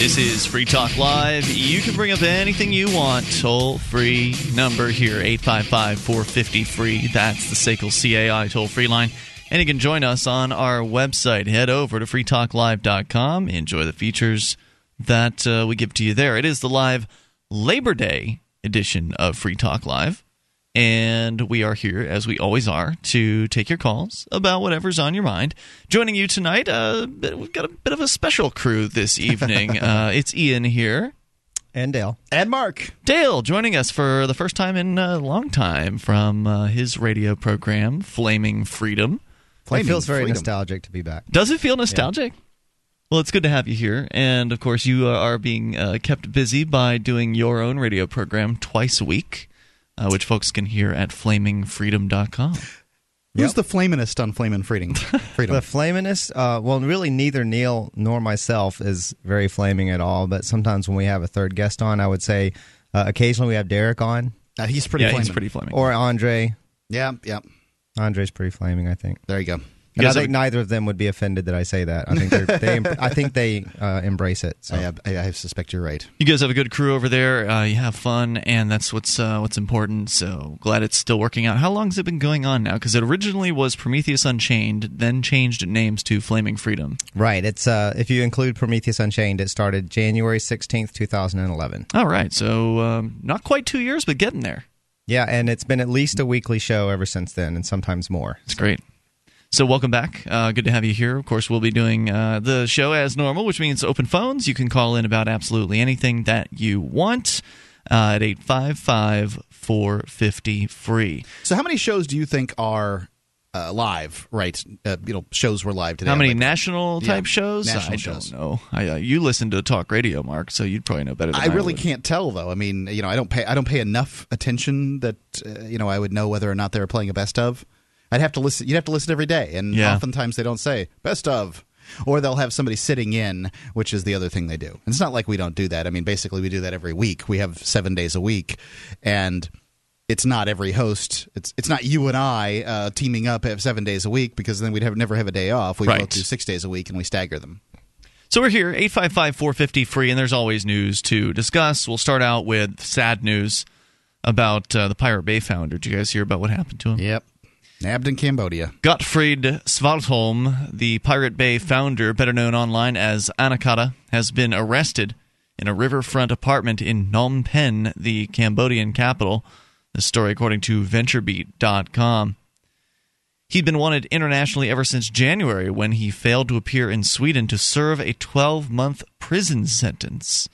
This is Free Talk Live. You can bring up anything you want. Toll free number here, 855 450 free. That's the SACL CAI toll free line. And you can join us on our website. Head over to freetalklive.com. Enjoy the features that uh, we give to you there. It is the live Labor Day edition of Free Talk Live. And we are here, as we always are, to take your calls about whatever's on your mind. Joining you tonight, uh, we've got a bit of a special crew this evening. uh, it's Ian here. And Dale. And Mark. Dale joining us for the first time in a long time from uh, his radio program, Flaming Freedom. Flaming it feels very freedom. nostalgic to be back. Does it feel nostalgic? Yeah. Well, it's good to have you here. And of course, you are being uh, kept busy by doing your own radio program twice a week uh, which folks can hear at flamingfreedom.com. Who's yep. the flaminist on Flamin' Freedom? Freedom? the flaminist? Uh, well, really, neither Neil nor myself is very flaming at all. But sometimes when we have a third guest on, I would say uh, occasionally we have Derek on. Uh, he's pretty. Yeah, flaming. he's pretty flaming. Or Andre. Yeah, yeah. Andre's pretty flaming, I think. There you go. And I think have, neither of them would be offended that I say that. I think they, I think they uh, embrace it. So. I, I, I, suspect you're right. You guys have a good crew over there. Uh, you have fun, and that's what's uh, what's important. So glad it's still working out. How long has it been going on now? Because it originally was Prometheus Unchained, then changed names to Flaming Freedom. Right. It's uh, if you include Prometheus Unchained, it started January sixteenth, two thousand and eleven. All right. So um, not quite two years, but getting there. Yeah, and it's been at least a weekly show ever since then, and sometimes more. It's great. So, welcome back. Uh, good to have you here. Of course, we'll be doing uh, the show as normal, which means open phones. You can call in about absolutely anything that you want uh, at 855 450 free. So, how many shows do you think are uh, live, right? Uh, you know, shows were live today. How many like, national type yeah, shows? National I shows. don't know. I, uh, you listen to talk radio, Mark, so you'd probably know better. I, I really would. can't tell though. I mean, you know, I don't pay. I don't pay enough attention that uh, you know I would know whether or not they were playing a best of. I'd have to listen. You'd have to listen every day, and yeah. oftentimes they don't say best of, or they'll have somebody sitting in, which is the other thing they do. And it's not like we don't do that. I mean, basically we do that every week. We have seven days a week, and it's not every host. It's it's not you and I uh, teaming up seven days a week because then we'd have never have a day off. We right. both do six days a week and we stagger them. So we're here, 855 450 free, and there's always news to discuss. We'll start out with sad news about uh, the Pirate Bay founder. Did you guys hear about what happened to him? Yep. Nabbed in Cambodia. Gottfried Svartholm, the Pirate Bay founder, better known online as Anakata, has been arrested in a riverfront apartment in Phnom Penh, the Cambodian capital. The story, according to VentureBeat.com. He'd been wanted internationally ever since January when he failed to appear in Sweden to serve a 12 month prison sentence.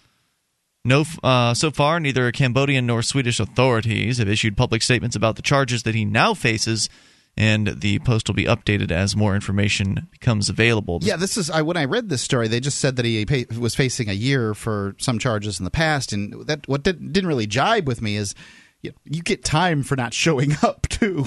No, uh, so far, neither Cambodian nor Swedish authorities have issued public statements about the charges that he now faces and the post will be updated as more information becomes available. Yeah, this is I, when I read this story. They just said that he pay, was facing a year for some charges in the past, and that what did, didn't really jibe with me is. You, know, you get time for not showing up too.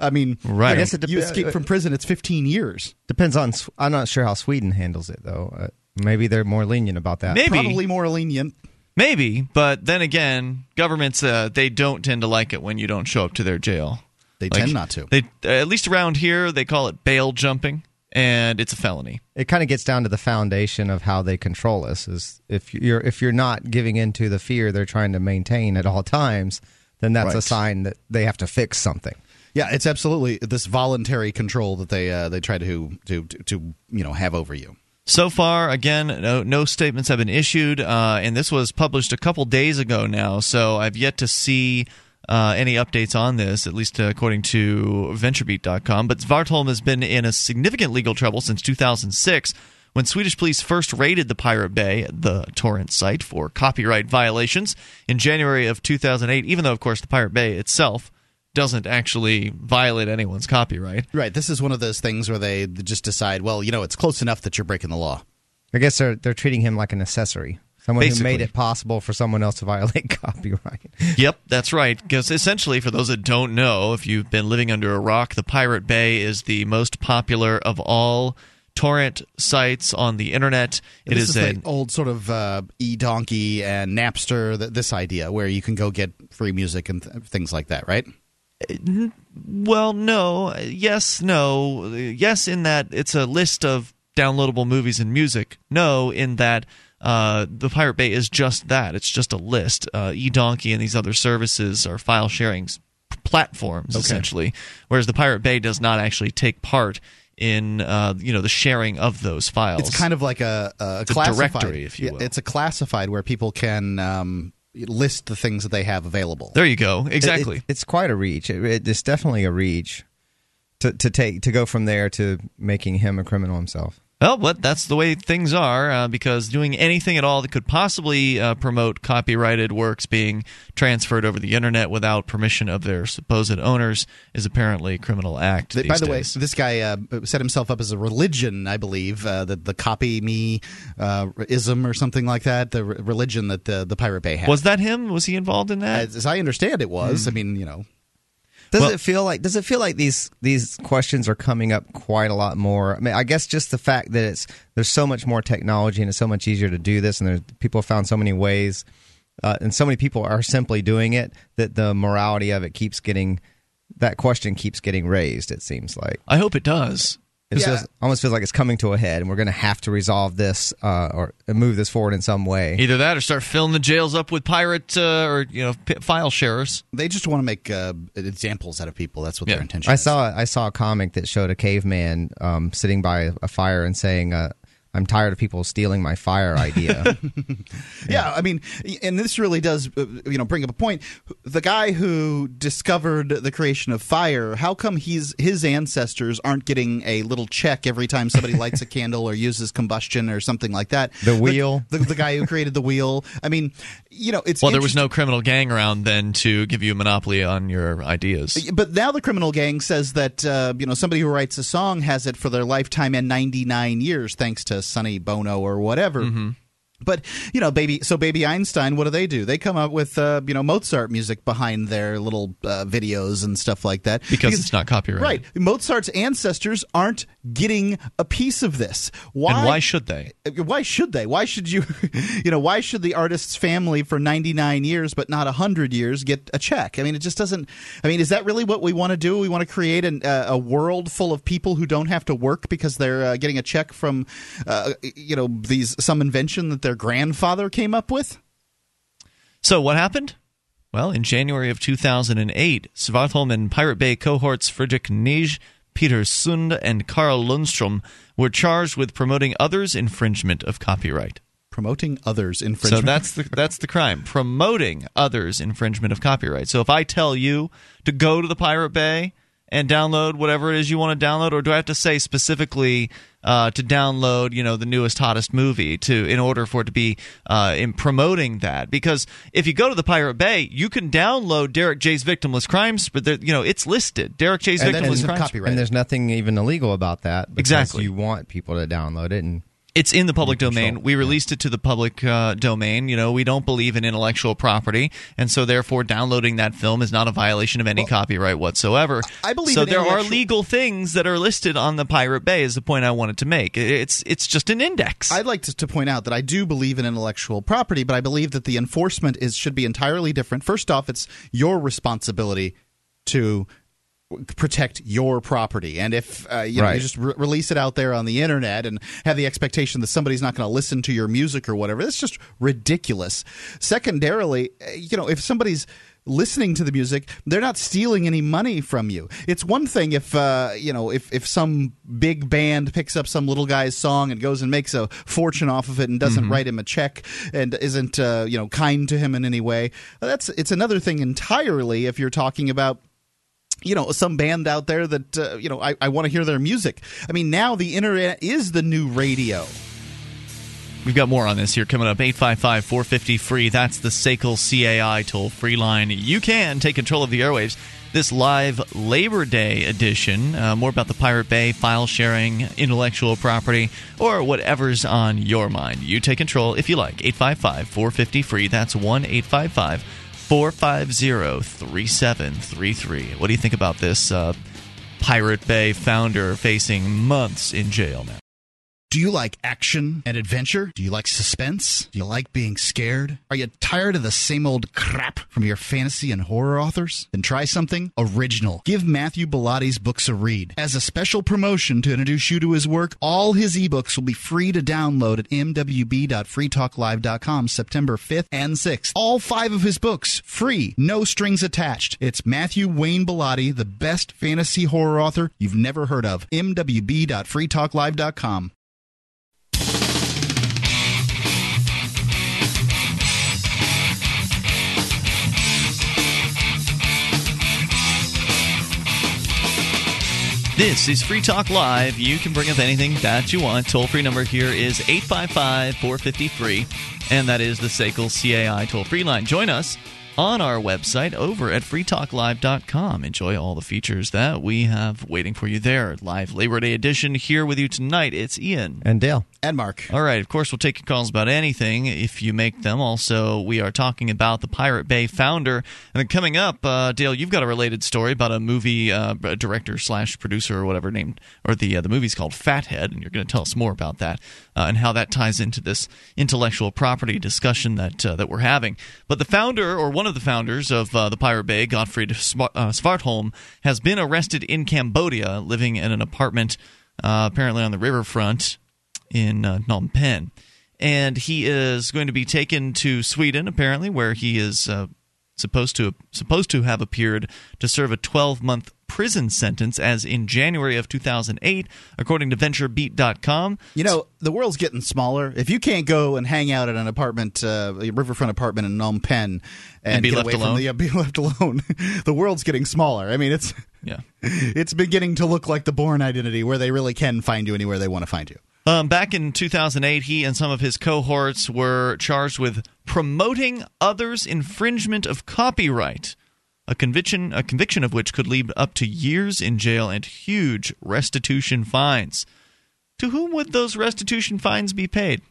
I mean, right. I guess it you escape from prison. It's 15 years. Depends on. I'm not sure how Sweden handles it though. Uh, maybe they're more lenient about that. Maybe probably more lenient. Maybe, but then again, governments uh, they don't tend to like it when you don't show up to their jail. They like, tend not to. They at least around here they call it bail jumping, and it's a felony. It kind of gets down to the foundation of how they control us. Is if you're if you're not giving into the fear they're trying to maintain at all times, then that's right. a sign that they have to fix something. Yeah, it's absolutely this voluntary control that they uh, they try to, to to to you know have over you. So far, again, no, no statements have been issued, uh, and this was published a couple days ago now. So I've yet to see uh, any updates on this, at least according to VentureBeat.com. But Svartholm has been in a significant legal trouble since 2006 when Swedish police first raided the Pirate Bay, the torrent site, for copyright violations in January of 2008, even though, of course, the Pirate Bay itself doesn't actually violate anyone's copyright. Right. This is one of those things where they just decide, well, you know, it's close enough that you're breaking the law. I guess they're they're treating him like an accessory. Someone Basically. who made it possible for someone else to violate copyright. Yep, that's right. Because essentially, for those that don't know, if you've been living under a rock, the Pirate Bay is the most popular of all torrent sites on the internet. It this is, is an old sort of uh, eDonkey and Napster. This idea where you can go get free music and th- things like that, right? Well, no. Yes, no. Yes, in that it's a list of downloadable movies and music. No, in that uh, the Pirate Bay is just that. It's just a list. Uh, eDonkey and these other services are file sharing platforms, okay. essentially, whereas the Pirate Bay does not actually take part in uh, you know the sharing of those files. It's kind of like a, a, a directory, if you will. It's a classified where people can um, list the things that they have available. There you go. Exactly. It, it, it's quite a reach. It, it's definitely a reach to to take to go from there to making him a criminal himself. Well, but that's the way things are uh, because doing anything at all that could possibly uh, promote copyrighted works being transferred over the internet without permission of their supposed owners is apparently a criminal act. By the days. way, this guy uh, set himself up as a religion, I believe, uh, the the copy me uh, ism or something like that. The religion that the the Pirate Bay had was that him? Was he involved in that? As, as I understand, it was. Mm. I mean, you know. Does well, it feel like does it feel like these these questions are coming up quite a lot more? I mean, I guess just the fact that it's there's so much more technology and it's so much easier to do this, and there's people have found so many ways, uh, and so many people are simply doing it that the morality of it keeps getting that question keeps getting raised. It seems like I hope it does. It yeah. feels, almost feels like it's coming to a head, and we're going to have to resolve this uh, or move this forward in some way. Either that, or start filling the jails up with pirate uh, or you know file sharers. They just want to make uh, examples out of people. That's what yeah. their intention. I is. saw I saw a comic that showed a caveman um, sitting by a fire and saying, uh, I'm tired of people stealing my fire idea. yeah. yeah. I mean, and this really does, uh, you know, bring up a point. The guy who discovered the creation of fire, how come he's his ancestors aren't getting a little check every time somebody lights a candle or uses combustion or something like that? The wheel, the, the, the guy who created the wheel. I mean, you know, it's well, there was no criminal gang around then to give you a monopoly on your ideas. But now the criminal gang says that uh, you know somebody who writes a song has it for their lifetime and 99 years, thanks to Sonny Bono or whatever. Mm-hmm. But you know, baby. So baby Einstein, what do they do? They come up with uh, you know Mozart music behind their little uh, videos and stuff like that because, because, it's not copyrighted. Right. Mozart's ancestors aren't getting a piece of this. Why? And why should they? Uh, why should they? Why should you? You know, why should the artist's family for ninety nine years but not hundred years get a check? I mean, it just doesn't. I mean, is that really what we want to do? We want to create an, uh, a world full of people who don't have to work because they're uh, getting a check from, uh, you know, these some invention that they're their grandfather came up with? So, what happened? Well, in January of 2008, Svartholm and Pirate Bay cohorts Fredrik Neij, Peter Sunde, and Carl Lundstrom were charged with promoting others' infringement of copyright. Promoting others' infringement. So that's the that's the crime. Promoting others' infringement of copyright. So if I tell you to go to the Pirate Bay and download whatever it is you want to download, or do I have to say specifically uh, to download, you know, the newest hottest movie to in order for it to be uh, in promoting that? Because if you go to the Pirate Bay, you can download Derek J's Victimless Crimes, but you know it's listed. Derek J's and Victimless Crimes, copyright. and there's nothing even illegal about that. exactly, you want people to download it and it's in the public domain. We released it to the public uh, domain. You know, we don't believe in intellectual property, and so therefore, downloading that film is not a violation of any well, copyright whatsoever. I believe so. there are legal things that are listed on the Pirate Bay. Is the point I wanted to make? It's it's just an index. I'd like to, to point out that I do believe in intellectual property, but I believe that the enforcement is should be entirely different. First off, it's your responsibility to protect your property. And if uh, you, know, you just re- release it out there on the internet and have the expectation that somebody's not going to listen to your music or whatever, that's just ridiculous. Secondarily, uh, you know, if somebody's listening to the music they're not stealing any money from you it's one thing if uh, you know if, if some big band picks up some little guy's song and goes and makes a fortune off of it and doesn't mm-hmm. write him a check and isn't uh, you know kind to him in any way that's it's another thing entirely if you're talking about you know some band out there that uh, you know I, I want to hear their music. I mean, now the internet is the new radio. We've got more on this here coming up. 855 450 free. That's the SACL CAI toll free line. You can take control of the airwaves. This live Labor Day edition. Uh, more about the Pirate Bay, file sharing, intellectual property, or whatever's on your mind. You take control if you like. 855 450 free. That's 1 855 450 3733. What do you think about this uh, Pirate Bay founder facing months in jail now? Do you like action and adventure? Do you like suspense? Do you like being scared? Are you tired of the same old crap from your fantasy and horror authors? Then try something original. Give Matthew Bellotti's books a read. As a special promotion to introduce you to his work, all his ebooks will be free to download at mwb.freetalklive.com September 5th and 6th. All five of his books, free, no strings attached. It's Matthew Wayne Bellotti, the best fantasy horror author you've never heard of. mwb.freetalklive.com. This is Free Talk Live. You can bring up anything that you want. Toll free number here is 855 453, and that is the SACL CAI toll free line. Join us on our website over at freetalklive.com. Enjoy all the features that we have waiting for you there. Live Labor Day edition here with you tonight. It's Ian. And Dale. And Mark. All right. Of course, we'll take your calls about anything if you make them. Also, we are talking about the Pirate Bay founder. And then coming up, uh, Dale, you've got a related story about a movie uh, director slash producer or whatever named, or the uh, the movie's called Fathead, and you're going to tell us more about that uh, and how that ties into this intellectual property discussion that uh, that we're having. But the founder or one of the founders of uh, the Pirate Bay, Gottfried Svartholm, has been arrested in Cambodia, living in an apartment apparently on the riverfront in uh, Phnom Penh. And he is going to be taken to Sweden, apparently, where he is uh, supposed to supposed to have appeared to serve a 12 month prison sentence as in January of 2008 according to venturebeat.com you know the world's getting smaller. If you can't go and hang out at an apartment uh, a riverfront apartment in Phnom Penh and, and be left alone? the, yeah, be left alone the world's getting smaller. I mean it's yeah. it's beginning to look like the Bourne identity where they really can find you anywhere they want to find you um, back in 2008, he and some of his cohorts were charged with promoting others' infringement of copyright, a conviction, a conviction of which could lead up to years in jail and huge restitution fines. To whom would those restitution fines be paid?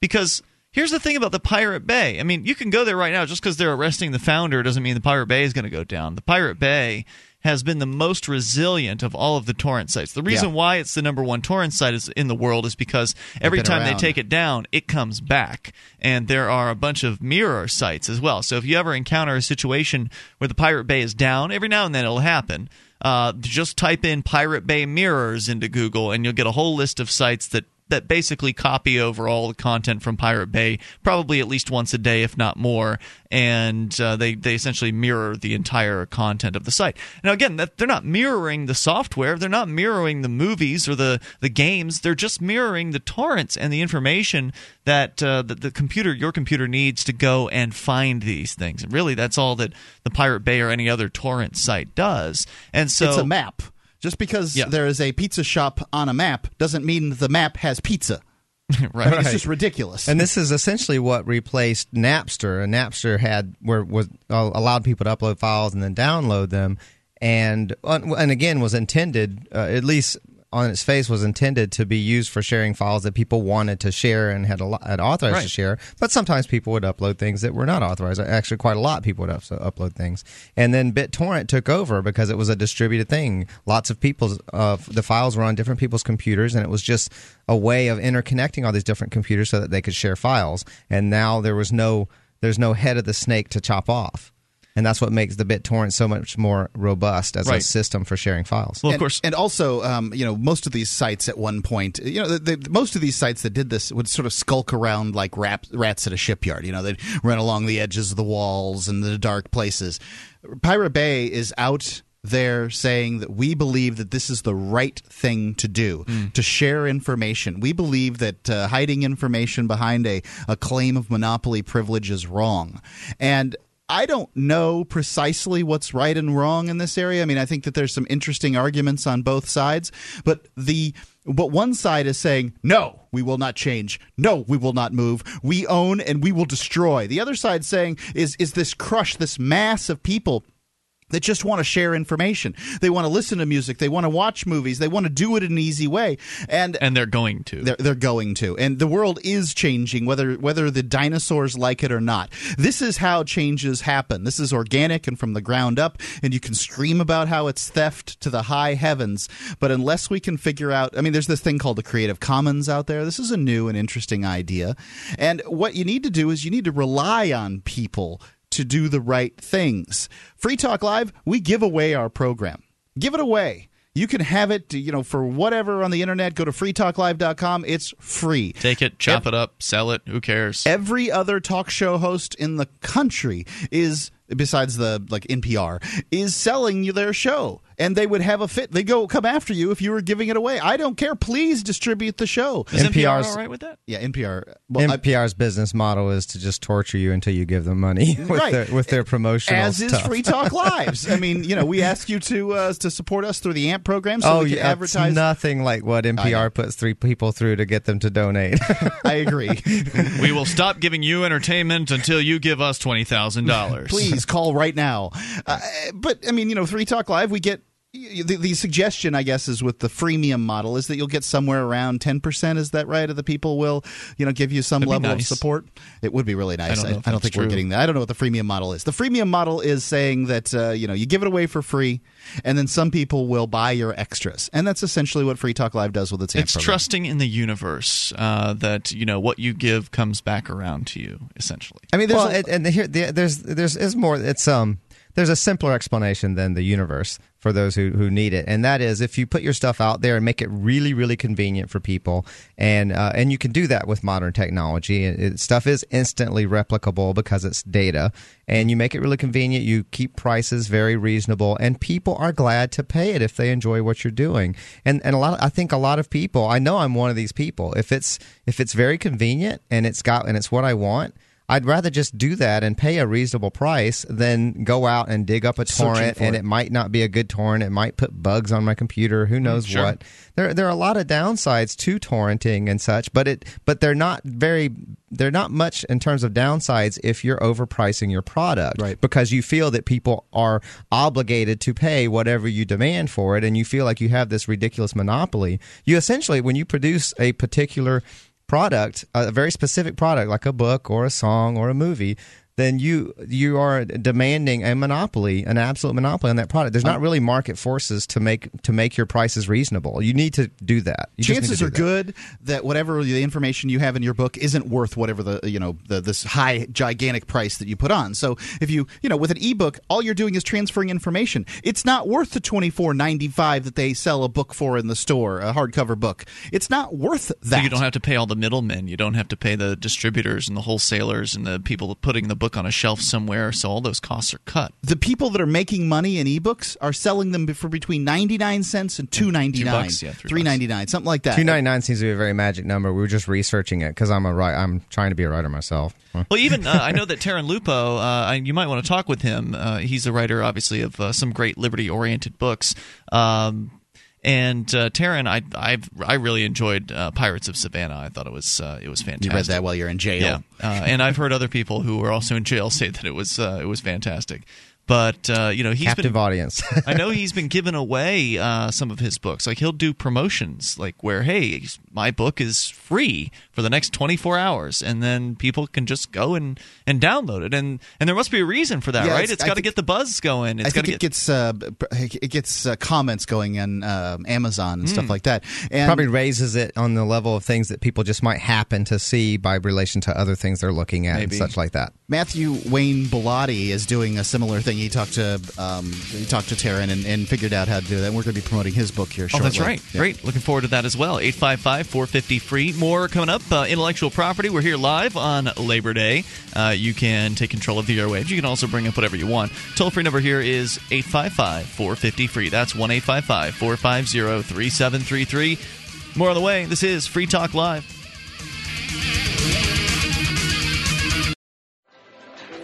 Because here's the thing about the Pirate Bay. I mean, you can go there right now just because they're arresting the founder doesn't mean the Pirate Bay is going to go down. The Pirate Bay has been the most resilient of all of the torrent sites. The reason Yeah. why it's the number one torrent site is in the world is because every time they take it down, it comes back. And there are a bunch of mirror sites as well. So if you ever encounter a situation where the Pirate Bay is down, every now and then it'll happen. Uh, just type in Pirate Bay mirrors into Google, and you'll get a whole list of sites that that basically copy over all the content from Pirate Bay, probably at least once a day, if not more, and uh, they they essentially mirror the entire content of the site. Now, again, that, they're not mirroring the software, they're not mirroring the movies or the the games. They're just mirroring the torrents and the information that uh, that the computer, your computer, needs to go and find these things. And really, that's all that the Pirate Bay or any other torrent site does. And so it's a map just because Yeah. there is a pizza shop on a map doesn't mean the map has pizza right. it's just ridiculous And this is essentially what replaced Napster. And Napster had where was uh, allowed people to upload files and then download them, and uh, and again was intended, uh, at least on its face, was intended to be used for sharing files that people wanted to share and had, a lot, had authorized Right. to share. But sometimes people would upload things that were not authorized. Actually, quite a lot of people would up- upload things. And then BitTorrent took over because it was a distributed thing. Lots of people's uh, the files were on different people's computers, and it was just a way of interconnecting all these different computers so that they could share files. And now there was no there's no head of the snake to chop off. And that's what makes the BitTorrent so much more robust as a system for sharing files. Well, of and, course, and also, um, you know, most of these sites at one point, you know, the, the, most of these sites that did this would sort of skulk around like rap, rats at a shipyard. You know, they'd run along the edges of the walls and the dark places. Pirate Bay is out there saying that we believe that this is the right thing to do to share information. We believe that uh, hiding information behind a, a claim of monopoly privilege is wrong. And I don't know precisely what's right and wrong in this area. I mean, I think that there's some interesting arguments on both sides, but the but one side is saying, "No, we will not change. No, we will not move. We own and we will destroy." The other side saying is is this crush this mass of people that just want to share information. They want to listen to music. They want to watch movies. They want to do it in an easy way. And and they're going to. They're, they're going to. And the world is changing, whether whether the dinosaurs like it or not. This is how changes happen. This is organic and from the ground up. And you can scream about how it's theft to the high heavens, but unless we can figure out, I mean, there's this thing called the Creative Commons out there. This is a new and interesting idea. And what you need to do is you need to rely on people to do the right things. Free Talk Live, we give away our program. Give it away. You can have it, you know, for whatever on the internet. Go to freetalklive.com. It's free. Take it, chop it up, sell it. Who cares? Every other talk show host in the country is besides the like NPR is selling you their show and they would have a fit. They go come after you if you were giving it away. I don't care. Please distribute the show. Is NPR all right with that? Yeah NPR well, NPR's I, business model is to just torture you until you give them money with right. their, with their promotional as stuff. is Free Talk Lives. I mean you know we ask you to uh, to support us through the AMP program so oh we can yeah, advertise. nothing like what NPR puts three people through to get them to donate. I agree. We will stop giving you entertainment until you give us $20,000 please call right now now. Uh, but I mean, you know, Free Talk Live, we get the, the, suggestion, I guess, is with the freemium model is that you'll get somewhere around ten percent. Is that right? Of the people will, you know, give you some That'd level nice. of support. It would be really nice. I don't, I, I don't think true. we're getting that. I don't know what the freemium model is. The freemium model is saying that uh, you know you give it away for free, and then some people will buy your extras, and that's essentially what Free Talk Live does with its. It's trusting in the universe uh, that you know what you give comes back around to you. Essentially, I mean, there's well, a, and here there's there's is more. It's um there's a simpler explanation than the universe for those who, who need it, and that is if you put your stuff out there and make it really really convenient for people, and uh, and you can do that with modern technology. It, stuff is instantly replicable because it's data, and you make it really convenient. You keep prices very reasonable, and people are glad to pay it if they enjoy what you're doing. And and a lot, of, I think a lot of people, I know I'm one of these people. If it's if it's very convenient and it's got and it's what I want I'd rather just do that and pay a reasonable price than go out and dig up a torrent and it. it. might not be a good torrent. It might put bugs on my computer. Who mm, knows sure. what? There there are a lot of downsides to torrenting and such, but it but they're not very they're not much in terms of downsides if you're overpricing your product right. because you feel that people are obligated to pay whatever you demand for it and you feel like you have this ridiculous monopoly. You essentially when you produce a particular product, a very specific product like a book or a song or a movie, then you you are demanding a monopoly, an absolute monopoly on that product. There's not oh. really market forces to make to make your prices reasonable. You need to do that. You Chances are that. good that whatever the information you have in your book isn't worth whatever the you know the this high gigantic price that you put on. So if you you know with an ebook, all you're doing is transferring information. It's not worth the twenty four ninety five that they sell a book for in the store, a hardcover book. It's not worth that. So you don't have to pay all the middlemen. You don't have to pay the distributors and the wholesalers and the people putting the book on a shelf somewhere, so all those costs are cut. The people that are making money in ebooks are selling them for between ninety nine cents and two ninety nine, yeah, three ninety nine, something like that. Two ninety nine seems to be a very magic number. We were just researching it because I'm a writer. I'm trying to be a writer myself. Well, even uh, I know that Teren Lupo. Uh, you might want to talk with him. Uh, he's a writer, obviously, of uh, some great liberty oriented books. Um, and uh, Teren, I I've, i really enjoyed uh, Pirates of Savannah. I thought it was uh, it was fantastic. You read that while you're in jail. Yeah, uh, and I've heard other people who were also in jail say that it was uh, it was fantastic. But uh, you know, he's captive been, audience. I know he's been giving away uh, some of his books. Like he'll do promotions, like where hey, my book is free for the next 24 hours, and then people can just go and, and download it. And and there must be a reason for that, yeah, right? it's got to get the buzz going. It's I think get, it gets uh, it gets uh, comments going on uh, Amazon and mm. stuff like that. And probably raises it on the level of things that people just might happen to see by relation to other things they're looking at Maybe. and such like that. Matthew Wayne Bellotti is doing a similar thing. He talked to um, he talked to Teren and, and, figured out how to do that. We're going to be promoting his book here. Shortly. Oh, that's right. Yeah. Great. Looking forward to that as well. 855 450 free. More coming up. Uh, intellectual property. We're here live on Labor Day. Uh, you can take control of the airwaves. You can also bring up whatever you want. Toll free number here is 855 450 free. That's 1 855 450 3733. More on the way. This is Free Talk Live.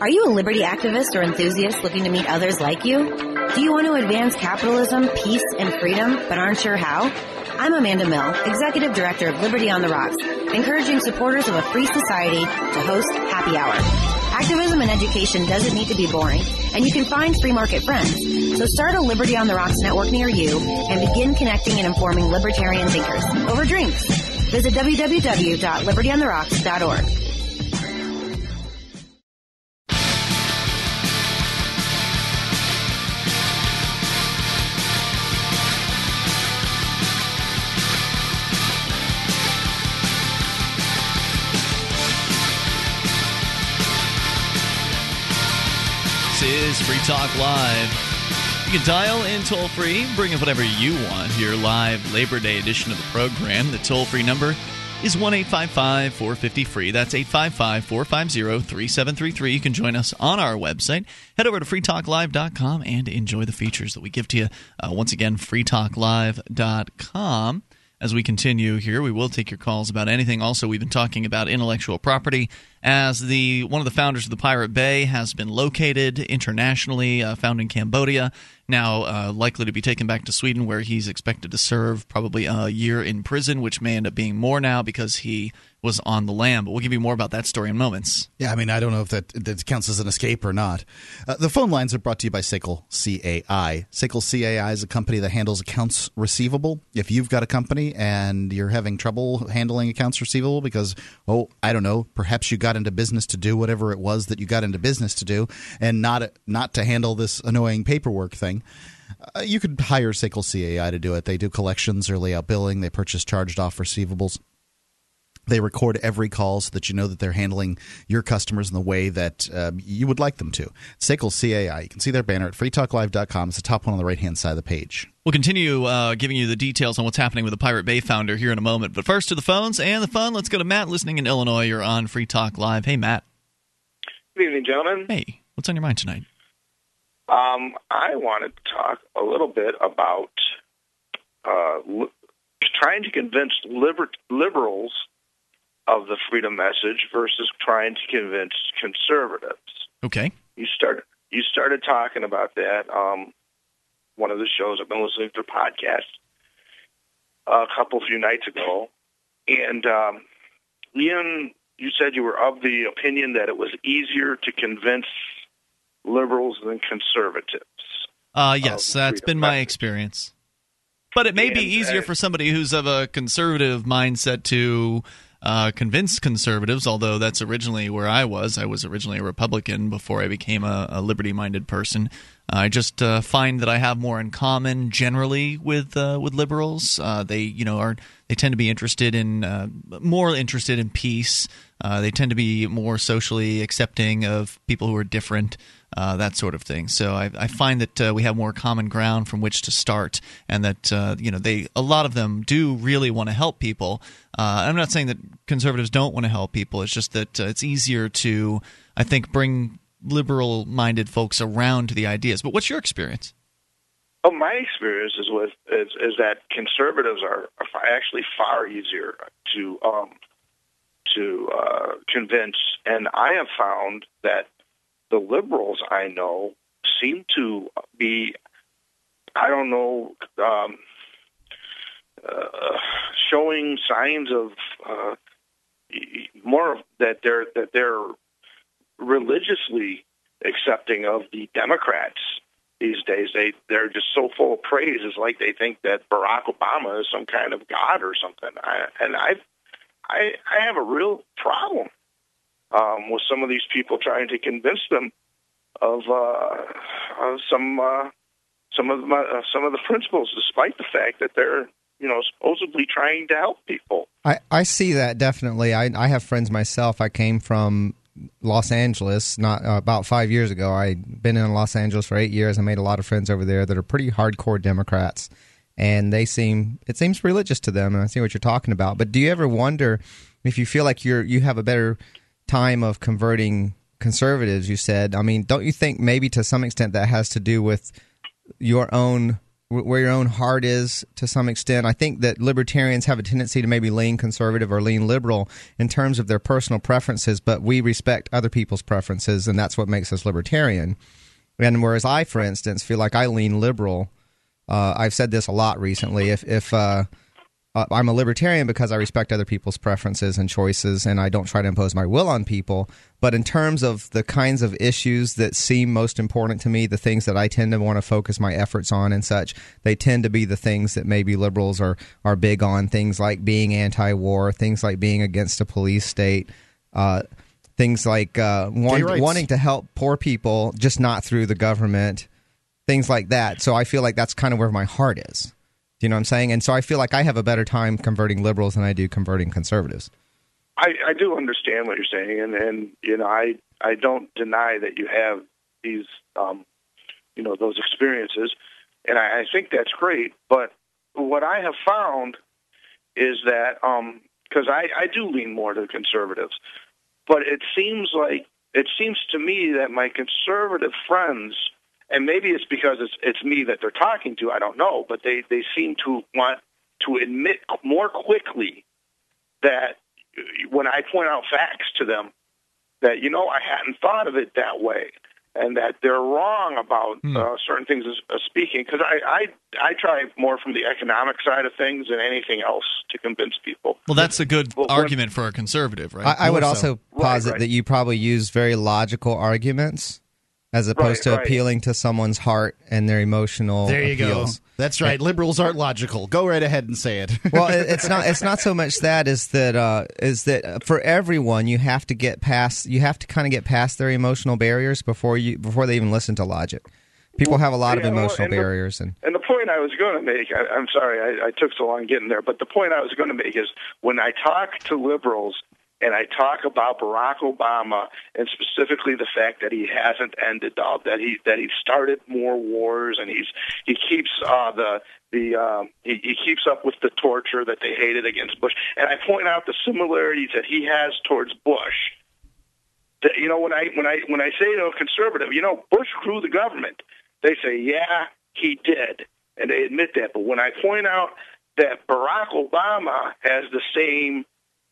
Are you a liberty activist or enthusiast looking to meet others like you? Do you want to advance capitalism, peace, and freedom, but aren't sure how? I'm Amanda Mill, Executive Director of Liberty on the Rocks, encouraging supporters of a free society to host Happy Hour Activism and education doesn't need to be boring, and you can find free market friends. So start a Liberty on the Rocks network near you and begin connecting and informing libertarian thinkers over drinks. Visit www.libertyontherocks.org. Free Talk Live. You can dial in toll free, bring up whatever you want. Your live Labor Day edition of the program. The toll free number is 1 855 450 free. That's 855 450 3733. You can join us on our website. Head over to freetalklive.com and enjoy the features that we give to you. Uh, once again, freetalklive.com as we continue here. We will take your calls about anything. Also, we've been talking about intellectual property as the one of the founders of the Pirate Bay has been located internationally, uh, found in Cambodia, now uh, likely to be taken back to Sweden, where he's expected to serve probably a year in prison, which may end up being more now because he was on the lam. But we'll give you more about that story in moments. Yeah, I mean, I don't know if that, that counts as an escape or not. Uh, the phone lines are brought to you by SACL CAI. SACL CAI is a company that handles accounts receivable. If you've got a company and you're having trouble handling accounts receivable because, oh, I don't know, perhaps you got into business to do whatever it was that you got into business to do, and not not to handle this annoying paperwork thing. Uh, you could hire SACL CAI to do it. They do collections or layout billing. They purchase charged off receivables. They record every call so that you know that they're handling your customers in the way that uh, you would like them to. SACL CAI. You can see their banner at freetalklive.com. It's the top one on the right hand side of the page. We'll continue uh, giving you the details on what's happening with the Pirate Bay founder here in a moment. But first to the phones and the fun. Let's go to Matt listening in Illinois. You're on Free Talk Live. Hey, Matt. Good evening, gentlemen. Hey, what's on your mind tonight? Um, I wanted to talk a little bit about uh, li- trying to convince liber- liberals of the freedom message versus trying to convince conservatives. Okay. You started you started talking about that. Um, one of the shows I've been listening to podcast a couple few nights ago, and um, Ian, you said you were of the opinion that it was easier to convince liberals than conservatives. Uh, yes, that's been my experience. But it may and, be easier uh, for somebody who's of a conservative mindset to uh, convince conservatives, although that's originally where I was. I was originally a Republican before I became a, a liberty minded person. I just uh, find that I have more in common generally with uh, with liberals. Uh, they, you know, are they tend to be interested in uh, more interested in peace. Uh, they tend to be more socially accepting of people who are different uh, that sort of thing. So I, I find that uh, we have more common ground from which to start, and that uh, you know they a lot of them do really want to help people. Uh, I'm not saying that conservatives don't want to help people. It's just that uh, it's easier to I think bring liberal-minded folks around to the ideas. But what's your experience? Oh, my experience is with is, is that conservatives are, are actually far easier to um, to uh, convince, and I have found that the liberals I know seem to be, I don't know, um, uh, showing signs of uh, more that they're that they're religiously accepting of the Democrats these days. They they're just so full of praise. It's like they think that Barack Obama is some kind of god or something. I, and I I I have a real problem um, with some of these people trying to convince them of, uh, of some uh, some of my, uh, some of the principles, despite the fact that they're you know supposedly trying to help people. I, I see that definitely. I I have friends myself. I came from Los Angeles not uh, about five years ago. I'd been in Los Angeles for eight years. I made a lot of friends over there that are pretty hardcore Democrats, and they seem it seems religious to them. And I see what you're talking about. But do you ever wonder if you feel like you're you have a better time of converting conservatives? You said. I mean, don't you think maybe to some extent that has to do with your own where your own heart is to some extent. I think that libertarians have a tendency to maybe lean conservative or lean liberal in terms of their personal preferences, but we respect other people's preferences, and that's what makes us libertarian. And whereas I, for instance, feel like I lean liberal, uh, I've said this a lot recently. If if uh, uh, I'm a libertarian because I respect other people's preferences and choices, and I don't try to impose my will on people. But in terms of the kinds of issues that seem most important to me, the things that I tend to want to focus my efforts on and such, they tend to be the things that maybe liberals are are big on. Things like being anti-war, things like being against a police state. Uh, things like uh, want, wanting to help poor people, just not through the government, things like that. So I feel like that's kind of where my heart is. Do you know what I'm saying? And so I feel like I have a better time converting liberals than I do converting conservatives. I, I do understand what you're saying, and, and you know I I don't deny that you have these um, you know those experiences, and I, I think that's great. But what I have found is that because um, I, I do lean more to the conservatives, but it seems like it seems to me that my conservative friends and maybe it's because it's it's me that they're talking to. I don't know, but they they seem to want to admit more quickly that when I point out facts to them, that you know I hadn't thought of it that way, and that they're wrong about hmm. uh, certain things as, as speaking. Because I, I I try more from the economic side of things than anything else to convince people. Well, that's a good well, argument when, for a conservative, right? I, I would also posit right, right. that you probably use very logical arguments as opposed right, to right. appealing to someone's heart and their emotional there you appeals. go that's right. Liberals aren't logical. Go right ahead and say it. Well it's not it's not so much that is that uh, is that for everyone you have to get past you have to kind of get past their emotional barriers before you before they even listen to logic. People have a lot yeah, of emotional well, and barriers the, and and the point i was going to make I, am sorry I, I took so long getting there but the point i was going to make is when i talk to liberals and I talk about Barack Obama and specifically the fact that he hasn't ended all that he that he started more wars and he's he keeps uh, the the um, he, he keeps up with the torture that they hated against Bush and I point out the similarities that he has towards Bush. That, you know when I when I when I say to a conservative, you know Bush grew the government, they say yeah he did, and they admit that. But when I point out that Barack Obama has the same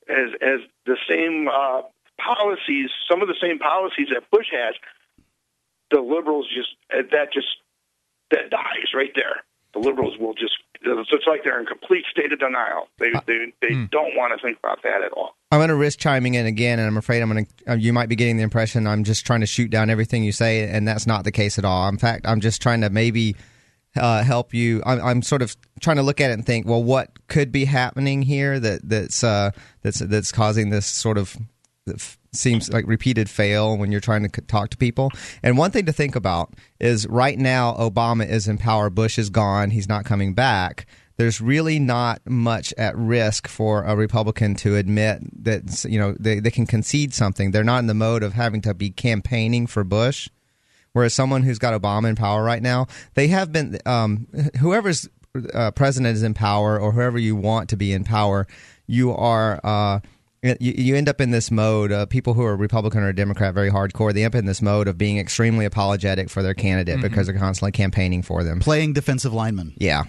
as as the same uh, policies, some of the same policies that Bush has, the liberals just uh, that just that dies right there. The liberals will just it's like they're in complete state of denial. They uh, they they mm. don't want to think about that at all. I'm going to risk chiming in again, and I'm afraid I'm going to. Uh, you might be getting the impression I'm just trying to shoot down everything you say, and that's not the case at all. In fact, I'm just trying to maybe uh, help you. I'm, I'm, sort of trying to look at it and think, well, what could be happening here that that's uh, that's that's causing this sort of seems like repeated fail when you're trying to talk to people. And one thing to think about is right now Obama is in power, Bush is gone, he's not coming back. There's really not much at risk for a Republican to admit that you know they, they can concede something. They're not in the mode of having to be campaigning for Bush Whereas someone who's got Obama in power right now, they have been um, whoever's uh, president is in power or whoever you want to be in power, you are. Uh, you, you end up in this mode. Uh, people who are Republican or Democrat, very hardcore, they end up in this mode of being extremely apologetic for their candidate mm-hmm. because they're constantly campaigning for them, playing defensive lineman. Yeah,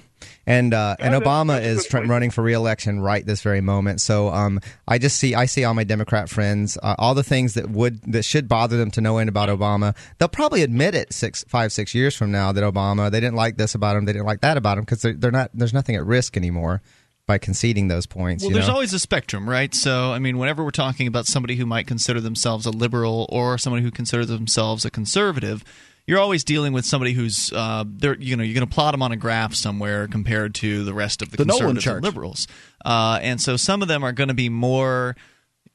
and uh, and Obama is tr- running for reelection right this very moment. So um, I just see I see all my Democrat friends, uh, all the things that would that should bother them to no end about Obama. They'll probably admit it six, five, six years from now that Obama they didn't like this about him, they didn't like that about him because they're, they're not. There's nothing at risk anymore by conceding those points. Well, there's know? always a spectrum, right? So, I mean, whenever we're talking about somebody who might consider themselves a liberal or somebody who considers themselves a conservative, you're always dealing with somebody who's uh, they're you know you're going to plot them on a graph somewhere compared to the rest of the, the conservatives and liberals, uh, and so some of them are going to be more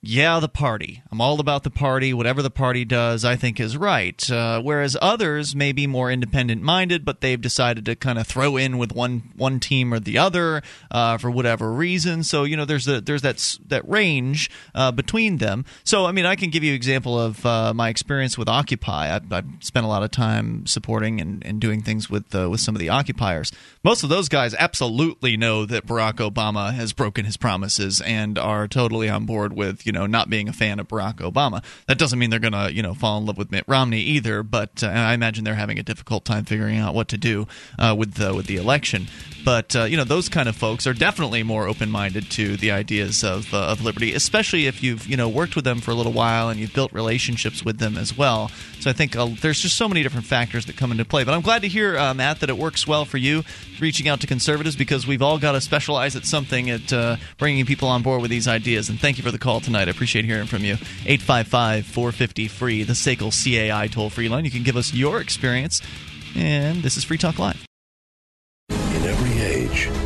yeah, the party. I'm all about the party. Whatever the party does, I think is right. Uh, whereas others may be more independent minded, but they've decided to kind of throw in with one one team or the other uh, for whatever reason. So you know, there's a there's that that range uh, between them. So I mean, I can give you an example of uh, my experience with Occupy. I, I spent a lot of time supporting and, and doing things with uh, with some of the occupiers. Most of those guys absolutely know that Barack Obama has broken his promises and are totally on board with you you know not being a fan of Barack Obama. That doesn't mean they're going to you know fall in love with Mitt Romney either. But uh, I imagine they're having a difficult time figuring out what to do uh, with the with the election. But uh, you know those kind of folks are definitely more open minded to the ideas of uh, of liberty, especially if you've you know worked with them for a little while and you've built relationships with them as well. So I think uh, there's just so many different factors that come into play. But I'm glad to hear, Matt, that it works well for you reaching out to conservatives because we've all got to specialize at something at bringing people on board with these ideas. And thank you for the call tonight. I appreciate hearing from you. 855 450 free, the SACL CAI toll free line. You can give us your experience. And this is Free Talk Live.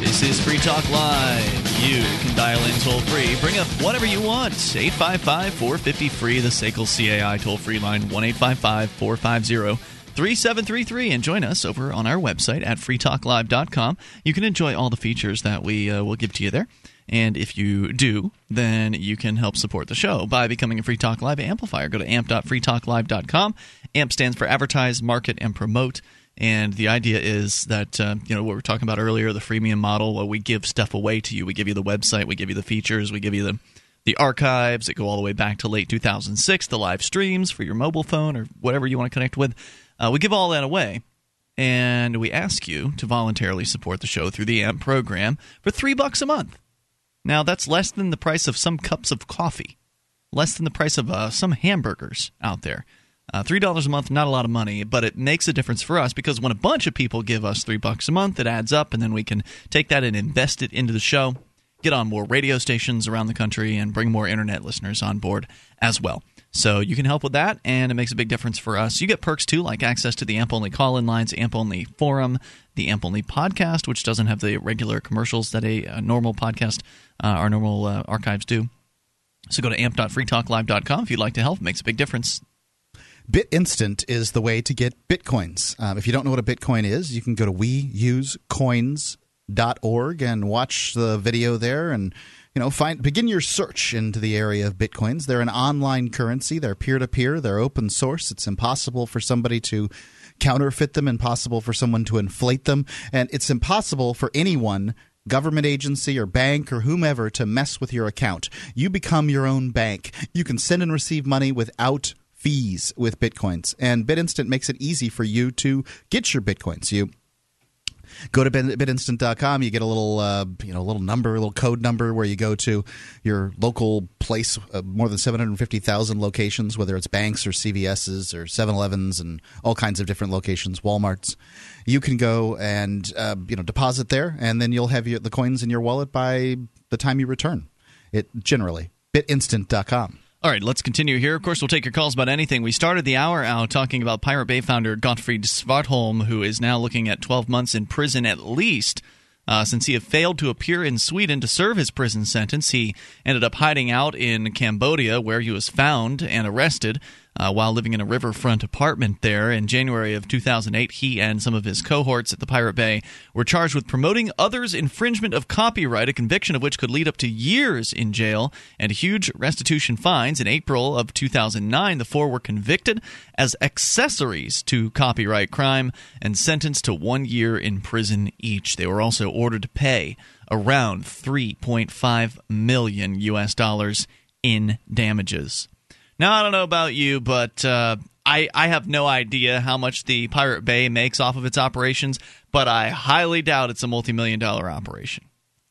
This is Free Talk Live. You can dial in toll free. Bring up whatever you want. 855 450 free, the SACL CAI toll free line, 1 855 450 3733 and join us over on our website at freetalklive.com. You can enjoy all the features that we uh, will give to you there. And if you do, then you can help support the show by becoming a Free Talk Live amplifier. Go to amp.freetalklive.com. AMP stands for Advertise, Market, and Promote. And the idea is that, uh, you know, what we were talking about earlier, the freemium model, where we give stuff away to you. We give you the website, we give you the features, we give you the, the archives that go all the way back to late 2006, the live streams for your mobile phone or whatever you want to connect with. Uh, we give all that away. And we ask you to voluntarily support the show through the AMP program for three bucks a month. Now, that's less than the price of some cups of coffee, less than the price of uh, some hamburgers out there. Uh, three dollars a month, not a lot of money, but it makes a difference for us because when a bunch of people give us three bucks a month, it adds up, and then we can take that and invest it into the show, get on more radio stations around the country, and bring more internet listeners on board as well. So you can help with that, and it makes a big difference for us. You get perks too, like access to the AMP only call in lines, AMP only forum, the AMP only podcast, which doesn't have the regular commercials that a, a normal podcast, uh, our normal uh, archives do. So go to amp.freetalklive.com if you'd like to help. It makes a big difference. BitInstant is the way to get bitcoins. Um, if you don't know what a bitcoin is, you can go to weusecoins.org and watch the video there and you know find begin your search into the area of bitcoins. They're an online currency. They're peer to peer. They're open source. It's impossible for somebody to counterfeit them, impossible for someone to inflate them, and it's impossible for anyone government agency or bank or whomever to mess with your account. You become your own bank. You can send and receive money without fees with bitcoins, and BitInstant makes it easy for you to get your bitcoins. You go to bitinstant.com you get a little uh, you know a little number a little code number where you go to your local place uh, more than 750,000 locations whether it's banks or CVS's or 7-Elevens and all kinds of different locations Walmarts. You can go and uh, you know deposit there and then you'll have your, the coins in your wallet by the time you return. It generally bitinstant.com all right, let's continue here. Of course, we'll take your calls about anything. We started the hour out talking about Pirate Bay founder Gottfried Svartholm, who is now looking at 12 months in prison at least. Uh, since he had failed to appear in Sweden to serve his prison sentence, he ended up hiding out in Cambodia, where he was found and arrested uh, while living in a riverfront apartment there. In January of 2008, he and some of his cohorts at the Pirate Bay were charged with promoting others' infringement of copyright, a conviction of which could lead up to years in jail and huge restitution fines. In April of 2009, the four were convicted as accessories to copyright crime and sentenced to one year in prison each. They were also ordered to pay around 3.5 million US dollars in damages. Now, I don't know about you, but uh, I, I have no idea how much the Pirate Bay makes off of its operations, but I highly doubt it's a multi million dollar operation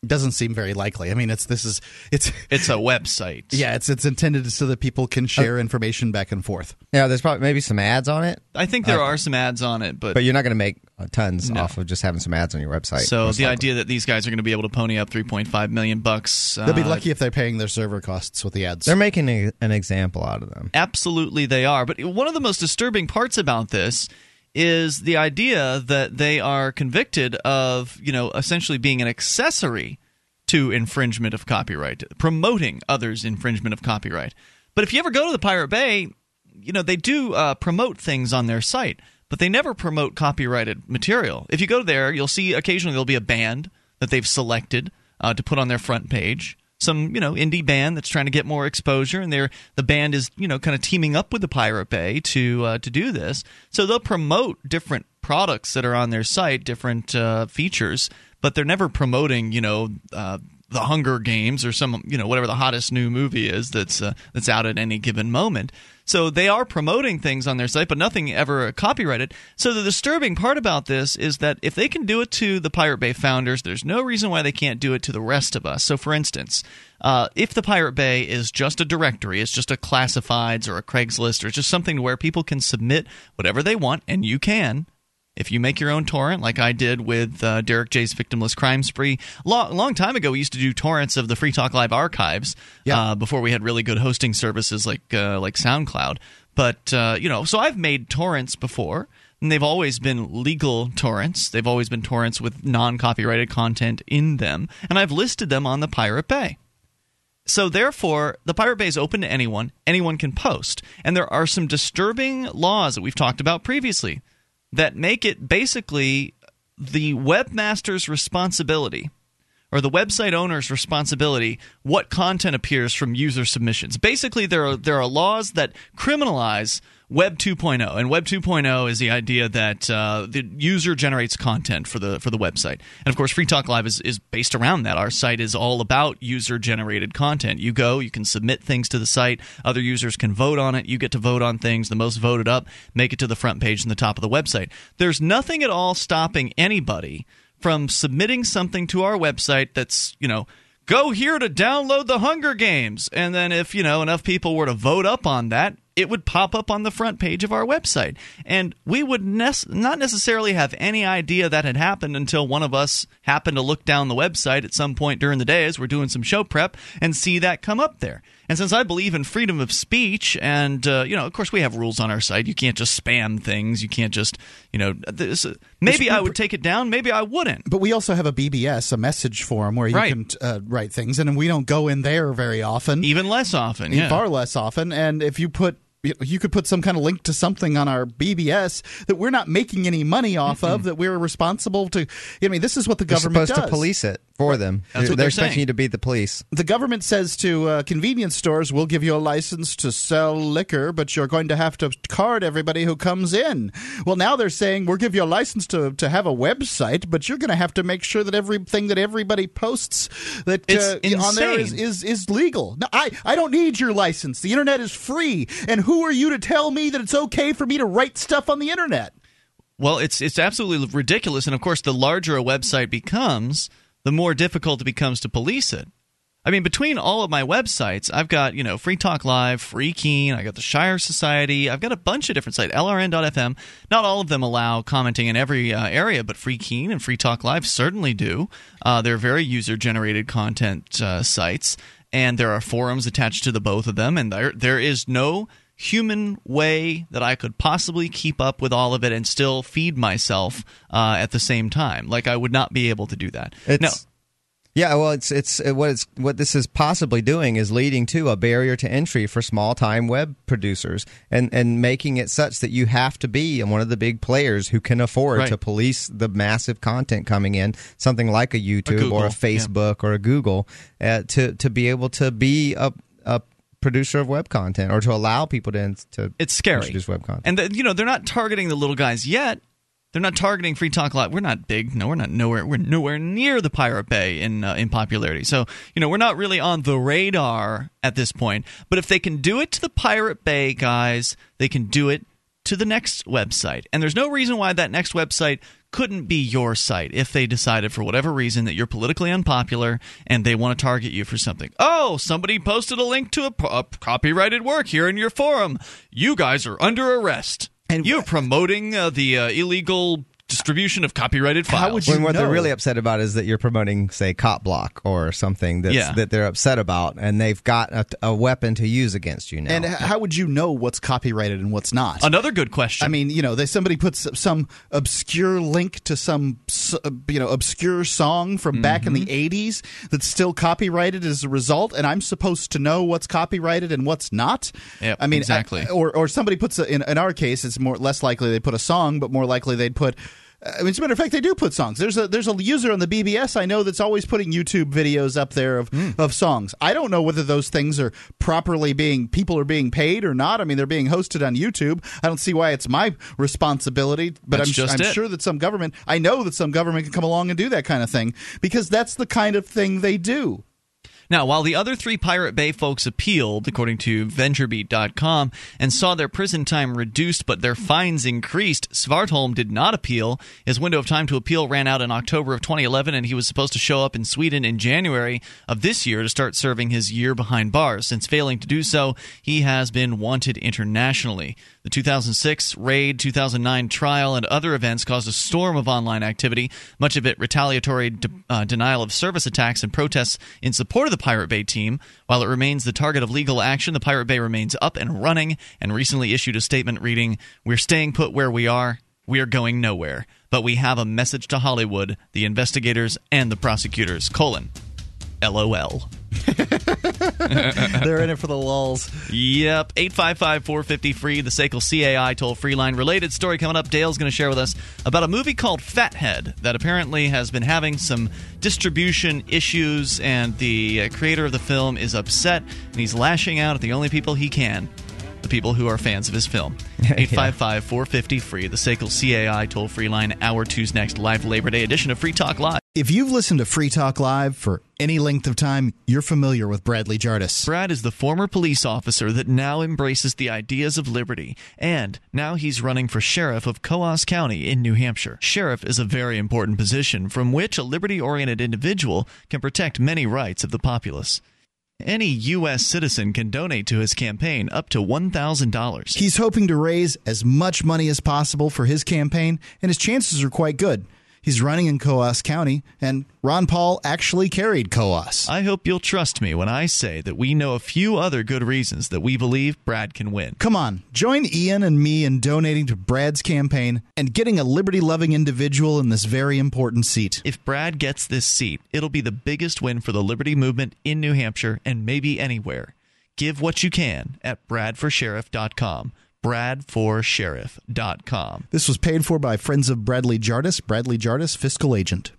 doesn't seem very likely. I mean, it's this is it's it's a website. Yeah, it's it's intended so that people can share uh, information back and forth. Yeah, there's probably maybe some ads on it. I think there uh, are some ads on it, but but you're not going to make uh, tons no. off of just having some ads on your website. So the likely. idea that these guys are going to be able to pony up 3.5 million bucks, they'll be uh, lucky if they're paying their server costs with the ads. They're making a, an example out of them. Absolutely, they are. But one of the most disturbing parts about this is the idea that they are convicted of, you know, essentially being an accessory to infringement of copyright, promoting others' infringement of copyright. But if you ever go to the Pirate Bay, you know, they do uh, promote things on their site, but they never promote copyrighted material. If you go there, you'll see occasionally there'll be a band that they've selected uh, to put on their front page some you know indie band that's trying to get more exposure, and they're the band is you know kind of teaming up with the Pirate Bay to uh, to do this. So they'll promote different products that are on their site, different uh, features, but they're never promoting you know. Uh, the Hunger Games or some you know whatever the hottest new movie is that's uh, that's out at any given moment. So they are promoting things on their site, but nothing ever copyrighted. So the disturbing part about this is that if they can do it to the Pirate Bay founders, there's no reason why they can't do it to the rest of us. So, for instance, uh, if the Pirate Bay is just a directory, it's just a classifieds or a Craigslist or it's just something where people can submit whatever they want, and you can, if you make your own torrent, like I did with uh, Derrick J's Victimless Crime Spree, long, long time ago, we used to do torrents of the Free Talk Live archives uh, before we had really good hosting services like uh, like SoundCloud. But uh, you know, so I've made torrents before, and they've always been legal torrents. They've always been torrents with non-copyrighted content in them, and I've listed them on the Pirate Bay. So therefore, the Pirate Bay is open to anyone. Anyone can post, and there are some disturbing laws that we've talked about previously that make it basically the webmaster's responsibility or the website owner's responsibility what content appears from user submissions. Basically, there are there are laws that criminalize Web 2.0, and Web 2.0 is the idea that uh, the user generates content for the for the website, and of course, Free Talk Live is, is based around that. Our site is all about user generated content. You go, you can submit things to the site, other users can vote on it. You get to vote on things. The most voted up make it to the front page and the top of the website. There's nothing at all stopping anybody from submitting something to our website that's you know go here to download the Hunger Games. And then if, you know, enough people were to vote up on that, it would pop up on the front page of our website. And we would ne- not necessarily have any idea that had happened until one of us happened to look down the website at some point during the day as we're doing some show prep and see that come up there. And since I believe in freedom of speech, and uh, you know, of course, we have rules on our site. You can't just spam things. You can't just, you know, this, uh, maybe I would take it down. Maybe I wouldn't. But we also have a BBS, a message forum where you Right. can uh, write things, and we don't go in there very often, Even less often. Yeah. far less often. And if you put you could put some kind of link to something on our BBS that we're not making any money off of, that we're responsible to. I mean, this is what the They're government supposed does. to police it for them. That's what they're they're expecting saying. you to be the police. the government says to uh, convenience stores, "We'll give you a license to sell liquor, but you're going to have to card everybody who comes in." Well, now they're saying we'll give you a license to to have a website, but you're going to have to make sure that everything that everybody posts that uh, on there is, is is legal. No, I I don't need your license. The internet is free, and who are you to tell me that it's okay for me to write stuff on the internet? Well, it's it's absolutely ridiculous, and of course, the larger a website becomes, the more difficult it becomes to police it. I mean, between all of my websites, I've got you know Free Talk Live, Free Keene, I got the Shire Society, I've got a bunch of different sites, LRN.FM. Not all of them allow commenting in every uh, area, but Free Keene and Free Talk Live certainly do. Uh, they're very user-generated content uh, sites, and there are forums attached to the both of them, and there there is no human way that I could possibly keep up with all of it and still feed myself uh, at the same time. Like I would not be able to do that. It's, no, Yeah, well, it's it's uh, what it's what this is possibly doing is leading to a barrier to entry for small time web producers, and and making it such that you have to be one of the big players who can afford Right. to police the massive content coming in, something like a YouTube Google, or a yeah. Facebook or a Google, uh, to to be able to be a a producer of web content or to allow people to to it's scary. introduce web content. And the, you know they're not targeting the little guys yet. They're not targeting Free Talk Live. We're not big. No, we're not nowhere. We're nowhere near the Pirate Bay in uh, in popularity. So you know we're not really on the radar at this point. But if they can do it to the Pirate Bay guys, they can do it to the next website. And there's no reason why that next website couldn't be your site if they decided for whatever reason that you're politically unpopular and they want to target you for something. Oh, somebody posted a link to a, a copyrighted work here in your forum. You guys are under arrest. And you're promoting uh, the uh, illegal distribution of copyrighted files. How would you when what know? they're really upset about is that you're promoting, say, cop block or something that's, Yeah. that they're upset about, and they've got a, a weapon to use against you now. And how would you know what's copyrighted and what's not? Another good question. I mean, you know, they somebody puts some obscure link to some uh, you know obscure song from back in the Mm-hmm. '80s that's still copyrighted as a result, and I'm supposed to know what's copyrighted and what's not. Yep, I mean, exactly. I- or or somebody puts a, in in our case, it's more less likely they put a song, but more likely they'd put. I mean, as a matter of fact, they do put songs. There's a there's a user on the BBS I know that's always putting YouTube videos up there of Hmm. of songs. I don't know whether those things are properly being people are being paid or not. I mean, they're being hosted on YouTube. I don't see why it's my responsibility, but That's I'm, I'm sure that some government, I know that some government can come along and do that kind of thing because that's the kind of thing they do. Now, while the other three Pirate Bay folks appealed, according to VentureBeat.com, and saw their prison time reduced but their fines increased, Svartholm did not appeal. His window of time to appeal ran out in October of 2011, and he was supposed to show up in Sweden in January of this year to start serving his year behind bars. Since failing to do so, he has been wanted internationally. The 2006 raid, 2009 trial, and other events caused a storm of online activity, much of it retaliatory de- uh, denial of service attacks and protests in support of the Pirate Bay team. While it remains the target of legal action, the Pirate Bay remains up and running and recently issued a statement reading We're staying put where we are. We are going nowhere. But we have a message to Hollywood, the investigators, and the prosecutors. Colon. LOL. they're in it for the lulz. Yep. 855 450 free, the SACL CAI toll free line. Related story coming up. Dale's going to share with us about a movie called Fathead that apparently has been having some distribution issues, and the uh, creator of the film is upset, and he's lashing out at the only people he can. The people who are fans of his film. 855 450 free, the SACL CAI toll free line. Hour two's next live Labor Day edition of Free Talk Live. If you've listened to Free Talk Live for any length of time, you're familiar with Bradley Jardis. Brad is the former police officer that now embraces the ideas of liberty, and now he's running for sheriff of Coos County in New Hampshire. Sheriff is a very important position from which a liberty oriented individual can protect many rights of the populace. Any U.S. citizen can donate to his campaign up to $1,000. He's hoping to raise as much money as possible for his campaign, and his chances are quite good. He's running in Coos County, and Ron Paul actually carried Coos. I hope you'll trust me when I say that we know a few other good reasons that we believe Brad can win. Come on, join Ian and me in donating to Brad's campaign and getting a liberty loving individual in this very important seat. If Brad gets this seat, it'll be the biggest win for the liberty movement in New Hampshire and maybe anywhere. Give what you can at bradforsheriff.com. Bradforsheriff.com. This was paid for by Friends of Bradley Jardis, Bradley Jardis, fiscal agent.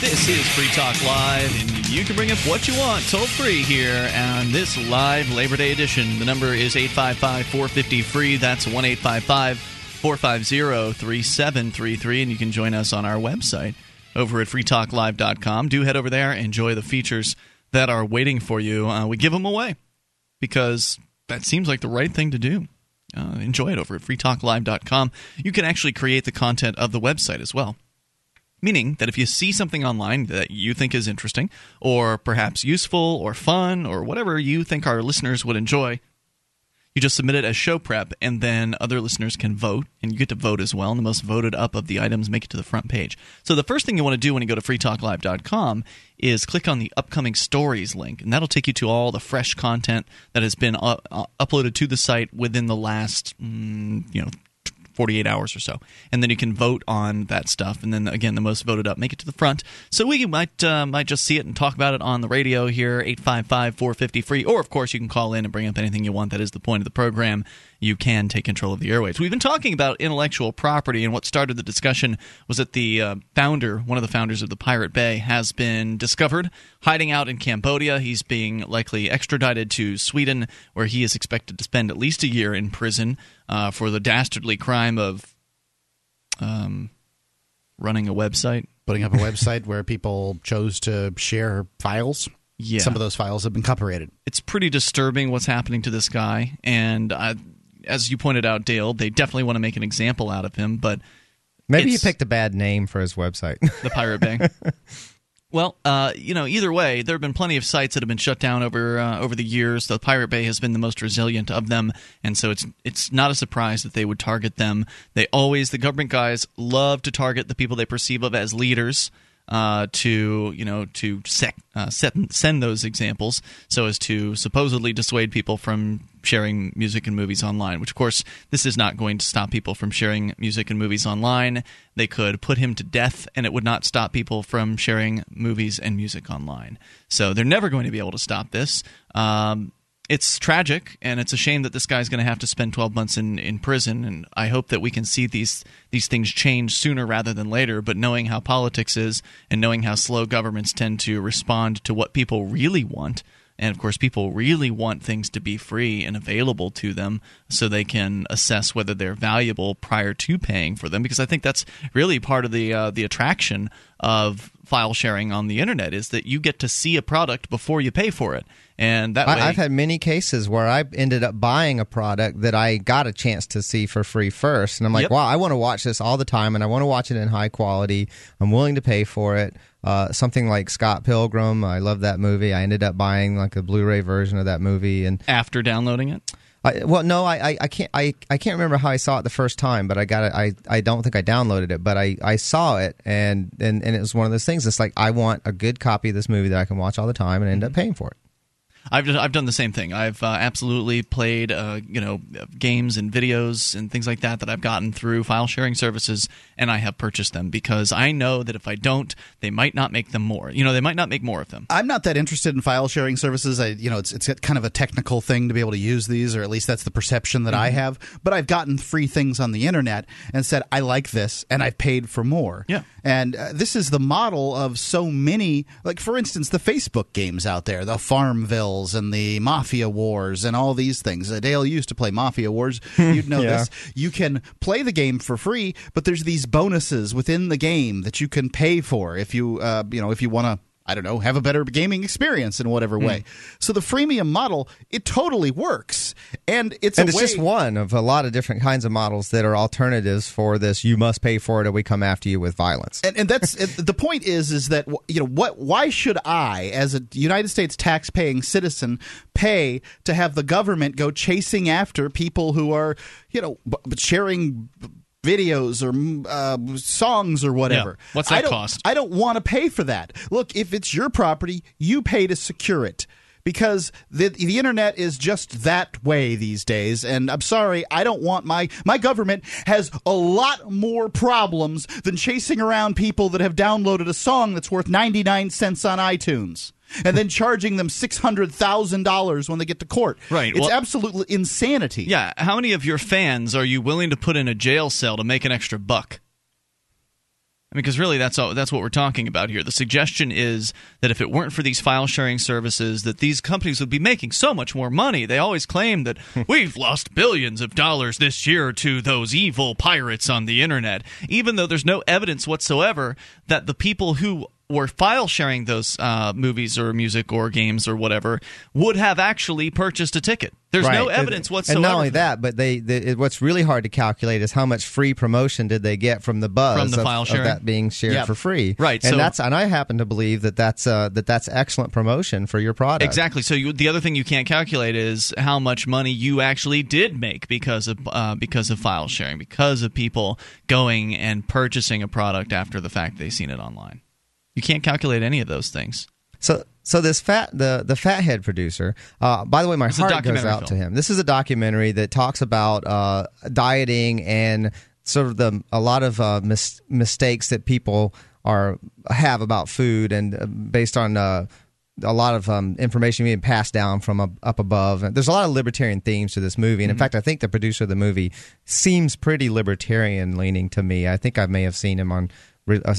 This is Free Talk Live, and you can bring up what you want toll free here on this live Labor Day edition. The number is 855 450 free. That's 1 855 450 3733, and you can join us on our website over at freetalklive.com. Do head over there, enjoy the features that are waiting for you. Uh, we give them away because that seems like the right thing to do. Uh, enjoy it over at freetalklive.com. You can actually create the content of the website as well. Meaning that if you see something online that you think is interesting, or perhaps useful, or fun, or whatever you think our listeners would enjoy, you just submit it as show prep, and then other listeners can vote, and you get to vote as well. And the most voted up of the items make it to the front page. So the first thing you want to do when you go to freetalklive.com is click on the upcoming stories link, and that'll take you to all the fresh content that has been uh, uh, uploaded to the site within the last, mm, you know, 48 hours or so. And then you can vote on that stuff. And then again, the most voted up make it to the front. So we might uh, might just see it and talk about it on the radio here, 855 450 free. Or, of course, you can call in and bring up anything you want. That is the point of the program. You can take control of the airwaves. We've been talking about intellectual property, and what started the discussion was that the uh, founder, one of the founders of the Pirate Bay, has been discovered hiding out in Cambodia. He's being likely extradited to Sweden, where he is expected to spend at least a year in prison uh, for the dastardly crime of um, running a website. Putting up a website where people chose to share files. Yeah. Some of those files have been copyrighted. It's pretty disturbing what's happening to this guy, and uh, as you pointed out, Dale, they definitely want to make an example out of him, but Maybe he picked a bad name for his website. the Pirate Bay. Well, uh, you know, either way, there have been plenty of sites that have been shut down over uh, over the years. The Pirate Bay has been the most resilient of them, and so it's it's not a surprise that they would target them. They always the government guys love to target the people they perceive of as leaders uh, to you know to sec, uh, set, send those examples so as to supposedly dissuade people from sharing music and movies online. Which of course this is not going to stop people from sharing music and movies online. They could put him to death, and it would not stop people from sharing movies and music online. So they're never going to be able to stop this. Um, it's tragic and it's a shame that this guy's going to have to spend 12 months in, in prison and i hope that we can see these these things change sooner rather than later but knowing how politics is and knowing how slow governments tend to respond to what people really want and of course people really want things to be free and available to them so they can assess whether they're valuable prior to paying for them because i think that's really part of the uh, the attraction of file sharing on the internet is that you get to see a product before you pay for it and that way, I, have had many cases where I ended up buying a product that I got a chance to see for free first, and I'm like, Yep. wow, I want to watch this all the time, and I want to watch it in high quality. I'm willing to pay for it. Uh, something like Scott Pilgrim, I love that movie. I ended up buying like a Blu-ray version of that movie, and after downloading it I, well, no, I, I, I can't I, I can't remember how I saw it the first time, but I got it. I, I don't think I downloaded it, but I, I saw it, and, and and it was one of those things. It's like I want a good copy of this movie that I can watch all the time, and end up mm-hmm. paying for it. I've I've done the same thing. I've uh, absolutely played uh, you know games and videos and things like that that I've gotten through file sharing services, and I have purchased them because I know that if I don't, they might not make them more. You know, they might not make more of them. I'm not that interested in file sharing services. I, you know, it's it's kind of a technical thing to be able to use these, or at least that's the perception that I Mm-hmm. have. But I've gotten free things on the internet and said I like this, and I've paid for more. Yeah. And uh, this is the model of so many, like for instance, the Facebook games out there, the Farmvilles and the Mafia Wars and all these things. Uh, Dale used to play Mafia Wars. You'd know Yeah. this. You can play the game for free, but there's these bonuses within the game that you can pay for if you, uh, you know, if you want to. I don't know, have a better gaming experience in whatever Hmm. way. So the freemium model, it totally works, and it's and it's way, just one of a lot of different kinds of models that are alternatives for this. You must pay for it, or we come after you with violence. and, and that's the point is is that you know what why should i as a united states tax-paying citizen pay to have the government go chasing after people who are you know b- b- sharing videos or mm, uh, songs or whatever Yeah. What's that I don't, cost? i don't want to pay for that look if it's your property you pay to secure it because the the internet is just that way these days and I'm sorry I don't want my my government has a lot more problems than chasing around people that have downloaded a song that's worth 99 cents on iTunes and then charging them $600,000 when they get to court. Right, It's well- absolutely insanity. Yeah, how many of your fans are you willing to put in a jail cell to make an extra buck? I mean, because really, that's all, that's what we're talking about here. The suggestion is that if it weren't for these file sharing services, that these companies would be making so much more money. They always claim that we've lost billions of dollars this year to those evil pirates on the internet, even though there's no evidence whatsoever that the people who were file sharing those uh, movies or music or games or whatever would have actually purchased a ticket. There's no evidence whatsoever. And not only that, but they, they it, what's really hard to calculate is how much free promotion did they get from the buzz From the of, file of sharing? that being shared Yeah. for free. Right, And so- that's and I happen to believe that that's uh, that that's excellent promotion for your product. Exactly. So you, the other thing you can't calculate is how much money you actually did make because of uh, because of file sharing, because of people going and purchasing a product after the fact they've seen it online. You can't calculate any of those things. So so this fat the the fathead producer. Uh, by the way, my It's heart goes out to him. This is a documentary that talks about uh, dieting and sort of the a lot of uh, mis- mistakes that people are have about food and uh, based on. Uh, a lot of um, information being passed down from up, up above. And there's a lot of libertarian themes to this movie, and in fact, I think the producer of the movie seems pretty libertarian leaning to me. I think I may have seen him on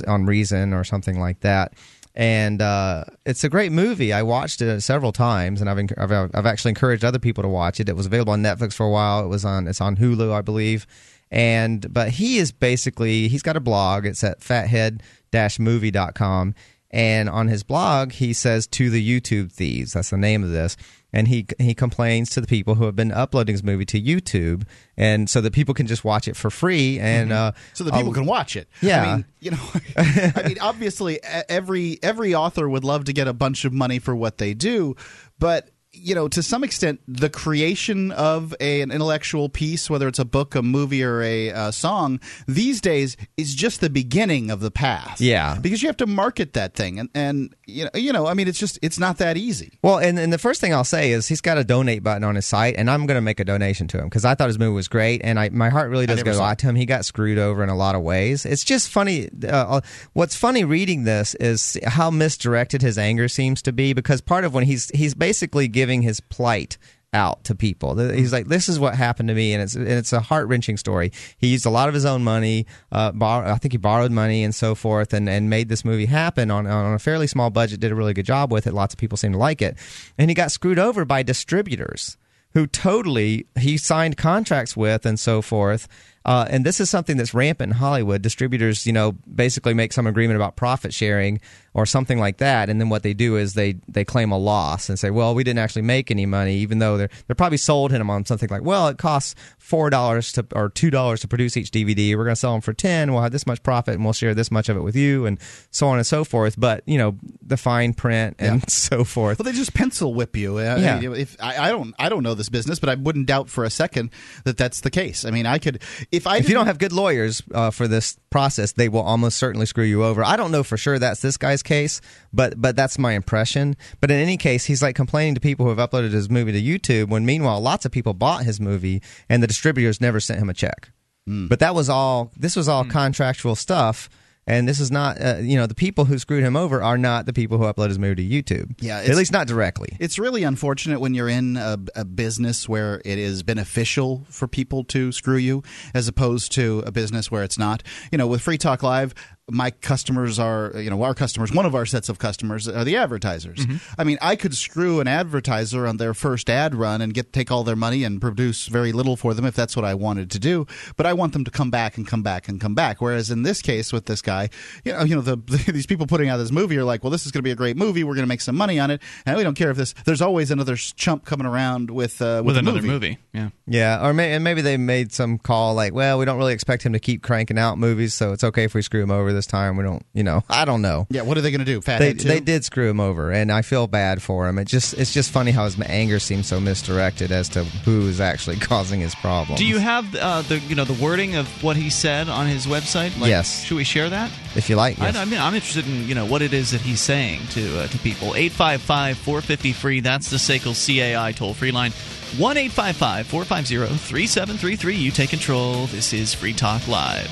on Reason or something like that. And uh, it's a great movie. I watched it several times, and I've, I've I've actually encouraged other people to watch it. It was available on Netflix for a while. It was on it's on Hulu, I believe. And but he is basically he's got a blog. It's at fathead-movie.com And on his blog, he says to the YouTube thieves. That's the name of this. And he he complains to the people who have been uploading his movie to YouTube, and so that people can just watch it for free, and uh, so that people uh, can watch it. Yeah. I mean, you know, I mean, obviously, every every author would love to get a bunch of money for what they do, but you know, to some extent, the creation of a, an intellectual piece, whether it's a book, a movie, or a uh, song, these days is just the beginning of the path. Yeah. because you have to market that thing, and and you know, you know, I mean, it's just it's not that easy. Well, and, and the first thing I'll say is he's got a donate button on his site, and I'm going to make a donation to him because I thought his movie was great, and I my heart really does go out to him. He got screwed over in a lot of ways. It's just funny. Uh, what's funny reading this is how misdirected his anger seems to be because part of when he's he's basically giving his plight out to people. He's like, "This is what happened to me," and it's and it's a heart wrenching story. He used a lot of his own money. Uh, I think he borrowed money and so forth, and, and made this movie happen on on a fairly small budget. Did a really good job with it. Lots of people seem to like it, and he got screwed over by distributors who totally he signed contracts with and so forth. Uh, and this is something that's rampant in Hollywood. Distributors, you know, basically make some agreement about profit sharing or something like that, and then what they do is they they claim a loss and say, "Well, we didn't actually make any money," even though they're they're probably sold him on something like, "Well, it costs four dollars to or two dollars to produce each DVD. We're going to sell them for ten. We'll have this much profit, and we'll share this much of it with you, and so on and so forth." But you know, the fine print and Yeah. so forth. Well, they just pencil whip you. Uh, Yeah. If I, I don't, I don't know this business, but I wouldn't doubt for a second that that's the case. I mean, I could if I if you don't have good lawyers uh, for this process, they will almost certainly screw you over. I don't know for sure that's this guy's case, but but that's my impression. But in any case, he's like complaining to people who have uploaded his movie to YouTube when meanwhile lots of people bought his movie and the distributors never sent him a check. Hmm. But that was all. This was all contractual stuff. And this is not, uh, you know, the people who screwed him over are not the people who upload his movie to YouTube. Yeah, at least not directly. It's really unfortunate when you're in a, a business where it is beneficial for people to screw you, as opposed to a business where it's not. You know, with Free Talk Live, my customers are, you know, our customers, one of our sets of customers are the advertisers. I mean, I could screw an advertiser on their first ad run and get take all their money and produce very little for them if that's what I wanted to do. But I want them to come back and come back and come back. Whereas in this case with this guy, you know, you know, the, these people putting out this movie are like, well, this is going to be a great movie. We're going to make some money on it, and we don't care if this. There's always another chump coming around with uh, with, with another movie. movie. Yeah. Yeah, or may, and maybe they made some call like, well, we don't really expect him to keep cranking out movies, so it's okay if we screw him over this time. We don't, you know, I don't know. Yeah, what are they going to do? They Fathead too? they did screw him over, and I feel bad for him. It just it's just funny how his anger seems so misdirected as to who is actually causing his problem. Do you have uh, the you know the wording of what he said on his website? Like, Yes. Should we share that? if you like? Yes. I, I mean, I'm interested in you know what it is that he's saying to uh, to people. 855-450 free. That's the SACL CAI toll free line. One 450 3733 You take control. This is Free Talk Live.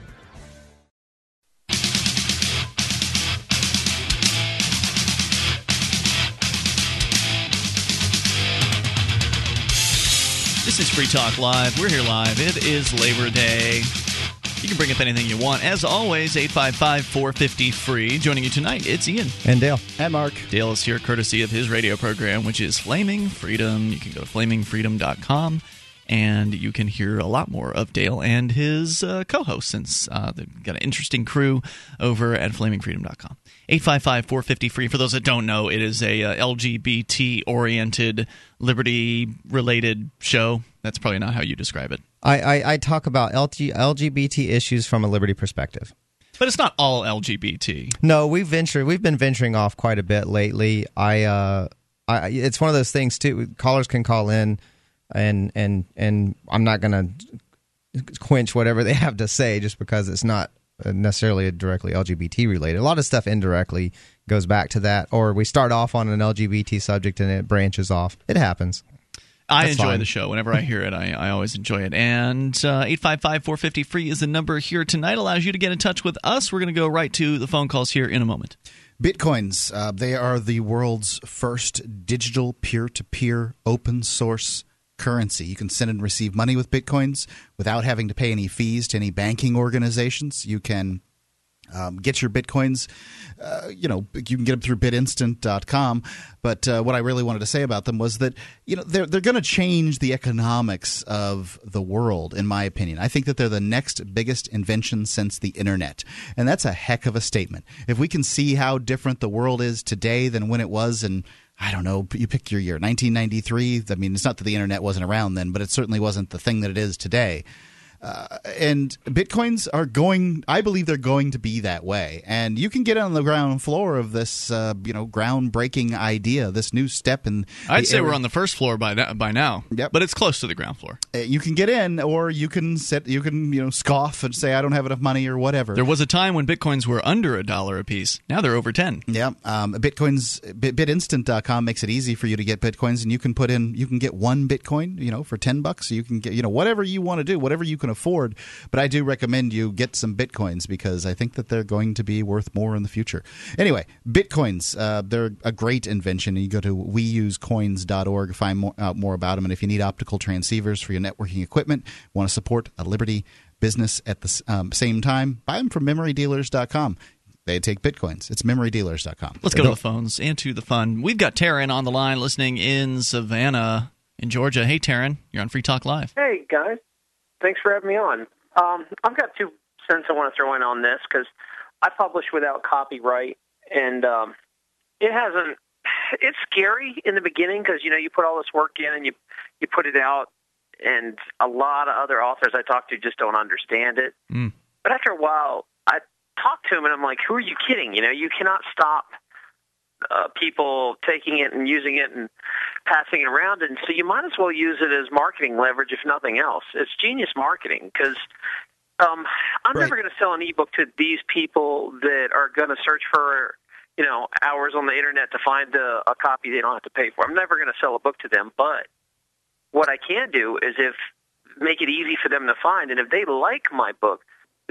This is Free Talk Live. We're here live. It is Labor Day. You can bring up anything you want. As always, 855 450 free. Joining you tonight, it's Ian. and Dale. and Mark. Dale is here courtesy of his radio program, which is Flaming Freedom. You can go to flamingfreedom.com and you can hear a lot more of Dale and his uh, co host since uh, they've got an interesting crew over at flamingfreedom.com. 855 450 free. For those that don't know, it is a uh, LGBT oriented, liberty related show. That's probably not how you describe it. I, I, I talk about LG, LGBT issues from a liberty perspective. But it's not all LGBT. No, we've ventured. We've been venturing off quite a bit lately. I, uh, I, it's one of those things too. Callers can call in, and and and I'm not going to quench whatever they have to say just because it's not necessarily directly LGBT related. A lot of stuff indirectly goes back to that, or we start off on an LGBT subject and it branches off. It happens. I That's enjoy fine. the show. Whenever I hear it, I, I always enjoy it. And uh, 855 450 free is the number here tonight. Allows you to get in touch with us. We're going to go right to the phone calls here in a moment. Bitcoins, uh, they are the world's first digital peer to peer open source currency. You can send and receive money with Bitcoins without having to pay any fees to any banking organizations. You can um, get your bitcoins. Uh, you know, you can get them through bitinstant.com. But uh, what I really wanted to say about them was that, you know, they're, they're going to change the economics of the world, in my opinion. I think that they're the next biggest invention since the internet. And that's a heck of a statement. If we can see how different the world is today than when it was in I don't know, you pick your year, 1993. I mean, it's not that the internet wasn't around then, but it certainly wasn't the thing that it is today. Uh, and bitcoins are going i believe they're going to be that way and you can get on the ground floor of this uh, you know groundbreaking idea this new step in I'd say era- we're on the first floor by now, by now. Yep. But it's close to the ground floor. Uh, you can get in or you can sit you can you know scoff and say i don't have enough money or whatever There was a time when bitcoins were under a dollar a piece. Now they're over 10. Yeah, um, Bitcoin's Bit, BitInstant.com makes it easy for you to get bitcoins, and you can put in you can get one Bitcoin, you know, for ten bucks. You can get you know whatever you want to do, whatever you can afford. But I do recommend you get some bitcoins because I think that they're going to be worth more in the future. Anyway, bitcoins uh, they're a great invention. You go to weusecoins.org to find more, out more about them. And if you need optical transceivers for your networking equipment, want to support a Liberty business at the um, same time, buy them from MemoryDealers.com. They take bitcoins. It's MemoryDealers.com. Let's go to the phones and to the fun. We've got Taryn on the line listening in Savannah, in Georgia. Hey, Taryn, you're on Free Talk Live. Hey guys, thanks for having me on. Um, I've got two cents I want to throw in on this because I publish without copyright, and um, it hasn't. It's scary in the beginning because you know you put all this work in and you you put it out, and a lot of other authors I talk to just don't understand it. Mm. But after a while, I talk to them and I'm like, "Who are you kidding? You know, you cannot stop." Uh, people taking it and using it and passing it around, and so you might as well use it as marketing leverage, if nothing else. It's genius marketing because um, I'm Right. never going to sell an ebook to these people that are going to search for you know hours on the internet to find a, a copy they don't have to pay for. I'm never going to sell a book to them, but what I can do is if make it easy for them to find, and if they like my book,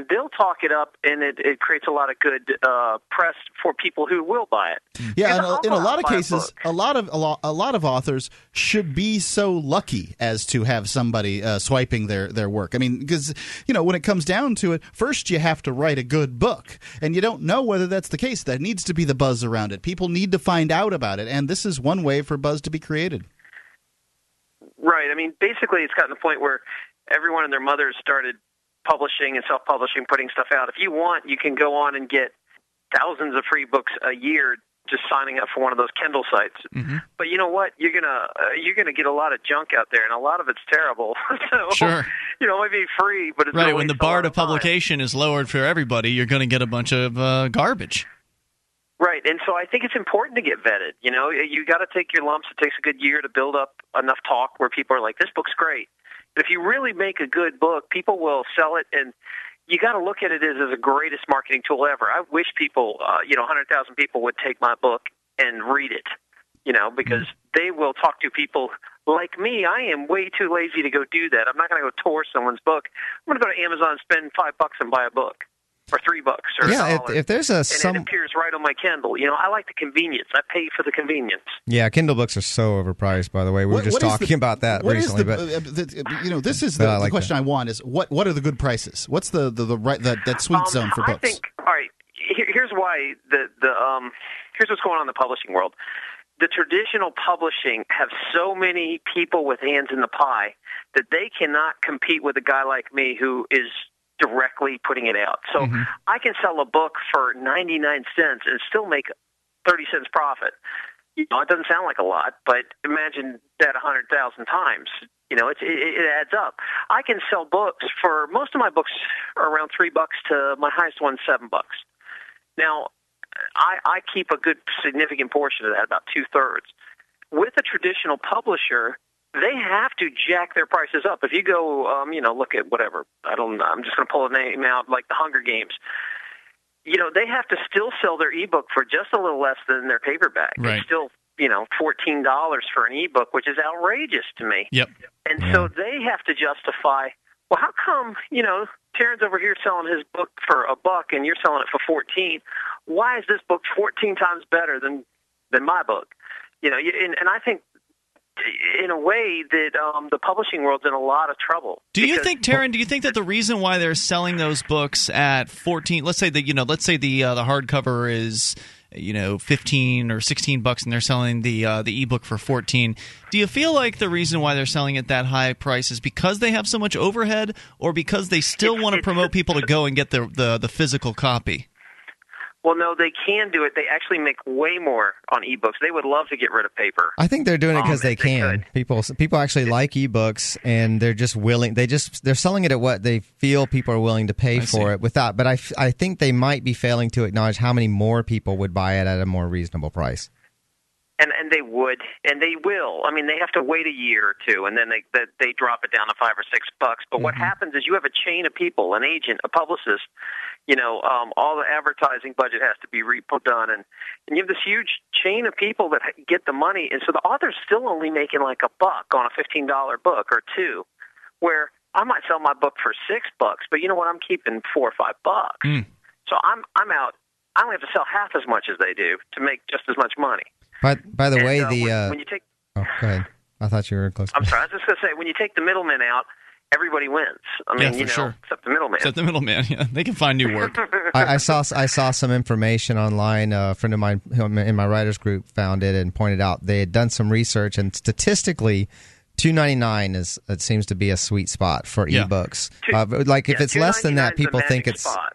they'll talk it up, and it, it creates a lot of good uh, press for people who will buy it. Yeah, in a, in a lot of buy a cases, a lot of a lot, a lot of authors should be so lucky as to have somebody uh, swiping their their work. I mean, because you know when it comes down to it, first you have to write a good book, and you don't know whether that's the case. There needs to be the buzz around it. People need to find out about it, and this is one way for buzz to be created. Right. I mean, basically, it's gotten to the point where everyone and their mothers started publishing and self-publishing, putting stuff out. If you want, you can go on and get thousands of free books a year just signing up for one of those Kindle sites. Mm-hmm. But you know what? You're gonna uh, you're gonna get a lot of junk out there, and a lot of it's terrible. so, Sure. You know, it might be free, but it's Right, when the waste a lot bar to of time. publication is lowered for everybody, you're going to get a bunch of uh, garbage. Right, and so I think it's important to get vetted. You know, you got to take your lumps. It takes a good year to build up enough talk where people are like, "This book's great." But if you really make a good book, people will sell it, and you got to look at it as, as the greatest marketing tool ever. I wish people, uh, you know, 100,000 people would take my book and read it. You know, because they will talk to people like me. I am way too lazy to go do that. I'm not going to go tour someone's book. I'm going to go to Amazon, spend five bucks, and buy a book, or three bucks, or a Yeah, if, if there's a and some it appears right on my Kindle. You know, I like the convenience. I pay for the convenience. yeah, Kindle books are so overpriced. By the way, we were just talking the- about that what is recently. the- but uh, the- you know, this is the, I the like question that. I want: is what what are the good prices? What's the the, the right that that sweet Um, zone for books? I books? think. All right. Here, here's why the the um here's what's going on in the publishing world. The traditional publishing have so many people with hands in the pie that they cannot compete with a guy like me who is directly putting it out. So Mm-hmm. I can sell a book for 99 cents and still make 30 cents profit. You know, it doesn't sound like a lot, but imagine that 100,000 times. You know, it's, it, it adds up. I can sell books for most of my books are around three bucks to my highest one seven bucks. Now, I, I keep a good significant portion of that, about two thirds. With a traditional publisher, they have to jack their prices up. If you go, um, you know, look at whatever I don't, I'm just going to pull a name out like the Hunger Games. You know, they have to still sell their ebook for just a little less than their paperback. Right. They still you know fourteen dollars for an ebook, which is outrageous to me. Yep. And yeah. so they have to justify. Well, how come you know Terran's over here selling his book for a buck and you're selling it for fourteen? Why is this book fourteen times better than than my book? You know, and, and I think in a way that um, the publishing world's in a lot of trouble. Do you think, Terran? Do you think that the reason why they're selling those books at fourteen, let's say the you know, let's say the uh, the hardcover is you know 15 or 16 bucks and they're selling the uh, the ebook for 14 do you feel like the reason why they're selling at that high price is because they have so much overhead or because they still want to promote people to go and get the, the the physical copy well, no, they can do it. They actually make way more on ebooks. They would love to get rid of paper. I think they're doing it because um, they can. They people people actually like ebooks, and they're just willing. They just they're selling it at what they feel people are willing to pay I for see. it. Without, but I I think they might be failing to acknowledge how many more people would buy it at a more reasonable price and and they would and they will i mean they have to wait a year or two and then they they, they drop it down to five or six bucks but mm-hmm. what happens is you have a chain of people an agent a publicist you know um all the advertising budget has to be re- done and and you have this huge chain of people that get the money and so the author's still only making like a buck on a fifteen dollar book or two where i might sell my book for six bucks but you know what i'm keeping four or five bucks mm. so i'm i'm out I only have to sell half as much as they do to make just as much money. By by the and, way, uh, the when, uh, when, you take oh, go ahead. I thought you were close. I'm sorry. I was just going to say when you take the middlemen out, everybody wins. I mean, yeah, you know, sure. except the middleman. Except the middleman. Yeah, they can find new work. I, I, saw I saw some information online. a friend of mine in my writers group found it and pointed out they had done some research and statistically. Two ninety nine is it seems to be a sweet spot for yeah. ebooks. Uh, like if yeah, it's less than that, people think it's spot.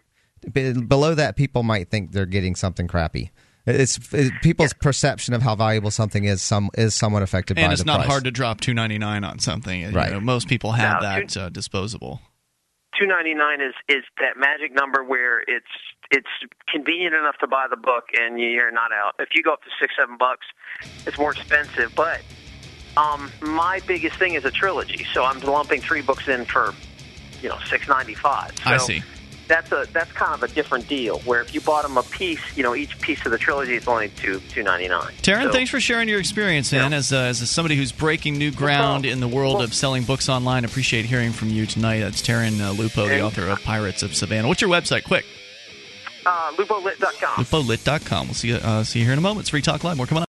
below that. People might think they're getting something crappy. It's it, people's yeah. perception of how valuable something is some is somewhat affected and by it's not price. hard to drop two ninety nine on something. You right. Know, most people have no, that two, uh, disposable. Two ninety nine is is that magic number where it's it's convenient enough to buy the book and you're not out. If you go up to six seven bucks, it's more expensive. But um, my biggest thing is a trilogy, so I'm lumping three books in for you know six ninety five. So I see that's a that's kind of a different deal. Where if you bought them a piece, you know, each piece of the trilogy is only two two ninety nine. Taryn, so, thanks for sharing your experience. Yeah. As uh, as somebody who's breaking new ground in the world well, of selling books online, appreciate hearing from you tonight. That's Taryn uh, Lupo, the author of Pirates of Savannah. What's your website? Quick. Uh, lupolit.com. Lupolit.com. We'll see you, uh, see you here in a moment. It's Free Talk Live. More coming up.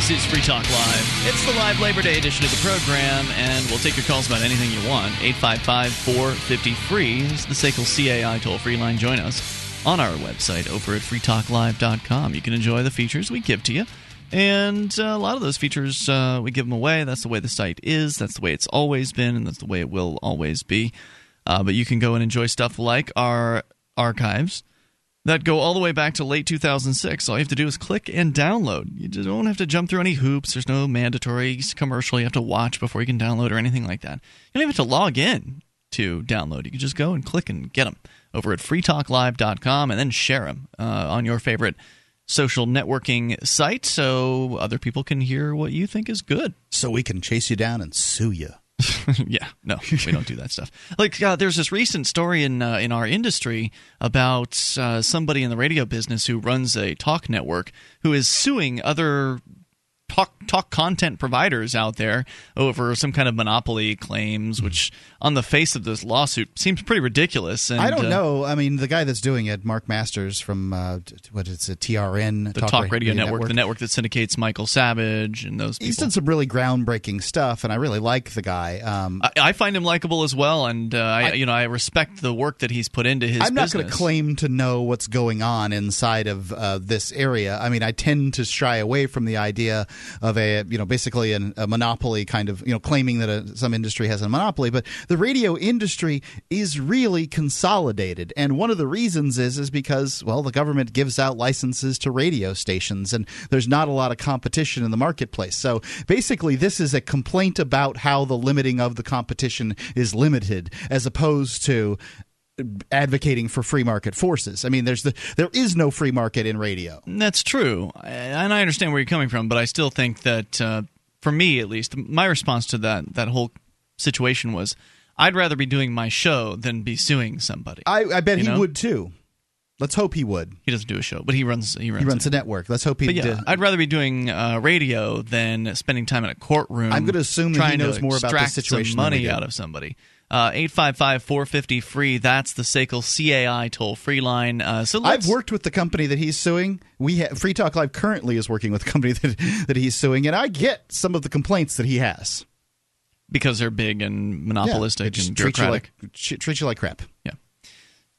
This is Free Talk Live. It's the live Labor Day edition of the program, and we'll take your calls about anything you want. 855 450 free is the SACL CAI toll free line. Join us on our website over at freetalklive.com. You can enjoy the features we give to you. And uh, a lot of those features, uh, we give them away. That's the way the site is. That's the way it's always been, and that's the way it will always be. Uh, but you can go and enjoy stuff like our archives that go all the way back to late 2006. All you have to do is click and download. You don't have to jump through any hoops. There's no mandatory commercial you have to watch before you can download or anything like that. You don't even have to log in to download. You can just go and click and get them over at freetalklive.com and then share them uh, on your favorite social networking site so other people can hear what you think is good. So we can chase you down and sue you. yeah, no, we don't do that stuff. Like, uh, there's this recent story in uh, in our industry about uh, somebody in the radio business who runs a talk network who is suing other talk talk content providers out there over some kind of monopoly claims, hmm. which on the face of this lawsuit seems pretty ridiculous. And, I don't uh, know. I mean, the guy that's doing it, Mark Masters from uh, what is it, TRN, the Talk, Talk Radio, Radio Network, Network, the network that syndicates Michael Savage and those people. He's done some really groundbreaking stuff, and I really like the guy. Um, I, I, find him likable as well, and uh, I, I, you know I respect the work that he's put into his. I'm not going to claim to know what's going on inside of uh, this area. I mean, I tend to shy away from the idea of a you know basically an, a monopoly kind of you know claiming that a, some industry has a monopoly, but the radio industry is really consolidated, and one of the reasons is is because well the government gives out licenses to radio stations, and there's not a lot of competition in the marketplace. So basically, this is a complaint about how the limiting of the competition is limited, as opposed to advocating for free market forces. I mean, there's the there is no free market in radio. That's true, and I understand where you're coming from, but I still think that, uh, for me at least, my response to that that whole situation was, I'd rather be doing my show than be suing somebody. I, I bet he know? would too. Let's hope he would. He doesn't do a show, but he runs. He runs, he runs a network. Let's hope he. But yeah, did. I'd rather be doing uh, radio than spending time in a courtroom. I'm going to assume that he knows more about the situation. Money out of somebody. Uh, 855 450 free. That's the SACL CAI toll free line. Uh, so I've worked with the company that he's suing. We ha- Free Talk Live currently is working with the company that, that he's suing, and I get some of the complaints that he has. Because they're big and monopolistic yeah, and bureaucratic. Treat you, like, treat you like crap. Yeah.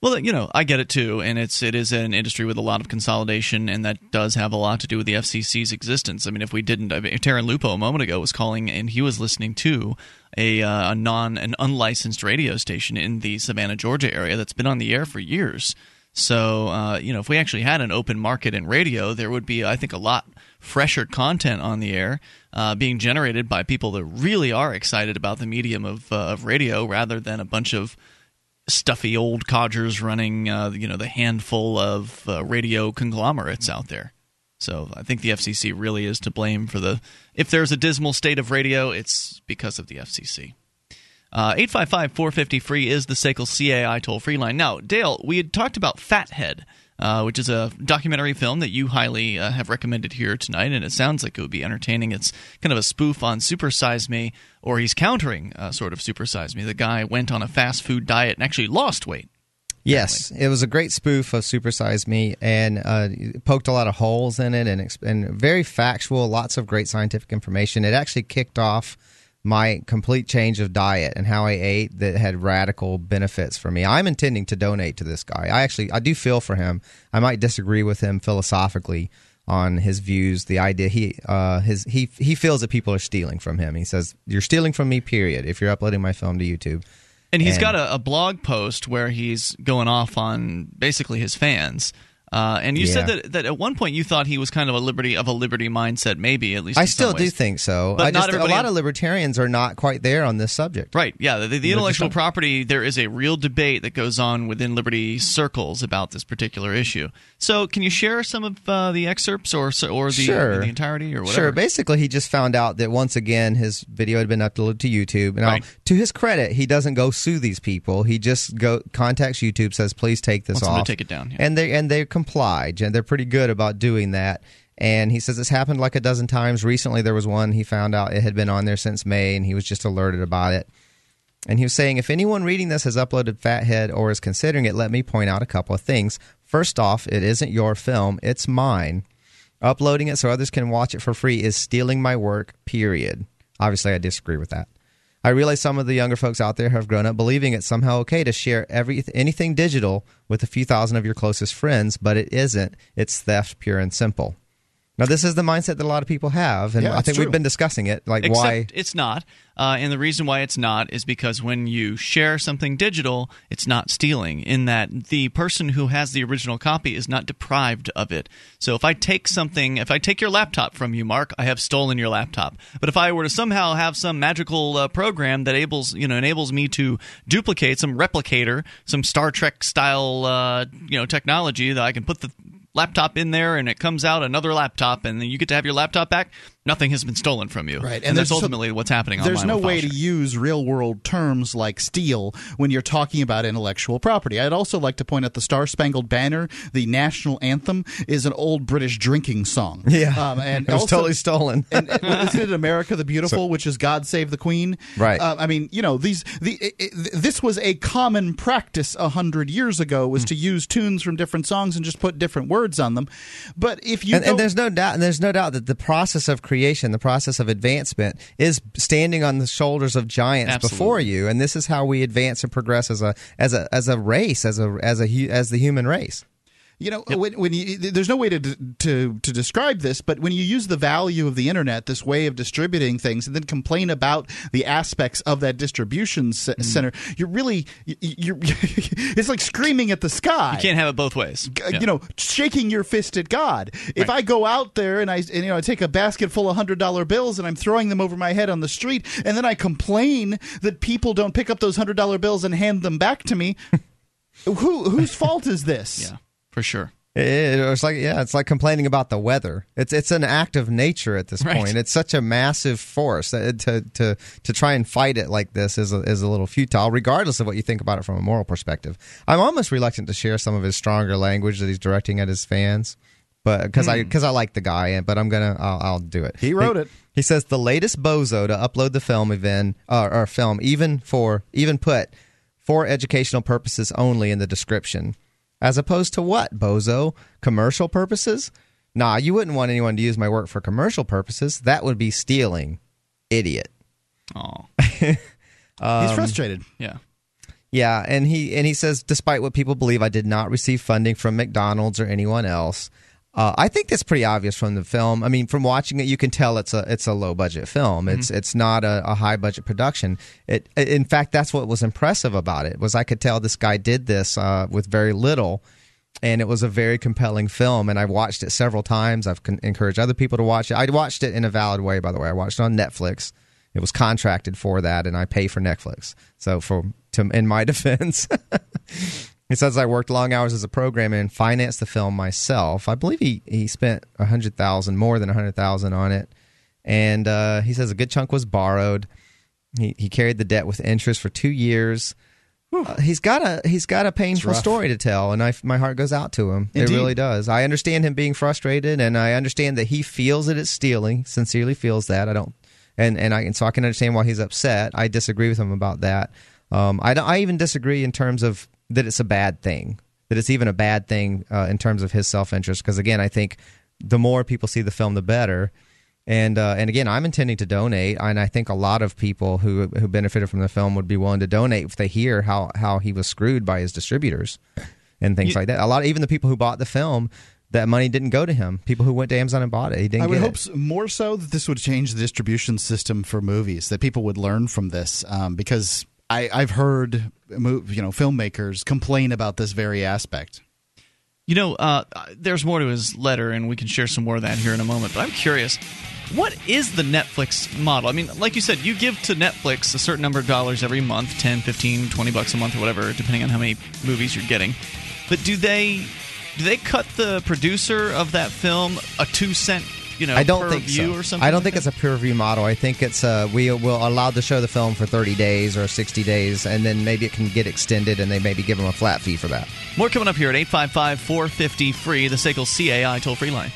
Well, you know, I get it too, and it's it is an industry with a lot of consolidation, and that does have a lot to do with the FCC's existence. I mean, if we didn't, I mean, Taryn Lupo a moment ago was calling, and he was listening to a, uh, a non an unlicensed radio station in the Savannah, Georgia area that's been on the air for years. So, uh, you know, if we actually had an open market in radio, there would be, I think, a lot fresher content on the air uh, being generated by people that really are excited about the medium of, uh, of radio rather than a bunch of stuffy old codgers running, uh, you know, the handful of uh, radio conglomerates out there. So I think the FCC really is to blame for the. If there's a dismal state of radio, it's because of the FCC. Uh, 855 450 free is the SACL CAI toll free line. Now, Dale, we had talked about Fat Head, uh, which is a documentary film that you highly uh, have recommended here tonight, and it sounds like it would be entertaining. It's kind of a spoof on Super Size Me, or he's countering uh, sort of Super Size Me. The guy went on a fast food diet and actually lost weight. Yes, it was a great spoof of Super Size Me, and uh, poked a lot of holes in it, and, and very factual, lots of great scientific information. It actually kicked off my complete change of diet and how I ate that had radical benefits for me. I'm intending to donate to this guy. I actually I do feel for him. I might disagree with him philosophically on his views. The idea he uh, his he he feels that people are stealing from him. He says you're stealing from me. Period. If you're uploading my film to YouTube. And he's and, got a, a, blog post where he's going off on basically his fans. Uh, and you yeah. said that, that at one point you thought he was kind of a liberty of a liberty mindset, maybe at least. I still do think so. But I just, a lot of libertarians are not quite there on this subject. Right? Yeah. The, the intellectual property. There is a real debate that goes on within liberty circles about this particular issue. So, can you share some of uh, the excerpts or or the, sure. the entirety or whatever? Sure. Basically, he just found out that once again his video had been uploaded to YouTube. Now, right. to his credit, he doesn't go sue these people. He just go contacts YouTube, says, "Please take this Wants off." take it down. Yeah. And they and they comply, and they're pretty good about doing that. And he says it's happened like a dozen times. Recently, there was one he found out it had been on there since May, and he was just alerted about it. And he was saying, if anyone reading this has uploaded Fat Head or is considering it, let me point out a couple of things. First off, it isn't your film, it's mine. Uploading it so others can watch it for free is stealing my work, period. Obviously, I disagree with that. I realize some of the younger folks out there have grown up believing it's somehow okay to share every anything digital with a few thousand of your closest friends, but it isn't. It's theft, pure and simple. Now, this is the mindset that a lot of people have, and yeah, I think true. we've been discussing it. Like, Except why it's not, uh, and the reason why it's not is because when you share something digital, it's not stealing. In that the person who has the original copy is not deprived of it. So, if I take something, if I take your laptop from you, Mark, I have stolen your laptop. But if I were to somehow have some magical uh, program that enables, you know, enables me to duplicate some replicator, some Star Trek style, uh, you know, technology that I can put the laptop in there and it comes out another laptop and then you get to have your laptop back nothing has been stolen from you. Right, and, and that's ultimately so, what's happening. On the planet. There's no way to use real world terms like steal when you're talking about intellectual property. I'd also like to point out the Star Spangled Banner, the national anthem, is an old British drinking song. Yeah, um, and it was also, totally stolen. and, and isn't it America the Beautiful, so, which is God Save the Queen? Right. Uh, I mean, you know, these the it, it, this was a common practice a hundred years ago was mm. to use tunes from different songs and just put different words on them. But if you and, and there's no doubt, and there's no doubt that the process of creation, the process of advancement, is standing on the shoulders of giants Absolutely. before you, and this is how we advance and progress as a as a as a race, as a as a as the human race. You know, yep. when, when you, there's no way to, to to describe this, but when you use the value of the internet, this way of distributing things, and then complain about the aspects of that distribution mm. center, you're really you're it's like screaming at the sky. You can't have it both ways. Yeah. You know, shaking your fist at God. If right. I go out there and I and, you know I take a basket full of hundred dollar bills and I'm throwing them over my head on the street, and then I complain that people don't pick up those hundred dollar bills and hand them back to me. Who whose fault is this? Yeah for sure. It, it's like yeah, it's like complaining about the weather. It's it's an act of nature at this right. point. It's such a massive force that to to to try and fight it like this is a, is a little futile, regardless of what you think about it from a moral perspective. I'm almost reluctant to share some of his stronger language that he's directing at his fans, but because mm. I because hmm. I like the guy, but I'm gonna I'll, I'll do it. He wrote he, it. He says the latest bozo to upload the film event uh, or film even for even put for educational purposes only in the description. As opposed to what, bozo? Commercial purposes? Nah, you wouldn't want anyone to use my work for commercial purposes. That would be stealing. Idiot. Oh. um, He's frustrated. Yeah. Yeah, and he and he says, despite what people believe, I did not receive funding from McDonald's or anyone else. Uh, I think that's pretty obvious from the film. I mean, from watching it, you can tell it's a it's a low budget film. It's mm-hmm. it's not a, a, high budget production. It in fact that's what was impressive about it was I could tell this guy did this uh, with very little, and it was a very compelling film. And I watched it several times. I've con- encouraged other people to watch it. I watched it in a valid way, by the way. I watched it on Netflix. It was contracted for that, and I pay for Netflix. So for to in my defense. He says I worked long hours as a programmer and financed the film myself. I believe he he spent a hundred thousand, more than a hundred thousand on it, and uh, he says a good chunk was borrowed. He he carried the debt with interest for two years. Uh, he's got a he's got a painful story to tell, and I, my heart goes out to him. Indeed. It really does. I understand him being frustrated, and I understand that he feels that it's stealing. Sincerely feels that. I don't, and and I and so I can understand why he's upset. I disagree with him about that. Um, I I even disagree in terms of that it's a bad thing, that it's even a bad thing uh, in terms of his self interest. Because again, I think the more people see the film, the better. And uh, and again, I'm intending to donate, and I think a lot of people who who benefited from the film would be willing to donate if they hear how how he was screwed by his distributors and things you, like that. A lot, of, even the people who bought the film, that money didn't go to him. People who went to Amazon and bought it, he didn't. I would hope it. more so that this would change the distribution system for movies. That people would learn from this, um, because I, I've heard you know filmmakers complain about this very aspect. You know, uh, there's more to his letter, and we can share some more of that here in a moment. But I'm curious, what is the Netflix model? I mean, like you said, you give to Netflix a certain number of dollars every month 10, 15, 20 bucks a month or whatever, depending on how many movies you're getting. But do they do they cut the producer of that film a two cent you know, I don't think so. or something? I don't like think that? it's a peer review model. I think it's uh, we will allow to show the film for 30 days or 60 days, and then maybe it can get extended, and they maybe give them a flat fee for that. More coming up here at 855 450 free, the SACL CAI toll free line.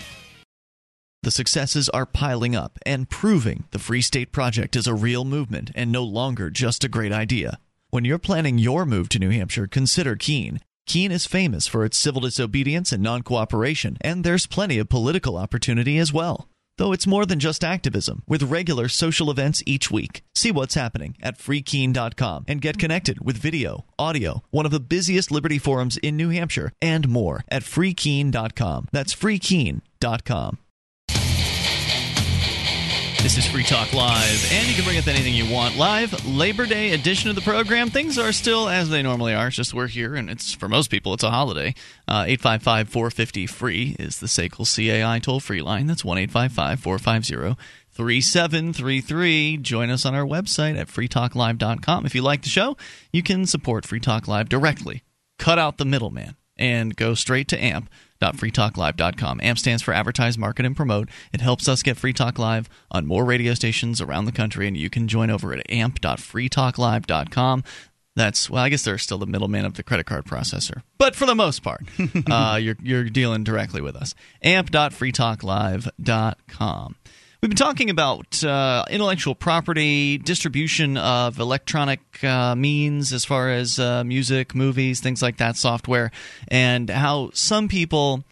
The successes are piling up and proving the Free State Project is a real movement and no longer just a great idea. When you're planning your move to New Hampshire, consider Keene. Keene is famous for its civil disobedience and non cooperation, and there's plenty of political opportunity as well. Though it's more than just activism, with regular social events each week. See what's happening at freekeene.com and get connected with video, audio, one of the busiest Liberty forums in New Hampshire, and more at freekeene.com. That's freekeene.com. This is Free Talk Live, and you can bring up anything you want. Live Labor Day edition of the program. Things are still as they normally are. It's just we're here, and it's for most people, it's a holiday. Uh, 855 450 free is the SACL CAI toll free line. That's 1 855 450 3733. Join us on our website at freetalklive.com. If you like the show, you can support Free Talk Live directly. Cut out the middleman and go straight to AMP freetalklive.com. AMP stands for Advertise, Market, and Promote. It helps us get Free Talk Live on more radio stations around the country, and you can join over at amp.freetalklive.com. That's well, I guess they're still the middleman of the credit card processor, but for the most part, uh, you're you're dealing directly with us. amp.freetalklive.com. We've been talking about uh, intellectual property, distribution of electronic uh, means as far as uh, music, movies, things like that, software, and how some people,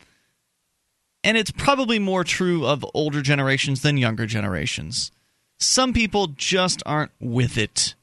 and it's probably more true of older generations than younger generations, some people just aren't with it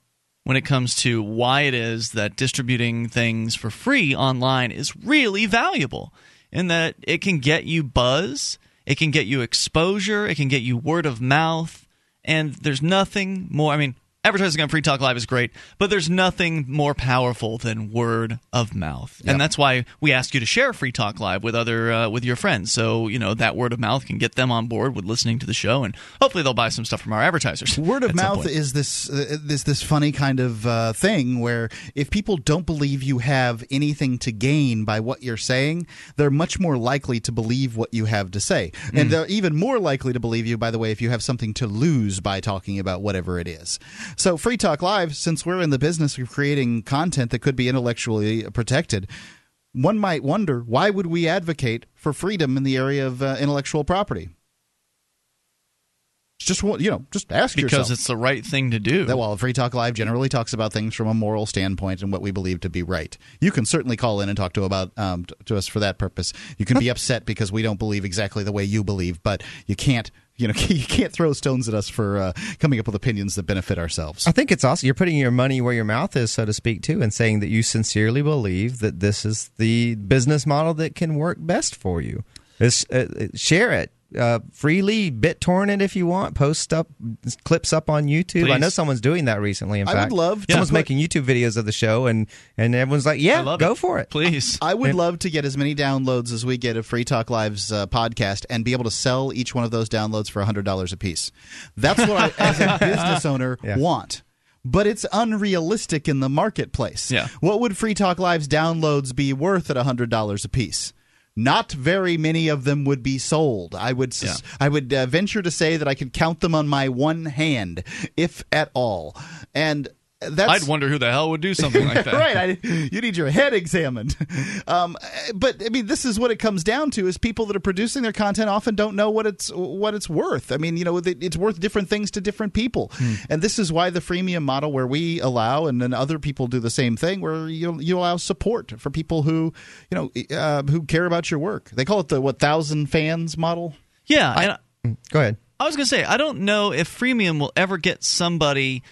when it comes to why it is that distributing things for free online is really valuable in that it can get you buzz, it can get you exposure, it can get you word of mouth, and there's nothing more. I mean, advertising on Free Talk Live is great, but there's nothing more powerful than word of mouth, Yep. and that's why we ask you to share Free Talk Live with other uh, with your friends. So you know that word of mouth can get them on board with listening to the show, and hopefully they'll buy some stuff from our advertisers. Word of mouth is this uh, this this funny kind of uh, thing where if people don't believe you have anything to gain by what you're saying, they're much more likely to believe what you have to say, and Mm. they're even more likely to believe you. By the way, if you have something to lose by talking about whatever it is. So Free Talk Live, since we're in the business of creating content that could be intellectually protected. One might wonder why would we advocate for freedom in the area of uh, intellectual property? Just one- you know, just ask yourself because yourself. it's the right thing to do. That while Free Talk Live generally talks about things from a moral standpoint and what we believe to be right, you can certainly call in and talk to about um, to us for that purpose. You can be upset because we don't believe exactly the way you believe, but you can't. You know, you can't throw stones at us for uh, coming up with opinions that benefit ourselves. I think it's awesome. You're putting your money where your mouth is, so to speak, too, and saying that you sincerely believe that this is the business model that can work best for you. It's, uh, share it uh, freely, BitTorrent it if you want. Post up clips up on YouTube. I know someone's doing that recently. In I would love to someone's put- making YouTube videos of the show, and and everyone's like, "Yeah, go it. for it." please. I would love to get as many downloads as we get of Free Talk Live's uh, podcast and be able to sell each one of those downloads for $100 a piece. That's what I, as a business owner, Yeah. want. But it's unrealistic in the marketplace. Yeah. What would Free Talk Live's downloads be worth at $100 a piece? Not very many of them would be sold. I would sus- I would uh, venture to say that I could count them on my one hand, if at all. And that's I'd wonder who the hell would do something like that. right. I, you need your head examined. Um, but I mean, this is what it comes down to: is people that are producing their content often don't know what it's what it's worth. I mean, you know, it's worth different things to different people, and this is why the freemium model, where we allow, and then other people do the same thing, where you you allow support for people who you know uh, who care about your work. They call it the what thousand fans model. Yeah, and Go ahead. I was gonna say I don't know if freemium will ever get somebody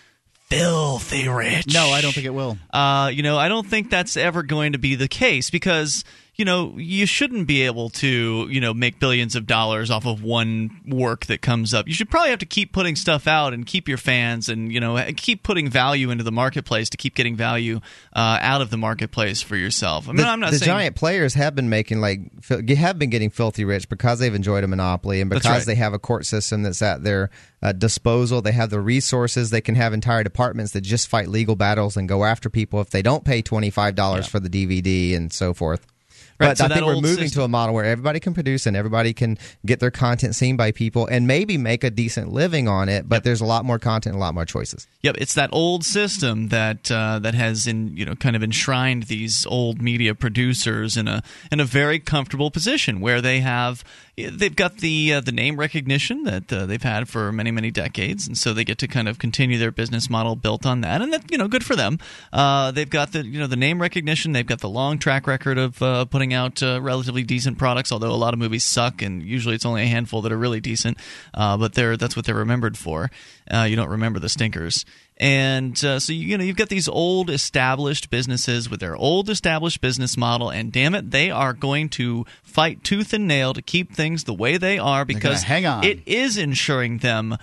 filthy rich. No, I don't think it will. Uh, you know, I don't think that's ever going to be the case because you know you shouldn't be able to you know make billions of dollars off of one work that comes up. You should probably have to keep putting stuff out and keep your fans and you know keep putting value into the marketplace to keep getting value uh, out of the marketplace for yourself. I mean, the, I'm not the saying giant players have been making like have been getting filthy rich because they've enjoyed a monopoly and because right. they have a court system that's at their uh, disposal. They have the resources. They can have entire departments that just fight legal battles and go after people if they don't pay twenty five dollars for the DVD and so forth. Right, but so I think we're moving system- to a model where everybody can produce and everybody can get their content seen by people and maybe make a decent living on it. But there's a lot more content, a lot more choices. Yep, it's that old system that uh, that has in you know kind of enshrined these old media producers in a in a very comfortable position where they have they've got the uh, the name recognition that uh, they've had for many many decades, and so they get to kind of continue their business model built on that, and that you know good for them. Uh, they've got the you know the name recognition, they've got the long track record of uh, putting out uh, relatively decent products, although a lot of movies suck, and usually it's only a handful that are really decent. Uh, but they're that's what they're remembered for. Uh, you don't remember the stinkers. And uh, so you know you've got these old established businesses with their old established business model, and damn it, they are going to fight tooth and nail to keep things the way they are because hang on. it is ensuring them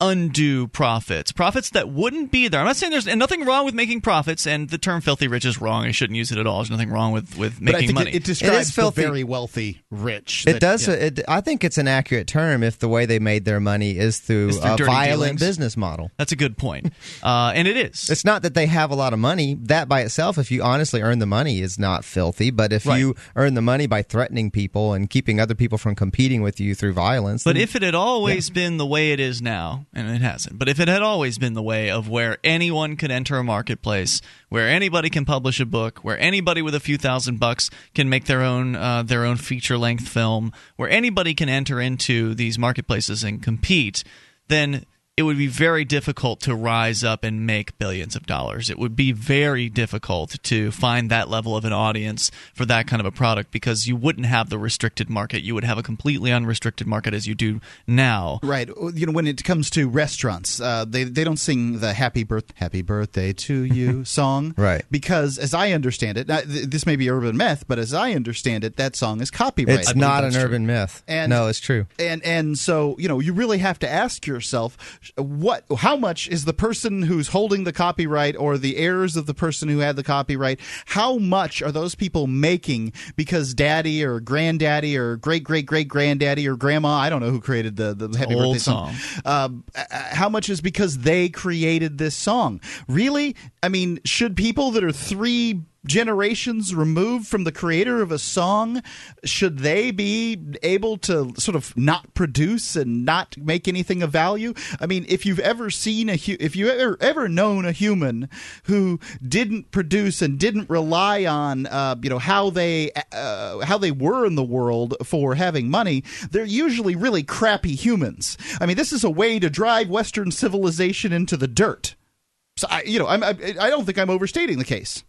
undue profits, profits that wouldn't be there. I'm not saying there's and nothing wrong with making profits, and the term "filthy rich" is wrong. I shouldn't use it at all. There's nothing wrong with with But I making think money. it, it describes the filthy. very wealthy rich. It does. yeah. It, I think it's an accurate term if the way they made their money is through, Is through a violent dealings. business model. That's a good point, uh, and it is. It's not that they have a lot of money. That by itself, if you honestly earn the money, is not filthy. But if Right. you earn the money by threatening people and keeping other people from competing with you through violence, But then- if it had always been the way it is now, and it hasn't, but if it had always been the way of where anyone could enter a marketplace, where anybody can publish a book, where anybody with a few thousand bucks can make their own uh, their own feature length film, where anybody can enter into these marketplaces and compete, then it would be very difficult to rise up and make billions of dollars. It would be very difficult to find that level of an audience for that kind of a product because you wouldn't have the restricted market. You would have a completely unrestricted market as you do now. Right. You know, when it comes to restaurants, uh, they they don't sing the "Happy Birth Happy Birthday to You" song, right? Because as I understand it, th- this may be urban myth, but as I understand it, that song is copyrighted. It's not an urban myth. And, no, it's true. And and so you know, you really have to ask yourself what how much is the person who's holding the copyright or the heirs of the person who had the copyright how much are those people making because daddy or granddaddy or great great great granddaddy or grandma i don't know who created the the happy Old birthday song, song. Uh, how much is because they created this song? Really? I mean should people that are three generations removed from the creator of a song, should they be able to sort of not produce and not make anything of value? I mean, if you've ever seen a if you ever ever known a human who didn't produce and didn't rely on uh, you know how they uh, how they were in the world for having money, they're usually really crappy humans. I mean, this is a way to drive Western civilization into the dirt. So I, you know, I'm, I, I don't think I'm overstating the case.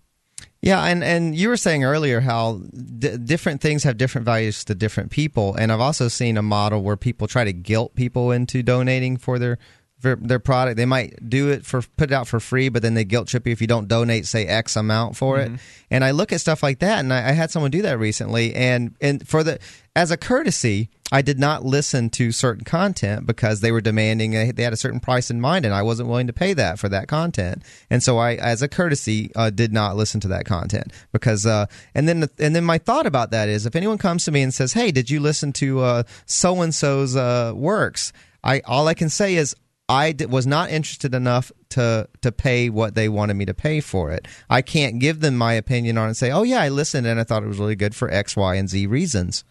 Yeah, and, and you were saying earlier how d- different things have different values to different people, and I've also seen a model where people try to guilt people into donating for their for their product. They might do it for put it out for free, but then they guilt trip you if you don't donate, say X amount for mm-hmm. it. And I look at stuff like that, and I, I, had someone do that recently, and and for the as a courtesy, I did not listen to certain content because they were demanding they had a certain price in mind, and I wasn't willing to pay that for that content. And so I, as a courtesy, uh, did not listen to that content because. Uh, and then and then my thought about that is, if anyone comes to me and says, "Hey, did you listen to so and so's works?" I all I can say is I was not interested enough to to pay what they wanted me to pay for it. I can't give them my opinion on it and say, "Oh yeah, I listened and I thought it was really good for X, Y, and Z reasons."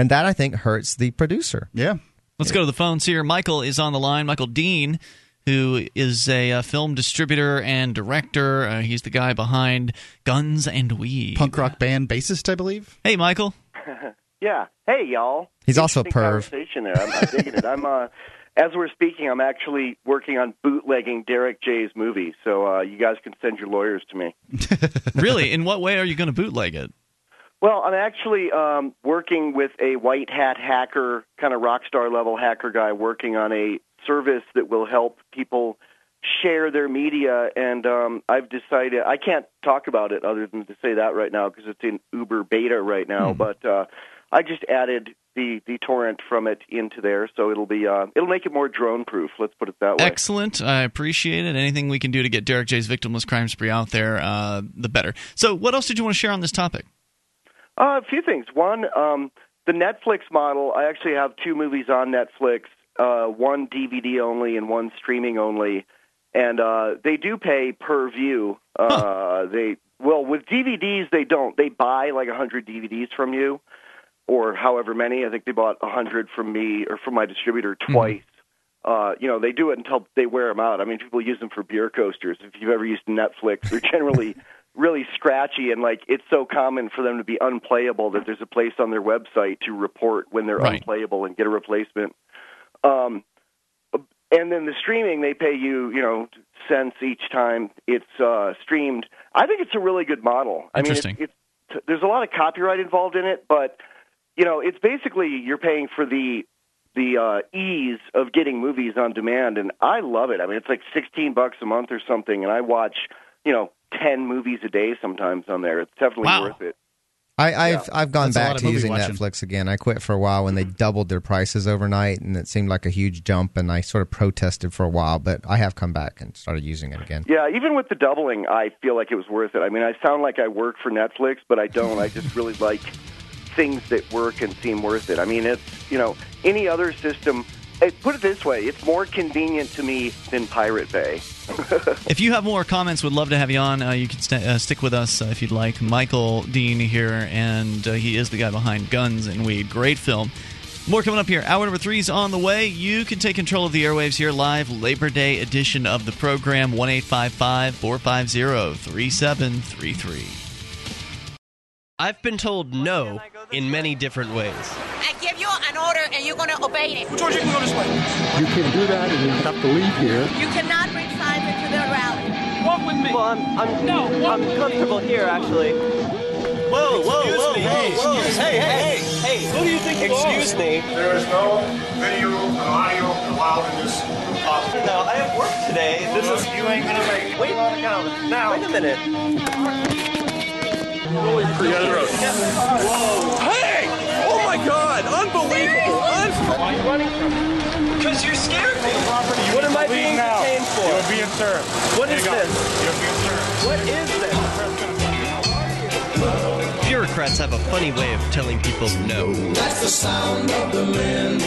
And that I think hurts the producer. Yeah. Let's go to the phones here. Michael is on the line. Michael Dean, who is a, a uh, film distributor and director. Uh, he's the guy behind Guns and Weed, punk rock band bassist, I believe. Hey, Michael. yeah. Hey, y'all. He's also a perv. Conversation there. I'm, I'm digging it. I'm uh, as we're speaking, I'm actually working on bootlegging Derrick J's movie, so uh, you guys can send your lawyers to me. really? In what way are you going to bootleg it? Well, I'm actually um, working with a white hat hacker, kind of rock star level hacker guy, working on a service that will help people share their media. And um, I've decided I can't talk about it other than to say that right now because it's in Uber beta right now. Hmm. But uh, I just added the the torrent from it into there, so it'll be uh, it'll make it more drone proof. Let's put it that way. Excellent. I appreciate it. Anything we can do to get Derrick J's victimless crime spree out there, uh, the better. So, what else did you want to share on this topic? Uh, a few things. One, um, the Netflix model. I actually have two movies on Netflix. Uh, one DVD only and one streaming only, and uh, they do pay per view. Uh, huh. They well with DVDs they don't. They buy like a hundred DVDs from you or however many. I think they bought a hundred from me or from my distributor hmm. twice. Mm-hmm. Uh, you know, they do it until they wear them out. I mean, people use them for beer coasters. If you've ever used Netflix, they're generally really scratchy and like it's so common for them to be unplayable that there's a place on their website to report when they're right. unplayable and get a replacement. Um, and then the streaming, they pay you, you know, cents each time it's uh, streamed. I think it's a really good model. I mean, it's, it's, there's a lot of copyright involved in it, but you know, it's basically you're paying for the the uh, ease of getting movies on demand, and I love it. I mean, it's like sixteen bucks a month or something, and I watch you know ten movies a day sometimes on there. It's definitely wow. worth it. I, have yeah. I've gone That's back to using watching. Netflix again. I quit for a while when they doubled their prices overnight, and it seemed like a huge jump. And I sort of protested for a while, but I have come back and started using it again. Yeah, even with the doubling, I feel like it was worth it. I mean, I sound like I work for Netflix, but I don't. I just really like things that work and seem worth it. I mean, it's you know any other system. It, put it this way: it's more convenient to me than Pirate Bay. if you have more comments, would love to have you on. Uh, you can st- uh, stick with us uh, if you'd like. Michael Dean here, and uh, he is the guy behind Guns and Weed. Great film. More coming up here. Hour number three is on the way. You can take control of the airwaves here live, Labor Day edition of the program, 1 450 3733. I've been told no in many different ways. I give you an order and you're going to obey it. George, you can go this way. You can do that and you have to leave here. You cannot bring signs into the rally. Walk with me. Well, I'm, I'm, no, I'm comfortable here, actually. Whoa, whoa, whoa, me. whoa, whoa. Hey, hey, hey, hey. Who do you think you Excuse are? me. There is no video and audio allowed in this hospital. No, I have work today. This is. You ain't gonna make it. Wait, now. wait a minute. Whoa. Hey! Oh my God! Unbelievable! Un- Why are you running from me? Because you scared me. Property. you what am I being now. detained for? You're being served. What There is you this? You're being served. What is this? Bureaucrats have a funny way of telling people no. That's the sound of the men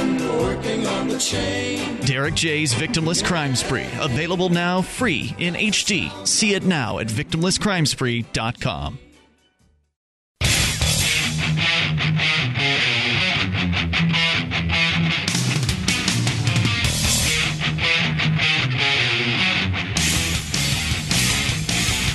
working on the chain. Derrick J's Victimless Crime Spree. Available now free in HD. See it now at victimlesscrimespree.com.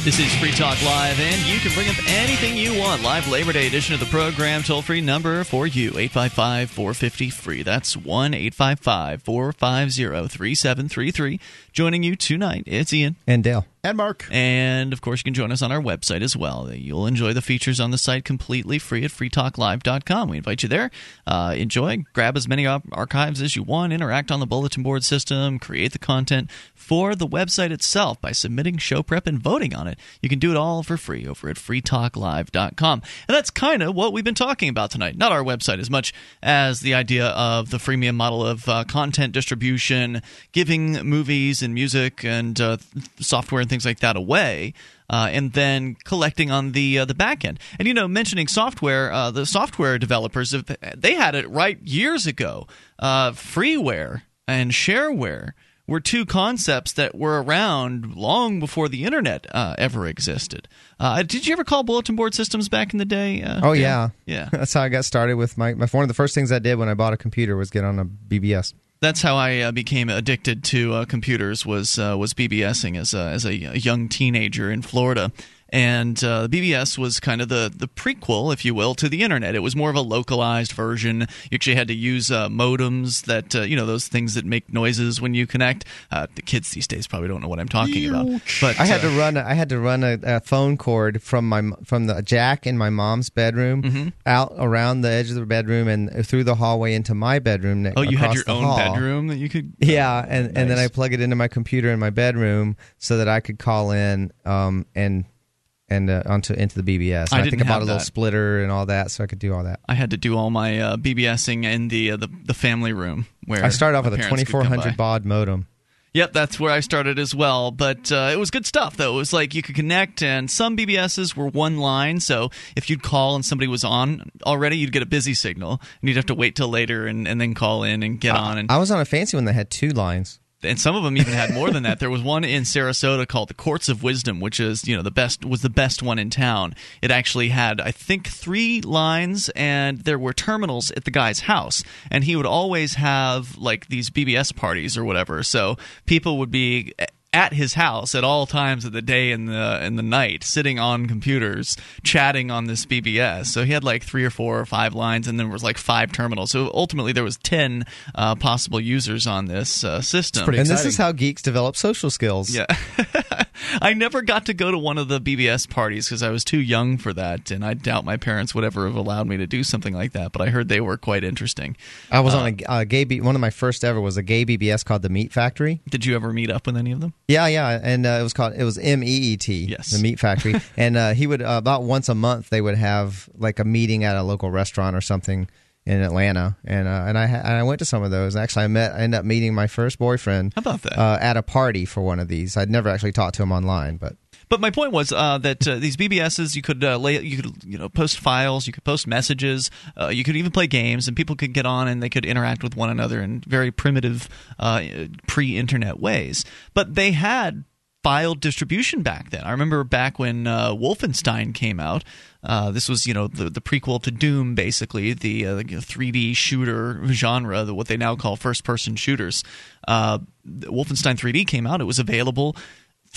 This is Free Talk Live, and you can bring up anything you want. Live Labor Day edition of the program. Toll free number for you 855 450 free. That's 1 855 450 3733. Joining you tonight, it's Ian. And Dale. And Mark. And of course, you can join us on our website as well. You'll enjoy the features on the site completely free at freetalklive.com. We invite you there. Uh, enjoy, grab as many archives as you want, interact on the bulletin board system, create the content for the website itself by submitting show prep and voting on it. You can do it all for free over at freetalklive.com. And that's kind of what we've been talking about tonight. Not our website as much as the idea of the freemium model of uh, content distribution, giving movies and music and uh, software and things like that away. Uh, and then collecting on the uh, the back end. And you know, mentioning software, uh, the software developers have they had it right years ago. Uh, freeware and shareware were two concepts that were around long before the internet uh, ever existed. Uh, did you ever call bulletin board systems back in the day? Uh, Oh Dan? yeah, yeah. That's how I got started with my, my. One of the first things I did when I bought a computer was get on a BBS. That's how I uh, became addicted to uh, computers. Was uh, was BBSing as a, as a young teenager in Florida, and uh, the BBS was kind of the the prequel, if you will, to the internet. It was more of a localized version. You actually had to use uh, modems that uh, you know those things that make noises when you connect. Uh, the kids these days probably don't know what I'm talking about. But I had uh, to run. A, I had to run a, a phone cord from my from the jack in my mom's bedroom Mm-hmm. out around the edge of the bedroom and through the hallway into my bedroom. ne- Oh, you had your own hall. bedroom that you could. Yeah, and, and then I plug it into my computer in my bedroom so that I could call in um, and and uh, onto into the BBS. I I, think I bought a little that. splitter and all that, so I could do all that. I had to do all my uh, BBSing in the, uh, the the family room where I started off with a parents could come 2400 baud modem. Yep, that's where I started as well. But uh, it was good stuff, though. It was like you could connect, and some BBSs were one line. So if you'd call and somebody was on already, you'd get a busy signal, and you'd have to wait till later and, and then call in and get on. And I was on a fancy one that had two lines. And some of them even had more than that. There was one in Sarasota called the Courts of Wisdom, which is you know the best was the best one in town. It actually had I think three lines, and there were terminals at the guy's house, and he would always have like these BBS parties or whatever. So people would be at his house at all times of the day and the and the night, sitting on computers, chatting on this BBS. So he had like three or four or five lines, and then there was like five terminals. So ultimately, there was ten uh, possible users on this uh, system. and this is how geeks develop social skills. Yeah. I never got to go to one of the BBS parties because I was too young for that, and I doubt my parents would ever have allowed me to do something like that. But I heard they were quite interesting. I was Uh, on a, a gay. B, one of my first ever was a gay BBS called the Meat Factory. Did you ever meet up with any of them? Yeah, yeah, and uh, it was called it was M E E T. Yes. the Meat Factory, and uh, he would uh, about once a month they would have like a meeting at a local restaurant or something in Atlanta, and uh, and I and I went to some of those. Actually, I met I ended up meeting my first boyfriend. How about that? Uh, at a party for one of these. I'd never actually talked to him online, but But my point was uh, that uh, these BBSs, you could uh, lay, you could you know post files, you could post messages, uh, you could even play games, and people could get on and they could interact with one another in very primitive, uh, pre-internet ways. But they had file distribution back then. I remember back when uh, Wolfenstein came out. Uh, this was, you know, the, the prequel to Doom, basically the uh, 3D shooter genre, the, what they now call first-person shooters. Uh, Wolfenstein 3D came out. It was available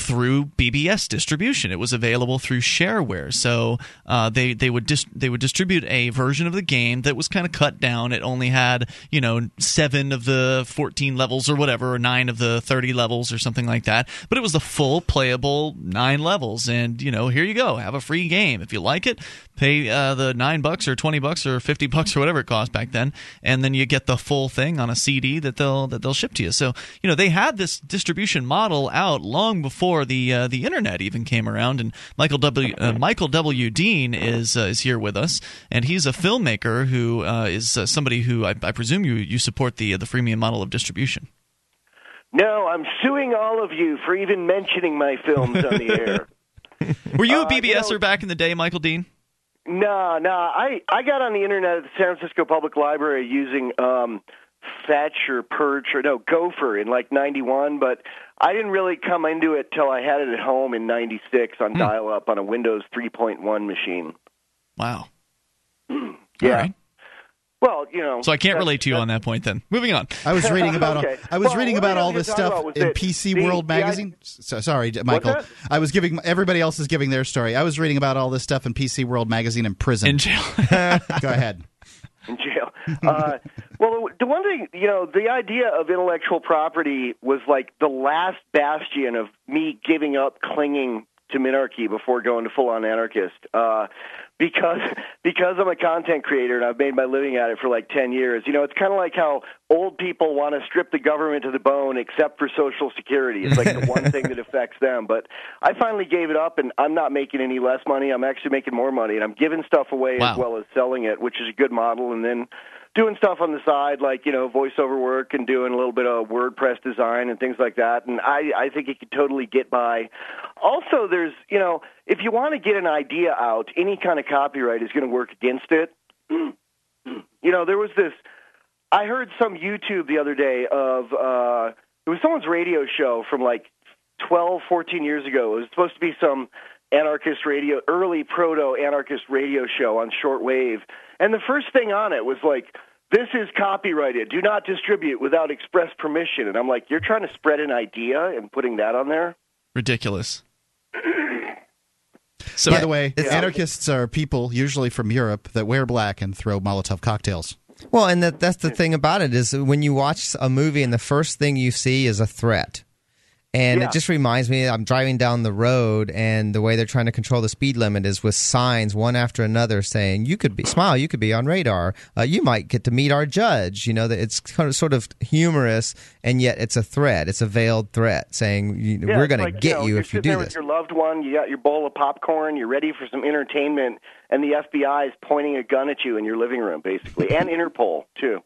through BBS distribution. It was available through shareware, so uh, they they would dis- they would distribute a version of the game that was kind of cut down. It only had you know seven of the fourteen levels or whatever, or nine of the thirty levels or something like that. But it was the full playable nine levels, and you know here you go, have a free game if you like it. Pay uh, the nine bucks or twenty bucks or fifty bucks or whatever it cost back then, and then you get the full thing on a CD that they'll that they'll ship to you. So you know they had this distribution model out long before the uh, the internet even came around. And Michael W. Uh, Michael W. Dean is uh, is here with us, and he's a filmmaker who uh, is uh, somebody who I, I presume you you support the uh, the freemium model of distribution. No, I'm suing all of you for even mentioning my films on the air. Were you a BBSer you know- back in the day, Michael Dean? No, no. I I got on the internet at the San Francisco Public Library using um Fetch or Perch or no Gopher in like '91, but I didn't really come into it till I had it at home in '96 on hmm. dial-up on a Windows 3.1 machine. Wow. Yeah. All right. Well, you know. So I can't relate to you on that point. Then moving on. I was reading about Okay. I was Well, reading about all this stuff about in that PC the- World the idea- magazine. So, sorry, Michael. I was giving everybody else is giving their story. I was reading about all this stuff in PC World magazine in prison. In jail. Go ahead. In jail. Uh, well, the one thing, you know, the idea of intellectual property was like the last bastion of me giving up clinging to minarchy before going to full on anarchist. Uh, because because I'm a content creator and I've made my living at it for like 10 years. You know, it's kind of like how old people want to strip the government to the bone except for social security. It's like the one thing that affects them. But I finally gave it up and I'm not making any less money. I'm actually making more money and I'm giving stuff away Wow. as well as selling it, which is a good model and then doing stuff on the side like, you know, voiceover work and doing a little bit of WordPress design and things like that. And I I think it could totally get by. Also there's, you know, if you want to get an idea out, any kind of copyright is going to work against it. you know, there was this. I heard some YouTube the other day of uh, it was someone's radio show from like 12, 14 years ago. It was supposed to be some anarchist radio, early proto anarchist radio show on shortwave, and the first thing on it was like. This is copyrighted. Do not distribute without express permission. And I'm like, you're trying to spread an idea and putting that on there? Ridiculous. So By the way, anarchists are people usually from Europe that wear black and throw Molotov cocktails. Well, and that, that's the thing about it is when you watch a movie and the first thing you see is a threat. And Yeah. it just reminds me, I'm driving down the road, and the way they're trying to control the speed limit is with signs one after another saying, "You could be smile, you could be on radar. Uh, you might get to meet our judge." You know that it's kind of sort of humorous, and yet it's a threat. It's a veiled threat saying, you Yeah, "We're going to like, get know, you if you sitting there do with this." Your loved one, you got your bowl of popcorn, you're ready for some entertainment, and the FBI is pointing a gun at you in your living room, basically, and Interpol too.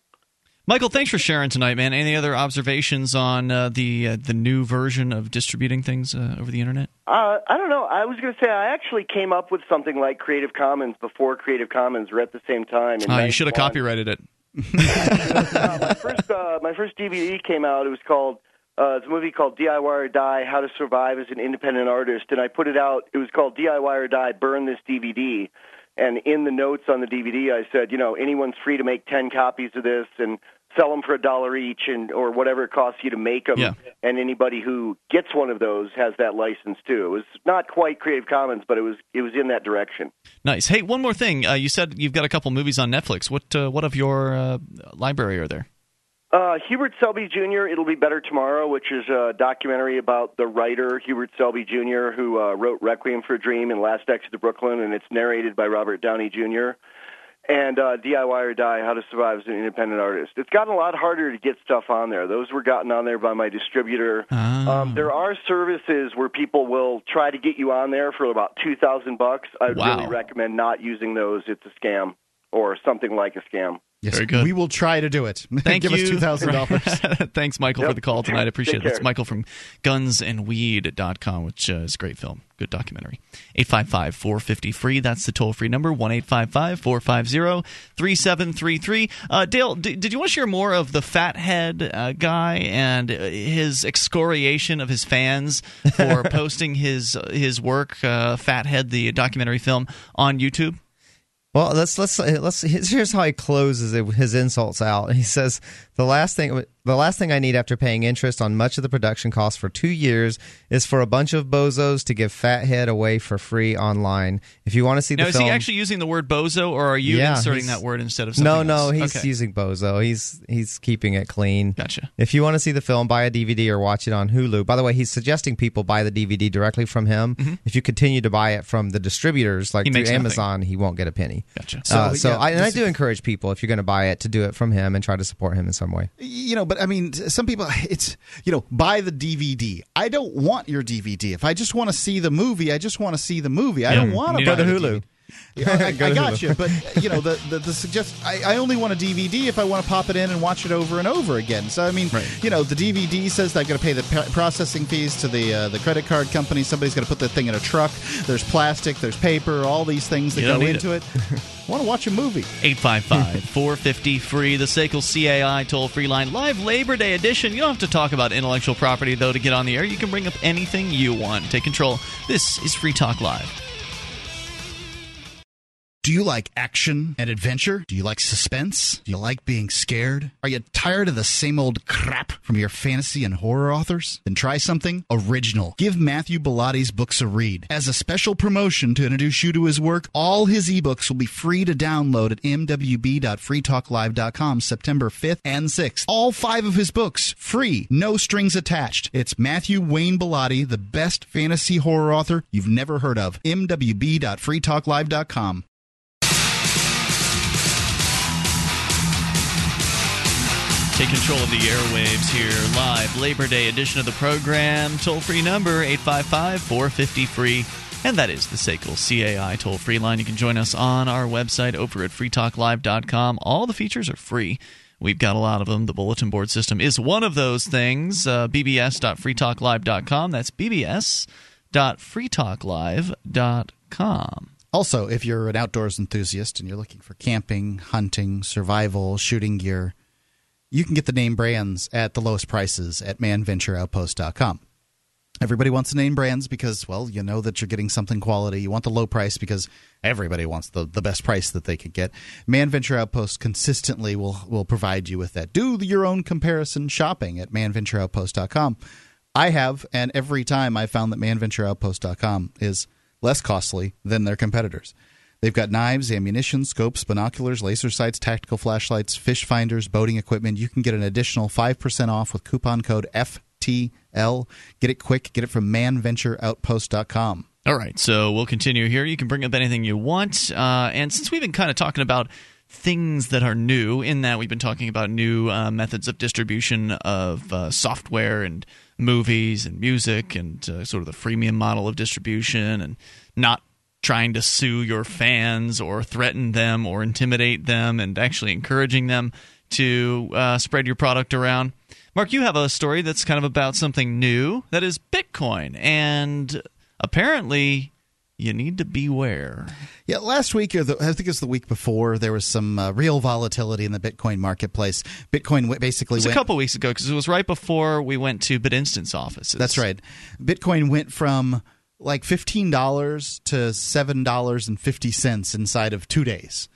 Michael, thanks for sharing tonight, man. Any other observations on uh, the uh, the new version of distributing things uh, over the internet? Uh, I don't know. I was going to say I actually came up with something like Creative Commons before Creative Commons, were at the same time. in Oh, you should have copyrighted it. my first uh, my first DVD came out. It was called uh, it's a movie called DIY or Die: How to Survive as an Independent Artist, and I put it out. It was called DIY or Die: Burn This DVD. And in the notes on the DVD, I said, you know, anyone's free to make ten copies of this and sell them for a dollar each, and or whatever it costs you to make them. Yeah. And anybody who gets one of those has that license too. It was not quite Creative Commons, but it was it was in that direction. Nice. Hey, one more thing. Uh, you said you've got a couple movies on Netflix. What uh, what of your uh, library are there? Uh, Hubert Selby Jr. It'll be better tomorrow, which is a documentary about the writer Hubert Selby Jr. who uh, wrote Requiem for a Dream and Last Exit to Brooklyn, and it's narrated by Robert Downey Jr. And uh, DIY or Die: How to Survive as an Independent Artist. It's gotten a lot harder to get stuff on there. Those were gotten on there by my distributor. Um, there are services where people will try to get you on there for about two thousand bucks. I would Wow. really recommend not using those. It's a scam or something like a scam. Yes, Very good. We will try to do it. Thank Give you. us two thousand dollars. Thanks, Michael, for the call tonight. I appreciate Take it. It's. Michael from gunsandweed.com, which uh, is a great film. Good documentary. 855 450 free. That's the toll free number 1 855 450 3733. Uh, Dale, d- did you want to share more of the Fat Head uh, guy and uh, his excoriation of his fans for posting his his work, uh, Fat Head, the documentary film, on YouTube? Well, let's let's let's. Here's how he closes his insults out. He says the last thing The last thing I need after paying interest on much of the production costs for two years is for a bunch of bozos to give Fat Head away for free online. If you want to see now, the is film, he actually using the word bozo, or are you Yeah, inserting that word instead of something no, no, else? he's Okay. using bozo. He's he's keeping it clean. Gotcha. If you want to see the film, buy a DVD or watch it on Hulu. By the way, he's suggesting people buy the DVD directly from him. If you continue to buy it from the distributors, like Mm-hmm. He through makes nothing. Amazon, he won't get a penny. Gotcha. So, So, so yeah, I, and I this do encourage people if you're going to buy it to do it from him and try to support him in some way. you know but i mean some people it's you know buy the dvd i don't want your dvd if i just want to see the movie i just want to see the movie i don't want to buy the Hulu. DVD. Yeah, I, I got you, but you know the the, the suggest. I, I only want a DVD if I want to pop it in and watch it over and over again. So I mean, you know, the DVD says that I'm going to pay the p- processing fees to the uh, the credit card company. Somebody's going to put the thing in a truck. There's plastic. There's paper. All these things that go into it. want to watch a movie? 855 450 free, the SACL CAI toll free line, live Labor Day edition. You don't have to talk about intellectual property, though, to get on the air. You can bring up anything you want. Take control. This is Free Talk Live. Do you like action and adventure? Do you like suspense? Do you like being scared? Are you tired of the same old crap from your fantasy and horror authors? Then try something original. Give Matthew Bellatti's books a read. As a special promotion to introduce you to his work, all his ebooks will be free to download at mwb.freetalklive.com September 5th and 6th. All five of his books, free, no strings attached. It's Matthew Wayne Bellotti, the best fantasy horror author you've never heard of. mwb.freetalklive.com. Take control of the airwaves here, live Labor Day edition of the program. Toll free number 855 450 free. And that is the SACL CAI toll free line. You can join us on our website over at freetalklive.com. All the features are free. We've got a lot of them. The bulletin board system is one of those things. Uh, bbs.freetalklive.com. That's bbs.freetalklive.com. Also, if you're an outdoors enthusiast and you're looking for camping, hunting, survival, shooting gear, you can get the name brands at the lowest prices at manventureoutpost.com. Everybody wants the name brands because, well, you know that you're getting something quality. You want the low price because everybody wants the, the best price that they could get. Man Venture Outpost consistently will, will provide you with that. Do your own comparison shopping at manventureoutpost.com. I have, and every time I found that manventureoutpost.com is less costly than their competitors. They've got knives, ammunition, scopes, binoculars, laser sights, tactical flashlights, fish finders, boating equipment. You can get an additional 5% off with coupon code FTL. Get it quick. Get it from manventureoutpost.com. All right, so we'll continue here. You can bring up anything you want. Uh, and since we've been kind of talking about things that are new, in that we've been talking about new uh, methods of distribution of uh, software and movies and music and uh, sort of the freemium model of distribution and not trying to sue your fans or threaten them or intimidate them and actually encouraging them to uh, spread your product around. Mark, you have a story that's kind of about something new that is Bitcoin. And apparently, you need to beware. Yeah, last week or the, I think it was the week before, there was some uh, real volatility in the Bitcoin marketplace. Bitcoin w- basically It was a couple weeks ago because it was right before we went to BitInstant's offices. That's right. Bitcoin went from like fifteen dollars to seven dollars and fifty cents inside of two days.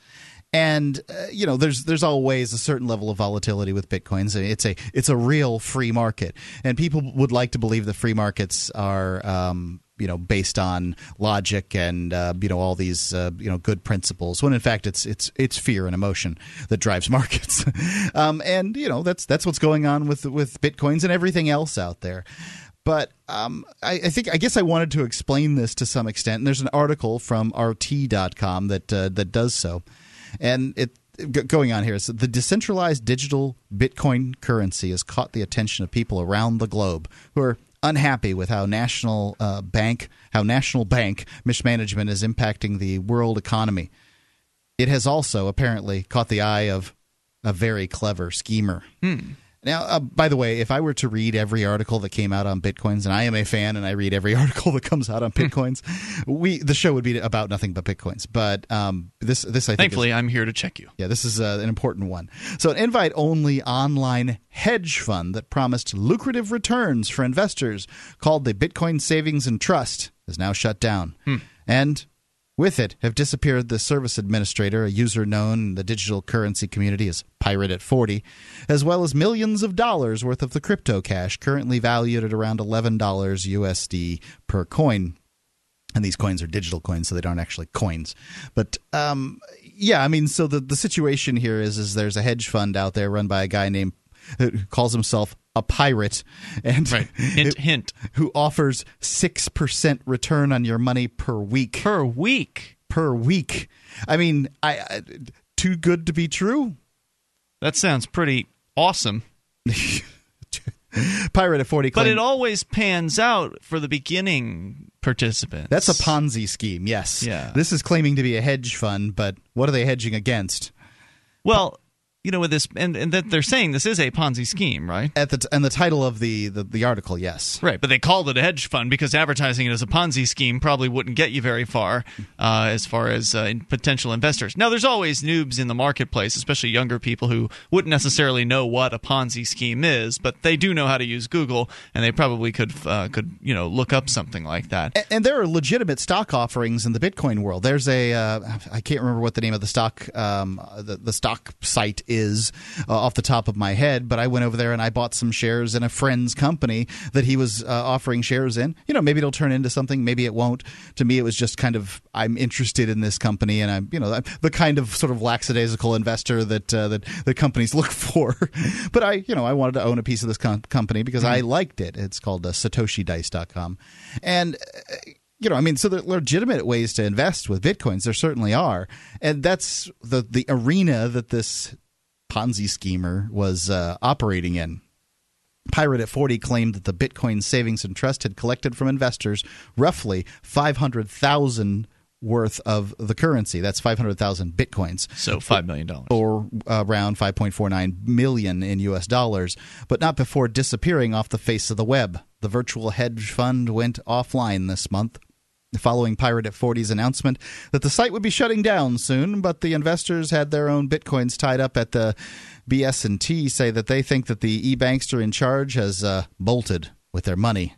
And uh, you know, there's there's always a certain level of volatility with bitcoins. It's a it's a real free market, and people would like to believe the free markets are. Um, you know, based on logic and uh, you know all these uh, you know good principles. When in fact, it's it's it's fear and emotion that drives markets. um, and you know that's that's what's going on with with bitcoins and everything else out there. But um, I, I think I guess I wanted to explain this to some extent. And there's an article from RT.com that uh, that does so, and it going on here is the decentralized digital Bitcoin currency has caught the attention of people around the globe who are unhappy with how national uh, bank how national bank mismanagement is impacting the world economy. It has also apparently caught the eye of a very clever schemer. Now, uh, by the way, if I were to read every article that came out on bitcoins, and I am a fan, and I read every article that comes out on bitcoins, we the show would be about nothing but bitcoins. But um, this this I think Thankfully, is, I'm here to check you. yeah, this is uh, an important one. So, an invite only online hedge fund that promised lucrative returns for investors called the Bitcoin Savings and Trust is now shut down. And With it have disappeared the service administrator, a user known in the digital currency community as Pirate at 40, as well as millions of dollars worth of the crypto cash, currently valued at around $11 USD per coin. And these coins are digital coins, so they aren't actually coins. But um, yeah, I mean, so the, the situation here is is there's a hedge fund out there run by a guy named who calls himself a pirate and right. hint, hint. who offers 6% return on your money per week. Per week? Per week. I mean I, I too good to be true? That sounds pretty awesome. Pirate at 40 but it always pans out for the beginning participants. That's a ponzi scheme yes. Yeah. This is claiming to be a hedge fund but what are they hedging against? Well you know, with this, and, and that they're saying this is a Ponzi scheme, right? At the t- and the title of the, the the article, yes, right. But they called it a hedge fund because advertising it as a Ponzi scheme probably wouldn't get you very far uh, as far as uh, potential investors. Now, there's always noobs in the marketplace, especially younger people who wouldn't necessarily know what a Ponzi scheme is, but they do know how to use Google, and they probably could uh, could you know look up something like that. And, and, there are legitimate stock offerings in the Bitcoin world. There's a uh, I can't remember what the name of the stock um, the, the stock site is uh, off the top of my head, but I went over there and I bought some shares in a friend's company that he was uh, offering shares in. You know, maybe it'll turn into something, maybe it won't. To me, it was just kind of I'm interested in this company, and I'm you know I'm the kind of sort of lackadaisical investor that uh, that the companies look for. but I you know I wanted to own a piece of this com- company because mm-hmm. I liked it. It's called uh, SatoshiDice.com, and uh, you know, I mean, so there are legitimate ways to invest with bitcoins. There certainly are, and that's the the arena that this Ponzi schemer was uh, operating in. Pirate at 40 claimed that the Bitcoin Savings and Trust had collected from investors roughly 500,000 worth of the currency. That's 500,000 bitcoins. So $5 million. Or around 5.49 million in US dollars, but not before disappearing off the face of the web. The virtual hedge fund went offline this month following Pirate at 40's announcement that the site would be shutting down soon, but the investors had their own bitcoins tied up at the BS&T say that they think that the e-bankster in charge has uh, bolted with their money.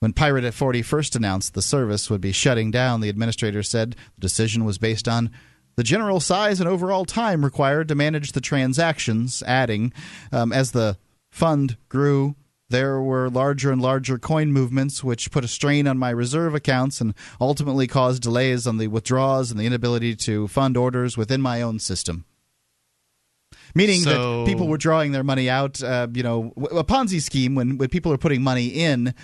When Pirate at 40 first announced the service would be shutting down, the administrator said the decision was based on the general size and overall time required to manage the transactions, adding, um, as the fund grew, there were larger and larger coin movements, which put a strain on my reserve accounts and ultimately caused delays on the withdrawals and the inability to fund orders within my own system. Meaning so, that people were drawing their money out, uh, you know, a Ponzi scheme when, when people are putting money in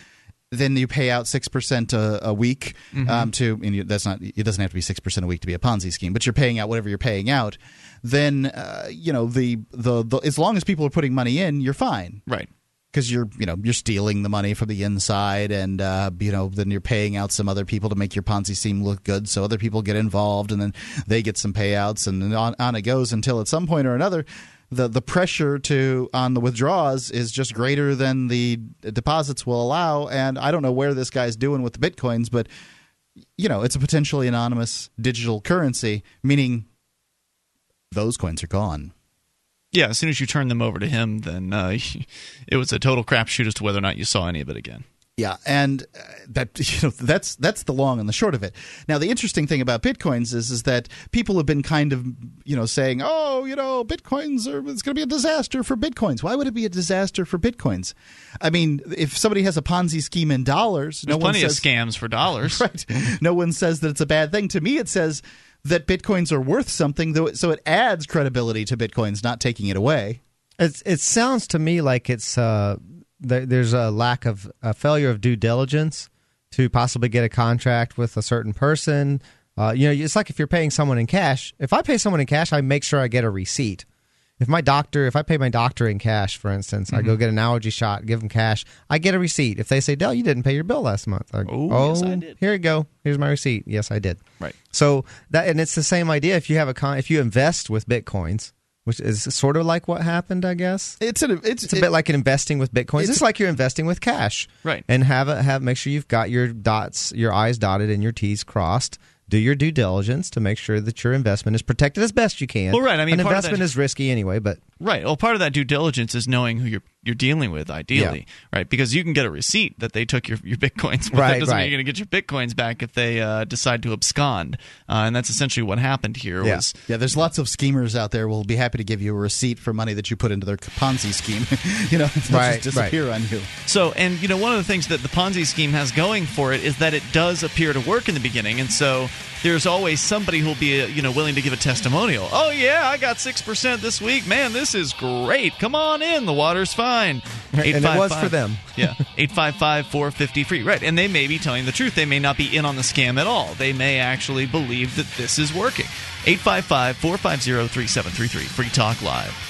then you pay out six percent a week mm-hmm. um, to. And you, that's not. It doesn't have to be six percent a week to be a Ponzi scheme, but you're paying out whatever you're paying out. Then uh, you know the, the the as long as people are putting money in, you're fine. Right because you're you know you're stealing the money from the inside and uh, you know then you're paying out some other people to make your ponzi scheme look good so other people get involved and then they get some payouts and on, on it goes until at some point or another the the pressure to on the withdrawals is just greater than the deposits will allow. And i don't know where this guy's doing with the bitcoins but you know it's a potentially anonymous digital currency meaning those coins are gone yeah, as soon as you turn them over to him, then uh, it was a total crapshoot as to whether or not you saw any of it again. Yeah, and uh, that you know that's that's the long and the short of it. Now, the interesting thing about bitcoins is is that people have been kind of you know saying, oh, you know, bitcoins are it's going to be a disaster for bitcoins. Why would it be a disaster for bitcoins? I mean, if somebody has a Ponzi scheme in dollars, There's no plenty one says, of scams for dollars, right? No one says that it's a bad thing. To me, it says that bitcoins are worth something, though. So it adds credibility to bitcoins, not taking it away. It sounds to me like it's uh, there, there's a lack of a failure of due diligence to possibly get a contract with a certain person. Uh, you know, it's like if you're paying someone in cash. If I pay someone in cash, I make sure I get a receipt if my doctor, if I pay my doctor in cash, for instance, mm-hmm. I go mm-hmm. get an allergy shot, give them cash, I get a receipt. If they say, Dell, you didn't pay your bill last month, I, oh, oh yes, I did. here you go. Here's my receipt. Yes, I did. Right. So that, and it's the same idea. If you have a con, if you invest with bitcoins, which is sort of like what happened, I guess. It's a, it's, it's a it, bit like an investing with bitcoins. It's, it's like you're investing with cash, right? And have a, have make sure you've got your dots, your I's dotted, and your T's crossed do your due diligence to make sure that your investment is protected as best you can. Well, right. I mean, an investment that, is risky anyway, but right. Well, part of that due diligence is knowing who you're you're dealing with ideally, right? Because you can get a receipt that they took your, your bitcoins, but Right, that doesn't right. mean you're going to get your bitcoins back if they uh, decide to abscond. Uh, and that's essentially what happened here. Yeah. Was yeah, there's lots of schemers out there will be happy to give you a receipt for money that you put into their Ponzi scheme. you know, Right, just disappear on you. So, and you know, one of the things that the Ponzi scheme has going for it is that it does appear to work in the beginning, and so there's always somebody who'll be, uh, you know, willing to give a testimonial. Oh yeah, I got six percent this week. Man, this is great. Come on in, the water's fine. And it was 855 for them. yeah, eight five five four fifty free. Right, and they may be telling the truth. They may not be in on the scam at all. They may actually believe that this is working. 855 450 3733. Free Talk Live.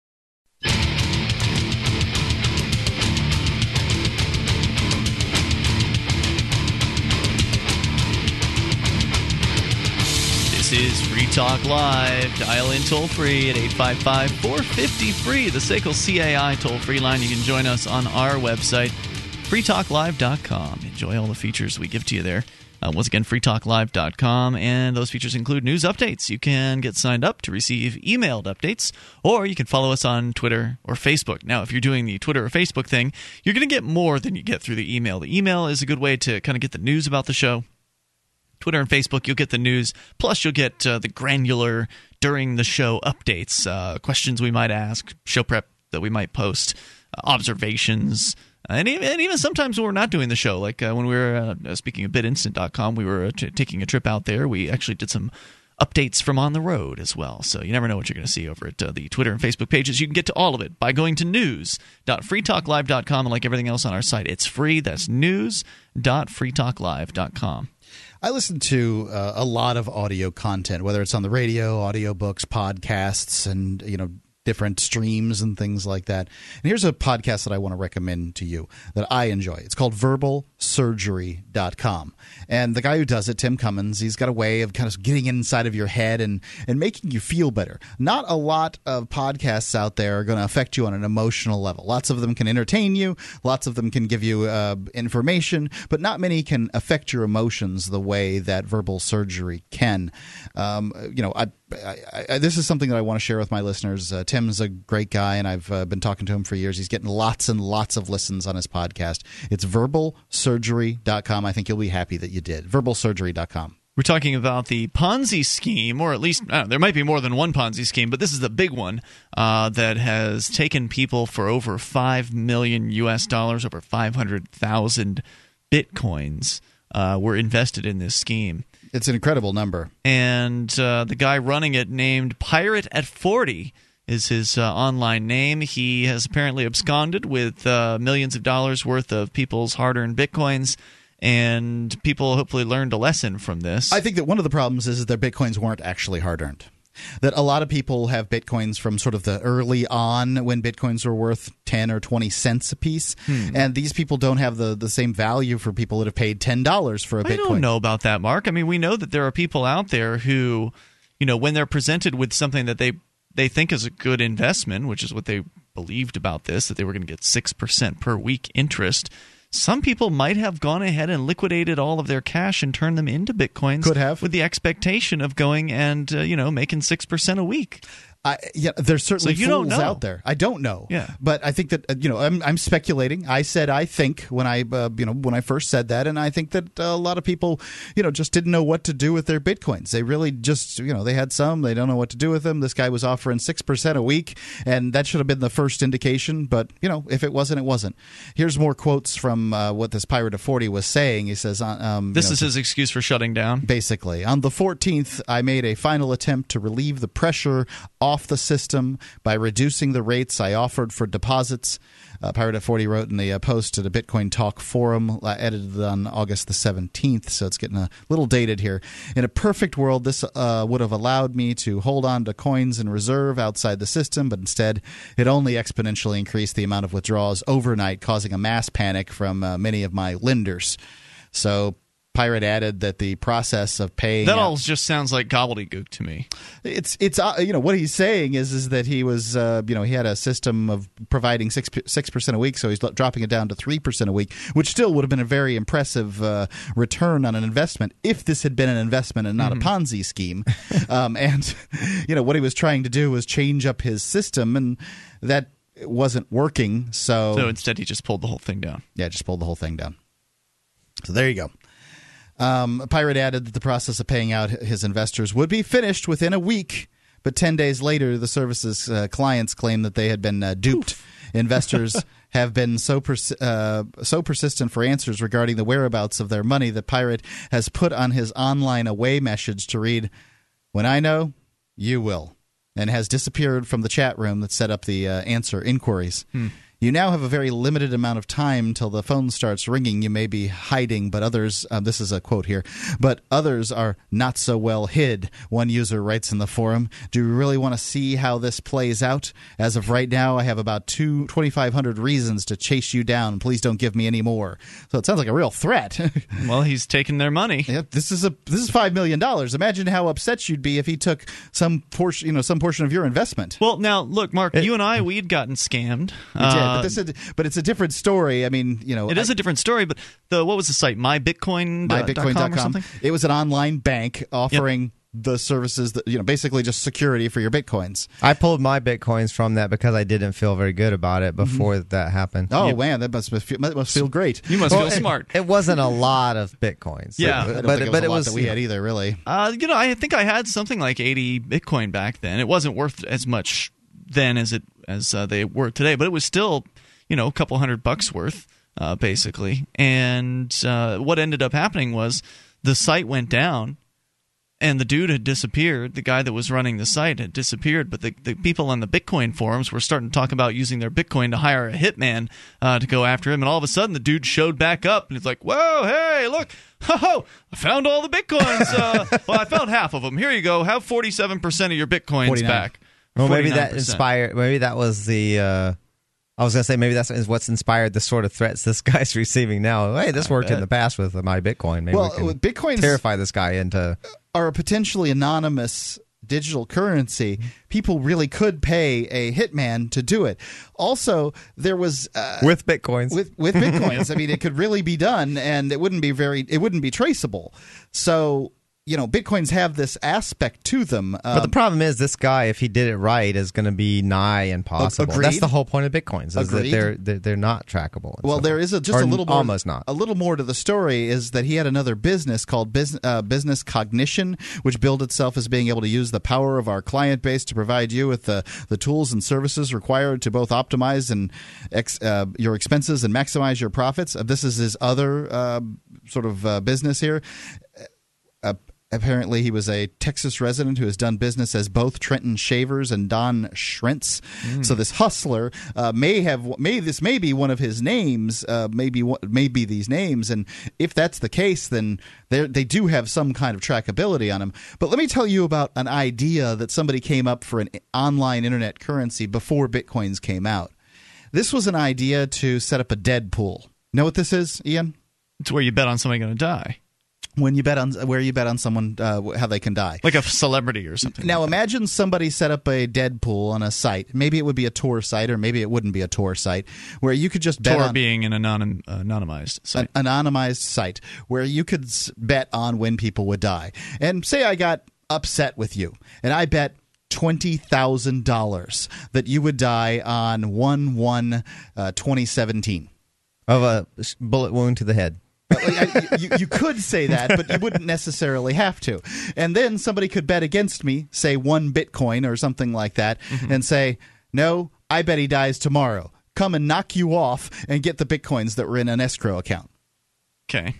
This is Free Talk Live. Dial in toll free at 855 450 free, the SACL CAI toll free line. You can join us on our website, freetalklive.com. Enjoy all the features we give to you there. Uh, once again, freetalklive.com, and those features include news updates. You can get signed up to receive emailed updates, or you can follow us on Twitter or Facebook. Now, if you're doing the Twitter or Facebook thing, you're going to get more than you get through the email. The email is a good way to kind of get the news about the show. Twitter and Facebook, you'll get the news. Plus, you'll get uh, the granular during the show updates, uh, questions we might ask, show prep that we might post, uh, observations. Uh, and, even, and even sometimes when we're not doing the show, like uh, when we were uh, speaking of bitinstant.com, we were t- taking a trip out there. We actually did some updates from on the road as well. So you never know what you're going to see over at uh, the Twitter and Facebook pages. You can get to all of it by going to news.freetalklive.com. And like everything else on our site, it's free. That's news.freetalklive.com. I listen to uh, a lot of audio content, whether it's on the radio, audiobooks, podcasts, and you know different streams and things like that. And here's a podcast that I want to recommend to you that I enjoy. It's called verbalsurgery.com. And the guy who does it, Tim Cummins, he's got a way of kind of getting inside of your head and, and making you feel better. Not a lot of podcasts out there are going to affect you on an emotional level. Lots of them can entertain you, lots of them can give you uh, information, but not many can affect your emotions the way that verbal surgery can. Um, you know, I I, I, this is something that I want to share with my listeners. Uh, Tim's a great guy, and I've uh, been talking to him for years. He's getting lots and lots of listens on his podcast. It's verbalsurgery.com. I think you'll be happy that you did. Verbalsurgery.com. We're talking about the Ponzi scheme, or at least know, there might be more than one Ponzi scheme, but this is the big one uh, that has taken people for over five million U.S. dollars, over five hundred thousand bitcoins uh, were invested in this scheme. It's an incredible number. And uh, the guy running it, named Pirate at 40, is his uh, online name. He has apparently absconded with uh, millions of dollars worth of people's hard earned bitcoins. And people hopefully learned a lesson from this. I think that one of the problems is that their bitcoins weren't actually hard earned that a lot of people have bitcoins from sort of the early on when bitcoins were worth 10 or 20 cents a piece Hmm. and these people don't have the, the same value for people that have paid $10 for a bitcoin I don't know about that, Mark. I mean, we know that there are people out there who, you know, when they're presented with something that they they think is a good investment, which is what they believed about this, that they were going to get six percent per week interest. Some people might have gone ahead and liquidated all of their cash and turned them into bitcoins. Could have with the expectation of going and uh, you know making six percent a week. I, yeah, there's certainly So you fools out there. I don't know. Yeah. but I think that you know I'm, I'm speculating. I said I think when I uh, you know when I first said that, and I think that uh, a lot of people you know just didn't know what to do with their bitcoins. They really just you know they had some, they don't know what to do with them. This guy was offering six percent a week, and that should have been the first indication. But you know if it wasn't, it wasn't. Here's more quotes from uh, what this pirate at forty was saying. He says, uh, um, you This know, is his excuse for shutting down. Basically, on the 14th, I made a final attempt to relieve the pressure off the system by reducing the rates I offered for deposits. Uh, Pirate at 40 wrote in the uh, post at a Bitcoin Talk forum, uh, edited on August the 17th, so it's getting a little dated here. In a perfect world, this uh, would have allowed me to hold on to coins in reserve outside the system, but instead, it only exponentially increased the amount of withdrawals overnight, causing a mass panic from uh, many of my lenders. So Pirate added that the process of paying that all just sounds like gobbledygook to me. It's it's uh, you know what he's saying is is that he was uh, you know he had a system of providing six six percent a week, so he's dropping it down to three percent a week, which still would have been a very impressive uh, return on an investment if this had been an investment and not Mm-hmm. a Ponzi scheme. um, and you know what he was trying to do was change up his system, and that wasn't working. So So instead, he just pulled the whole thing down. yeah, just pulled the whole thing down. So there you go. Um, Pirate added that the process of paying out his investors would be finished within a week, but 10 days later, the service's uh, clients claimed that they had been uh, duped. Investors have been so pers- uh, so persistent for answers regarding the whereabouts of their money that Pirate has put on his online away message to read, When I know, you will, and has disappeared from the chat room that set up the uh, answer inquiries. You now have a very limited amount of time till the phone starts ringing. You may be hiding, but others, uh, this is a quote here, but others are not so well hid. One user writes in the forum Do you really want to see how this plays out? As of right now, I have about two, 2,500 reasons to chase you down. Please don't give me any more. So it sounds like a real threat. Well, he's taking their money. Yep, this is a this is five million dollars. Imagine how upset you'd be if he took some portion, you know, some portion of your investment. Well, now look, Mark, you and I, we'd gotten scammed. We did, Uh, but uh, this is, but it's a different story. I mean, you know, It is a different story, but the what was the site? MyBitcoin. Uh, mybitcoin.com. or something. It was an online bank offering the services that you know, basically just security for your bitcoins. I pulled my bitcoins from that because I didn't feel very good about it before mm-hmm. that happened. Oh man, that must feel, must feel great. You must Well, feel it- smart. It, wasn't a lot of bitcoins. Yeah. I but I don't but, think it was but a it lot was that we had either, really. Uh, you know, I think I had something like 80 Bitcoin back then. It wasn't worth as much then as it as uh, they were today, but it was still, you know, a couple hundred bucks worth, uh, basically. And uh, what ended up happening was the site went down. And the dude had disappeared. The guy that was running the site had disappeared. But the, the people on the Bitcoin forums were starting to talk about using their Bitcoin to hire a hitman uh, to go after him. And all of a sudden, the dude showed back up, and he's like, "Whoa, hey, look, ho, I found all the bitcoins. Uh, well, I found half of them. Here you go. Have forty-seven percent of your bitcoins 49. back. Well, maybe that 49%. inspired. Maybe that was the. Uh, I was gonna say maybe that's what's inspired the sort of threats this guy's receiving now. Hey, this worked in the past with my Bitcoin. Maybe Well, we can with Bitcoin's- terrify this guy into. Are a potentially anonymous digital currency. People really could pay a hitman to do it. Also, there was uh, with bitcoins. with with bitcoins. I mean, it could really be done, and it wouldn't be very. It wouldn't be traceable. So you know, bitcoins have this aspect to them. But the Um, problem is, this guy, if he did it right, is going to be nigh impossible. agreed. That's the whole point of bitcoins. Is that Agreed. they're, they're they're not trackable. Well, there a, just Or a little more, almost not. A little more to the story is that he had another business called Business, uh, business Cognition, which billed itself as being able to use the power of our client base to provide you with the, the tools and services required to both optimize and ex, uh, your expenses and maximize your profits. Uh, this is his other uh, sort of uh, business here. Apparently, he was a Texas resident who has done business as both Trendon Shavers and Don Schrentz. So this hustler uh, may have may this may be one of his names, uh, maybe one- may be these names, and if that's the case, then they they do have some kind of trackability on him. But let me tell you about an idea that somebody came up for an online internet currency before bitcoins came out. This was an idea to set up a dead pool. Know what this is, Ian? It's where you bet on somebody going to die, When you bet on where you bet on someone uh, how they can die. like a celebrity or something. Now imagine somebody set up a dead pool on a site. Maybe it would be a Tor site, or maybe it wouldn't be a Tor site, where you could just bet Tor on being an anonym, anonymized site. an anonymized site where you could bet on when people would die. And say I got upset with you, and I bet twenty thousand dollars that you would die on one one uh, twenty seventeen. of a bullet wound to the head. You, you could say that, but you wouldn't necessarily have to. And then somebody could bet against me, say one Bitcoin or something like that, and say, no, I bet he dies tomorrow. Come and knock you off and get the Bitcoins that were in an escrow account. okay.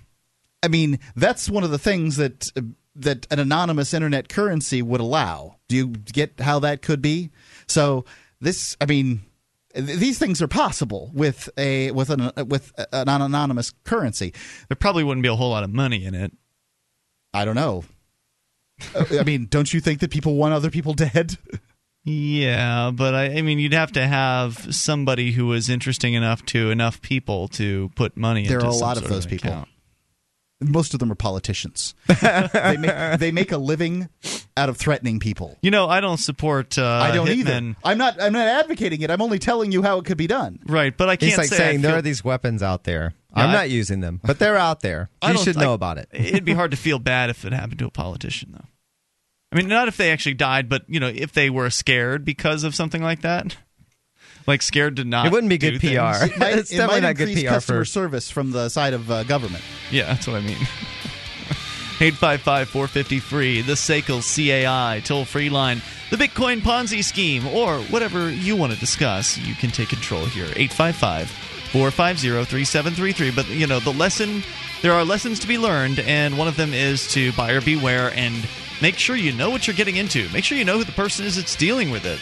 I mean, that's one of the things that uh, that an anonymous internet currency would allow. Do you get how that could be? So this, I mean, these things are possible with a with an with an anonymous currency. There probably wouldn't be a whole lot of money in it. I don't know. Uh, I mean, don't you think that people want other people dead? Yeah, but I, I mean, you'd have to have somebody who was interesting enough to enough people to put money. There into are a lot of those people. account. Most of them are politicians. they, make, they make a living out of threatening people. You know, I don't support. Uh, I don't hitmen. either. I'm not. I'm not advocating it. I'm only telling you how it could be done. Right, but I can't He's like say I saying there are these weapons out there. Yeah, I'm I- not using them, but they're out there. I You should know like, about it. It'd be hard to feel bad if it happened to a politician, though. I mean, not if they actually died, but you know, if they were scared because of something like that, like scared to not. It wouldn't be good PR. It might, It's it definitely might not good increase PR customer for- service from the side of uh, government. Yeah, that's what I mean. 855 450 free, the SACL CAI toll free line, the Bitcoin Ponzi scheme, or whatever you want to discuss. You can take control here. 855 450 3733. But, you know, the lesson, there are lessons to be learned, and one of them is to buyer beware and make sure you know what you're getting into. Make sure you know who the person is that's dealing with it.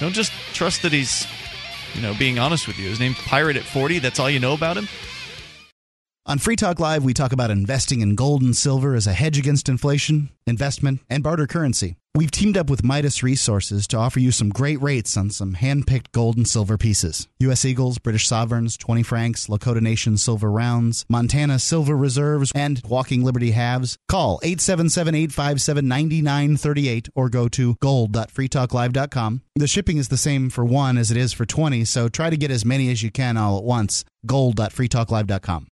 Don't just trust that he's, you know, being honest with you. His name's Pirate at 40. That's all you know about him. On Free Talk Live, we talk about investing in gold and silver as a hedge against inflation, investment, and barter currency. We've teamed up with Midas Resources to offer you some great rates on some hand-picked gold and silver pieces. U.S. Eagles, British Sovereigns, 20 francs, Lakota Nation silver rounds, Montana silver reserves, and Walking Liberty halves. Call 877-857-9938 or go to gold.freetalklive.com. The shipping is the same for one as it is for 20, so try to get as many as you can all at once. gold.freetalklive.com.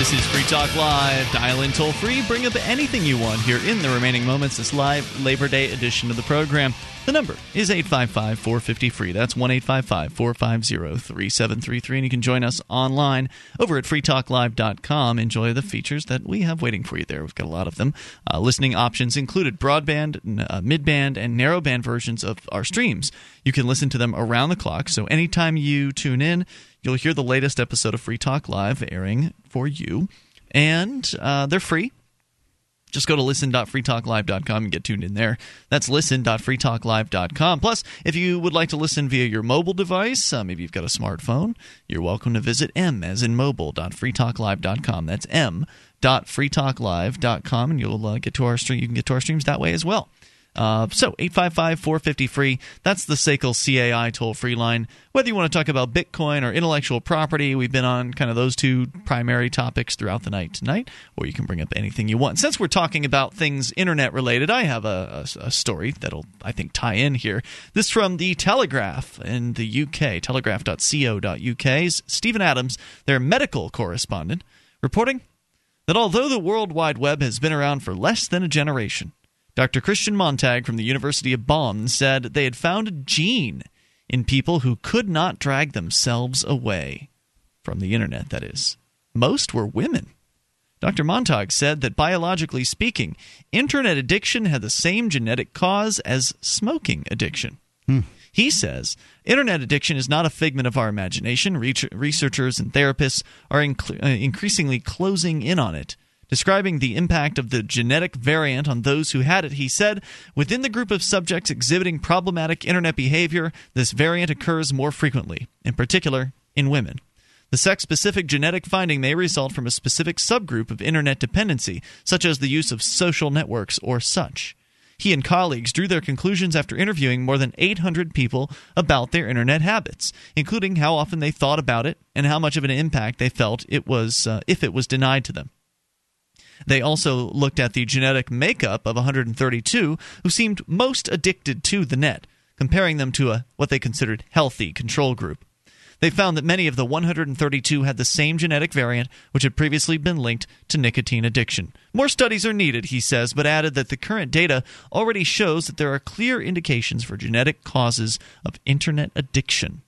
This is Free Talk Live. Dial in toll free. Bring up anything you want here in the remaining moments. This live Labor Day edition of the program. The number is 855 450 free. That's 1 855 450 3733. And you can join us online over at freetalklive.com. Enjoy the features that we have waiting for you there. We've got a lot of them. Uh, listening options included broadband, uh, midband, and narrowband versions of our streams. You can listen to them around the clock. So anytime you tune in, you'll hear the latest episode of Free Talk Live airing for you. And uh, they're free. Just go to listen.freetalklive.com and get tuned in there. That's listen.freetalklive.com. Plus, if you would like to listen via your mobile device, uh, maybe you've got a smartphone, you're welcome to visit m as in mobile.freetalklive.com. That's m.freetalklive.com, and you'll uh, get to our stream. You can get to our streams that way as well. Uh, so 855 450 free. That's the SACL CAI toll free line. Whether you want to talk about Bitcoin or intellectual property, we've been on kind of those two primary topics throughout the night tonight, or you can bring up anything you want. Since we're talking about things internet related, I have a, a, a story that'll, I think, tie in here. This from the Telegraph in the UK, telegraph.co.uk's Stephen Adams, their medical correspondent, reporting that although the World Wide Web has been around for less than a generation, Dr. Christian Montag from the University of Bonn said they had found a gene in people who could not drag themselves away from the internet, that is. Most were women. Dr. Montag said that biologically speaking, internet addiction had the same genetic cause as smoking addiction. He says internet addiction is not a figment of our imagination. Reach- researchers and therapists are inc- uh, increasingly closing in on it. Describing the impact of the genetic variant on those who had it, he said, Within the group of subjects exhibiting problematic internet behavior, this variant occurs more frequently, in particular in women. The sex specific genetic finding may result from a specific subgroup of internet dependency, such as the use of social networks or such. He and colleagues drew their conclusions after interviewing more than 800 people about their internet habits, including how often they thought about it and how much of an impact they felt it was uh, if it was denied to them. They also looked at the genetic makeup of 132 who seemed most addicted to the net, comparing them to a what they considered healthy control group. They found that many of the 132 had the same genetic variant which had previously been linked to nicotine addiction. More studies are needed, he says, but added that the current data already shows that there are clear indications for genetic causes of internet addiction.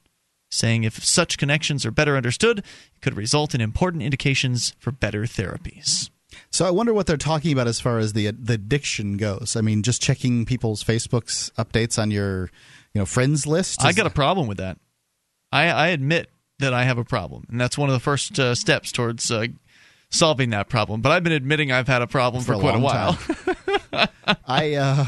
Saying if such connections are better understood, it could result in important indications for better therapies. So I wonder what they're talking about as far as the the addiction goes. I mean, just checking people's Facebook's updates on your you know friends list. I got a problem with that. I, I admit that I have a problem, and that's one of the first uh, steps towards uh, solving that problem. But I've been admitting I've had a problem for, For a quite a while. I uh,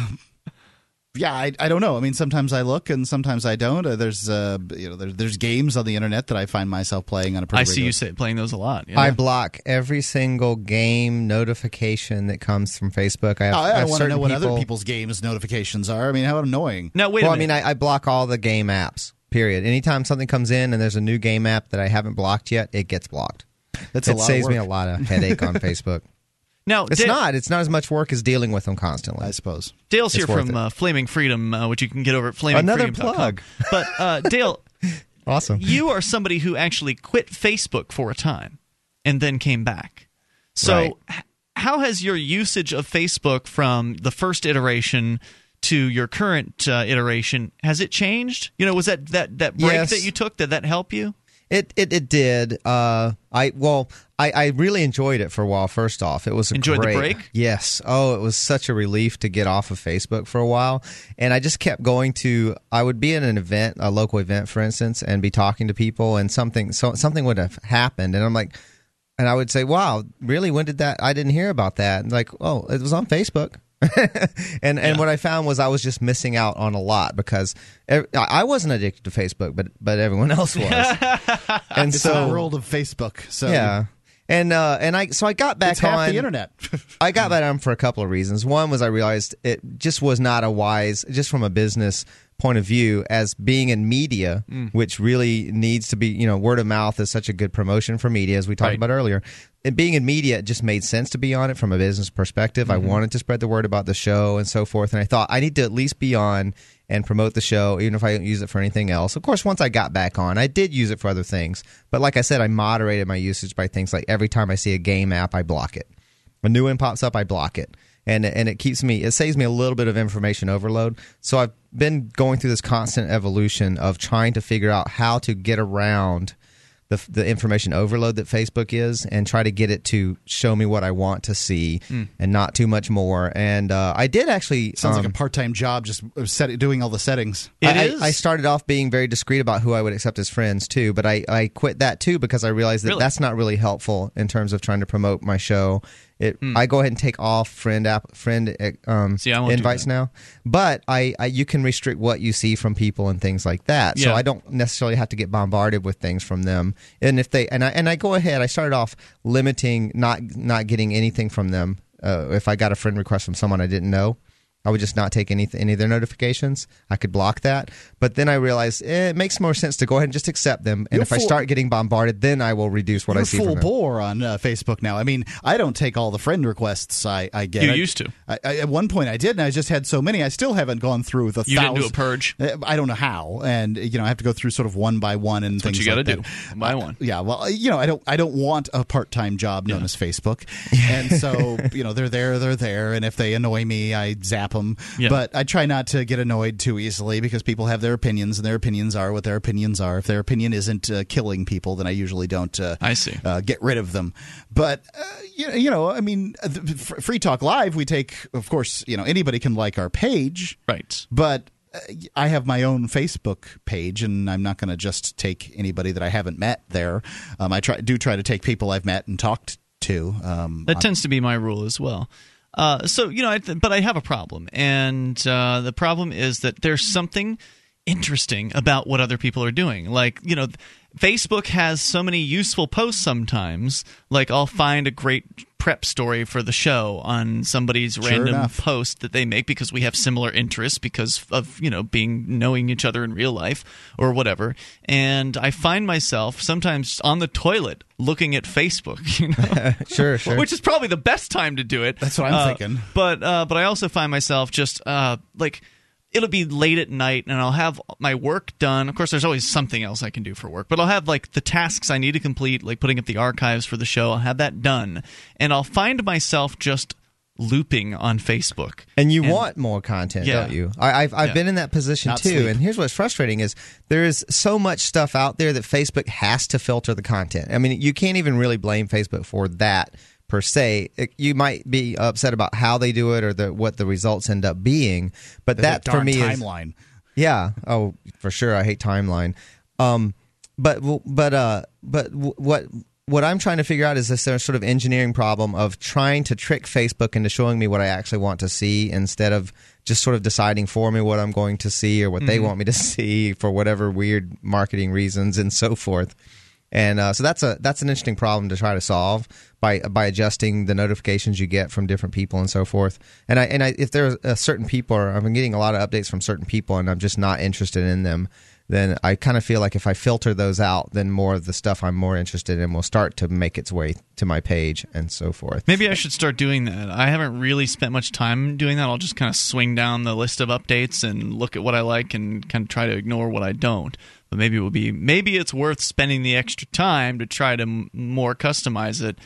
yeah, I, I don't know. I mean, sometimes I look and sometimes I don't. Uh, there's uh, you know there's, there's games on the internet that I find myself playing on a pretty. I see regular- you say, playing those a lot. Yeah. I block every single game notification that comes from Facebook. I have, Oh, I I, have want to know what people- other people's games notifications are. I mean, how annoying. No, wait well, a I mean, minute. I, I block all the game apps. Period. Anytime something comes in and there's a new game app that I haven't blocked yet, it gets blocked. That's a it lot of saves me a lot of headache on Facebook. Now It's Da- not. It's not as much work as dealing with them constantly. I suppose. Dale's It's here from uh, Flaming Freedom, uh, which you can get over at flaming Another plug. But uh, Dale, Awesome. you are somebody who actually quit Facebook for a time and then came back. So, Right. h- how has your usage of Facebook from the first iteration to your current uh, iteration has it changed? You know, was that that that break Yes. that you took did that help you? It it, it did. Uh, I well, I, I really enjoyed it for a while. First off, it was a Enjoyed the great, break? Yes. Oh, it was such a relief to get off of Facebook for a while, and I just kept going to. I would be at an event, a local event, for instance, and be talking to people, and something so something would have happened, and I'm like, and I would say, "Wow, really? When did that? I didn't hear about that." And like, oh, it was on Facebook. and and what I found was I was just missing out on a lot because ev- I wasn't addicted to Facebook, but but everyone else was. and It's so a world of Facebook. So yeah. And uh, and I so I got back it's on the internet. I got back on for a couple of reasons. One was I realized it just was not a wise, just from a business point of view, as being in media, Mm. which really needs to be, you know, word of mouth is such a good promotion for media, as we talked Right. about earlier. And being in media, it just made sense to be on it from a business perspective. Mm-hmm. I wanted to spread the word about the show and so forth. And I thought I need to at least be on and promote the show, even if I don't use it for anything else. Of course, once I got back on, I did use it for other things. But like I said, I moderated my usage by things like every time I see a game app, I block it. A new one pops up, I block it. And and it keeps me it saves me a little bit of information overload. So I've been going through this constant evolution of trying to figure out how to get around the the information overload that Facebook is and try to get it to show me what I want to see Mm. and not too much more. And uh, I did actually Sounds like um, a part-time job, just set, doing all the settings. I, I- I started off being very discreet about who I would accept as friends too, but I, I quit that too because I realized that Really? that's not really helpful in terms of trying to promote my show. It, Hmm. I go ahead and take off friend app friend uh, um, See, I won't do invites now, but I, I you can restrict what you see from people and things like that. So I don't necessarily have to get bombarded with things from them. And if they and I and I go ahead, I started off limiting not not getting anything from them. Uh, if I got a friend request from someone I didn't know, I would just not take any any of their notifications. I could block that. But then I realized eh, it makes more sense to go ahead and just accept them. And You're if I start getting bombarded, then I will reduce what You're I see full from bore on uh, Facebook now. I mean, I don't take all the friend requests I, I get. You I- used to. I, I, at one point, I did, and I just had so many. I still haven't gone through the. You didn't do a purge? Uh, I don't know how, and you know, I have to go through sort of one by one and That's what things you like gotta that. do, one by one. Yeah, well, you know, I don't, I don't want a part-time job known as Facebook, and so you know, they're there, they're there, and if they annoy me, I zap them. Yeah. But I try not to get annoyed too easily because people have their opinions, and their opinions are what their opinions are. If their opinion isn't uh, killing people, then I usually don't. Uh, I see. Uh, get rid of them. But uh, you, know, you know, I mean, the- F- Free Talk Live, we take, of course, you know, anybody can like our page, right? But uh, I have my own Facebook page, and I'm not going to just take anybody that I haven't met there. Um, I try do try to take people I've met and talked to. Um, That on- tends to be my rule as well. Uh, so you know, I th- but I have a problem, and uh, the problem is that there's something interesting about what other people are doing. Like you know, Facebook has so many useful posts sometimes. Like I'll find a great prep story for the show on somebody's Sure random enough. post that they make because we have similar interests because of you know being knowing each other in real life or whatever and i find myself sometimes on the toilet looking at facebook you know sure, sure. which is probably the best time to do it. That's what I'm Uh, thinking. But uh, but I also find myself just uh, like it'll be late at night and I'll have my work done. Of course, there's always something else I can do for work, but I'll have like the tasks I need to complete, like putting up the archives for the show. I'll have that done, and I'll find myself just looping on Facebook. And you want more content, Yeah. don't you? I, I've I've Yeah. been in that position Not too. sleep. And here's what's frustrating is there is so much stuff out there that Facebook has to filter the content. I mean, you can't even really blame Facebook for that per se. It, you might be upset about how they do it or the, what the results end up being, but that, that for me timeline. is yeah. Oh, for sure. I hate timeline. Um, but but uh, but what what I'm trying to figure out is this sort of engineering problem of trying to trick Facebook into showing me what I actually want to see instead of just sort of deciding for me what I'm going to see or what mm-hmm. they want me to see for whatever weird marketing reasons and so forth. And uh, so that's a that's an interesting problem to try to solve by by adjusting the notifications you get from different people and so forth. And I and I, if there's a certain people, or I've been getting a lot of updates from certain people, and I'm just not interested in them then I kind of feel like if I filter those out, then more of the stuff I'm more interested in will start to make its way to my page and so forth. Maybe I should start doing that. I haven't really spent much time doing that. I'll just kind of swing down the list of updates and look at what I like and kind of try to ignore what I don't. But maybe it will be maybe it's worth spending the extra time to try to more customize it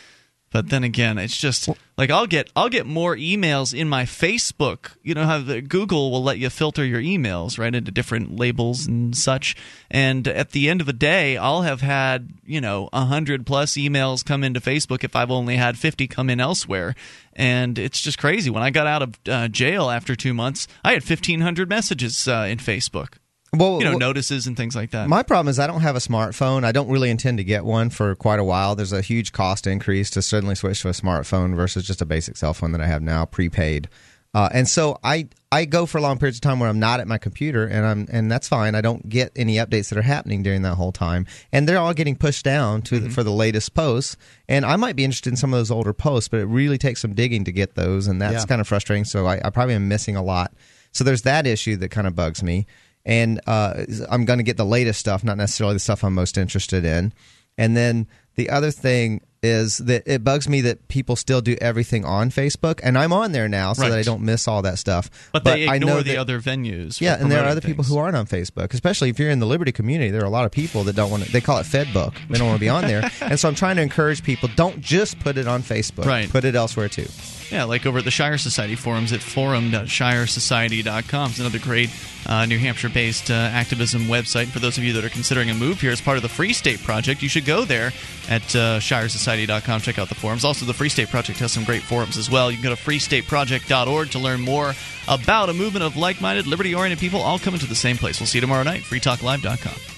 but then again, it's just like I'll get I'll get more emails in my Facebook. You know how the Google will let you filter your emails right into different labels and such. And at the end of the day, I'll have had you know a hundred plus emails come into Facebook if I've only had fifty come in elsewhere. And it's just crazy. When I got out of uh, jail after two months, I had fifteen hundred messages uh, in Facebook well, you know, well, notices and things like that. My problem is I don't have a smartphone. I don't really intend to get one for quite a while. There's a huge cost increase to suddenly switch to a smartphone versus just a basic cell phone that I have now, prepaid. Uh, and so I I go for long periods of time where I'm not at my computer, and I'm and that's fine. I don't get any updates that are happening during that whole time, and they're all getting pushed down to mm-hmm. the, for the latest posts. And I might be interested in some of those older posts, but it really takes some digging to get those, and that's yeah. kind of frustrating. So I, I probably am missing a lot. So there's that issue that kind of bugs me and uh, I'm going to get the latest stuff, not necessarily the stuff I'm most interested in. And then the other thing is that it bugs me that people still do everything on Facebook, and I'm on there now so right. that I don't miss all that stuff. But, but they ignore I know the that, other venues. Yeah, and there are other things. people who aren't on Facebook, especially if you're in the Liberty community. There are a lot of people that don't want to. They call it Fedbook. They don't want to be on there, and so I'm trying to encourage people: don't just put it on Facebook. Right. Put it elsewhere too. Yeah, like over at the Shire Society forums at forum.shiresociety.com. It's another great uh, New Hampshire based uh, activism website. For those of you that are considering a move here as part of the Free State Project, you should go there at uh, shiresociety.com. Check out the forums. Also, the Free State Project has some great forums as well. You can go to freestateproject.org to learn more about a movement of like minded, liberty oriented people all coming to the same place. We'll see you tomorrow night. freetalklive.com.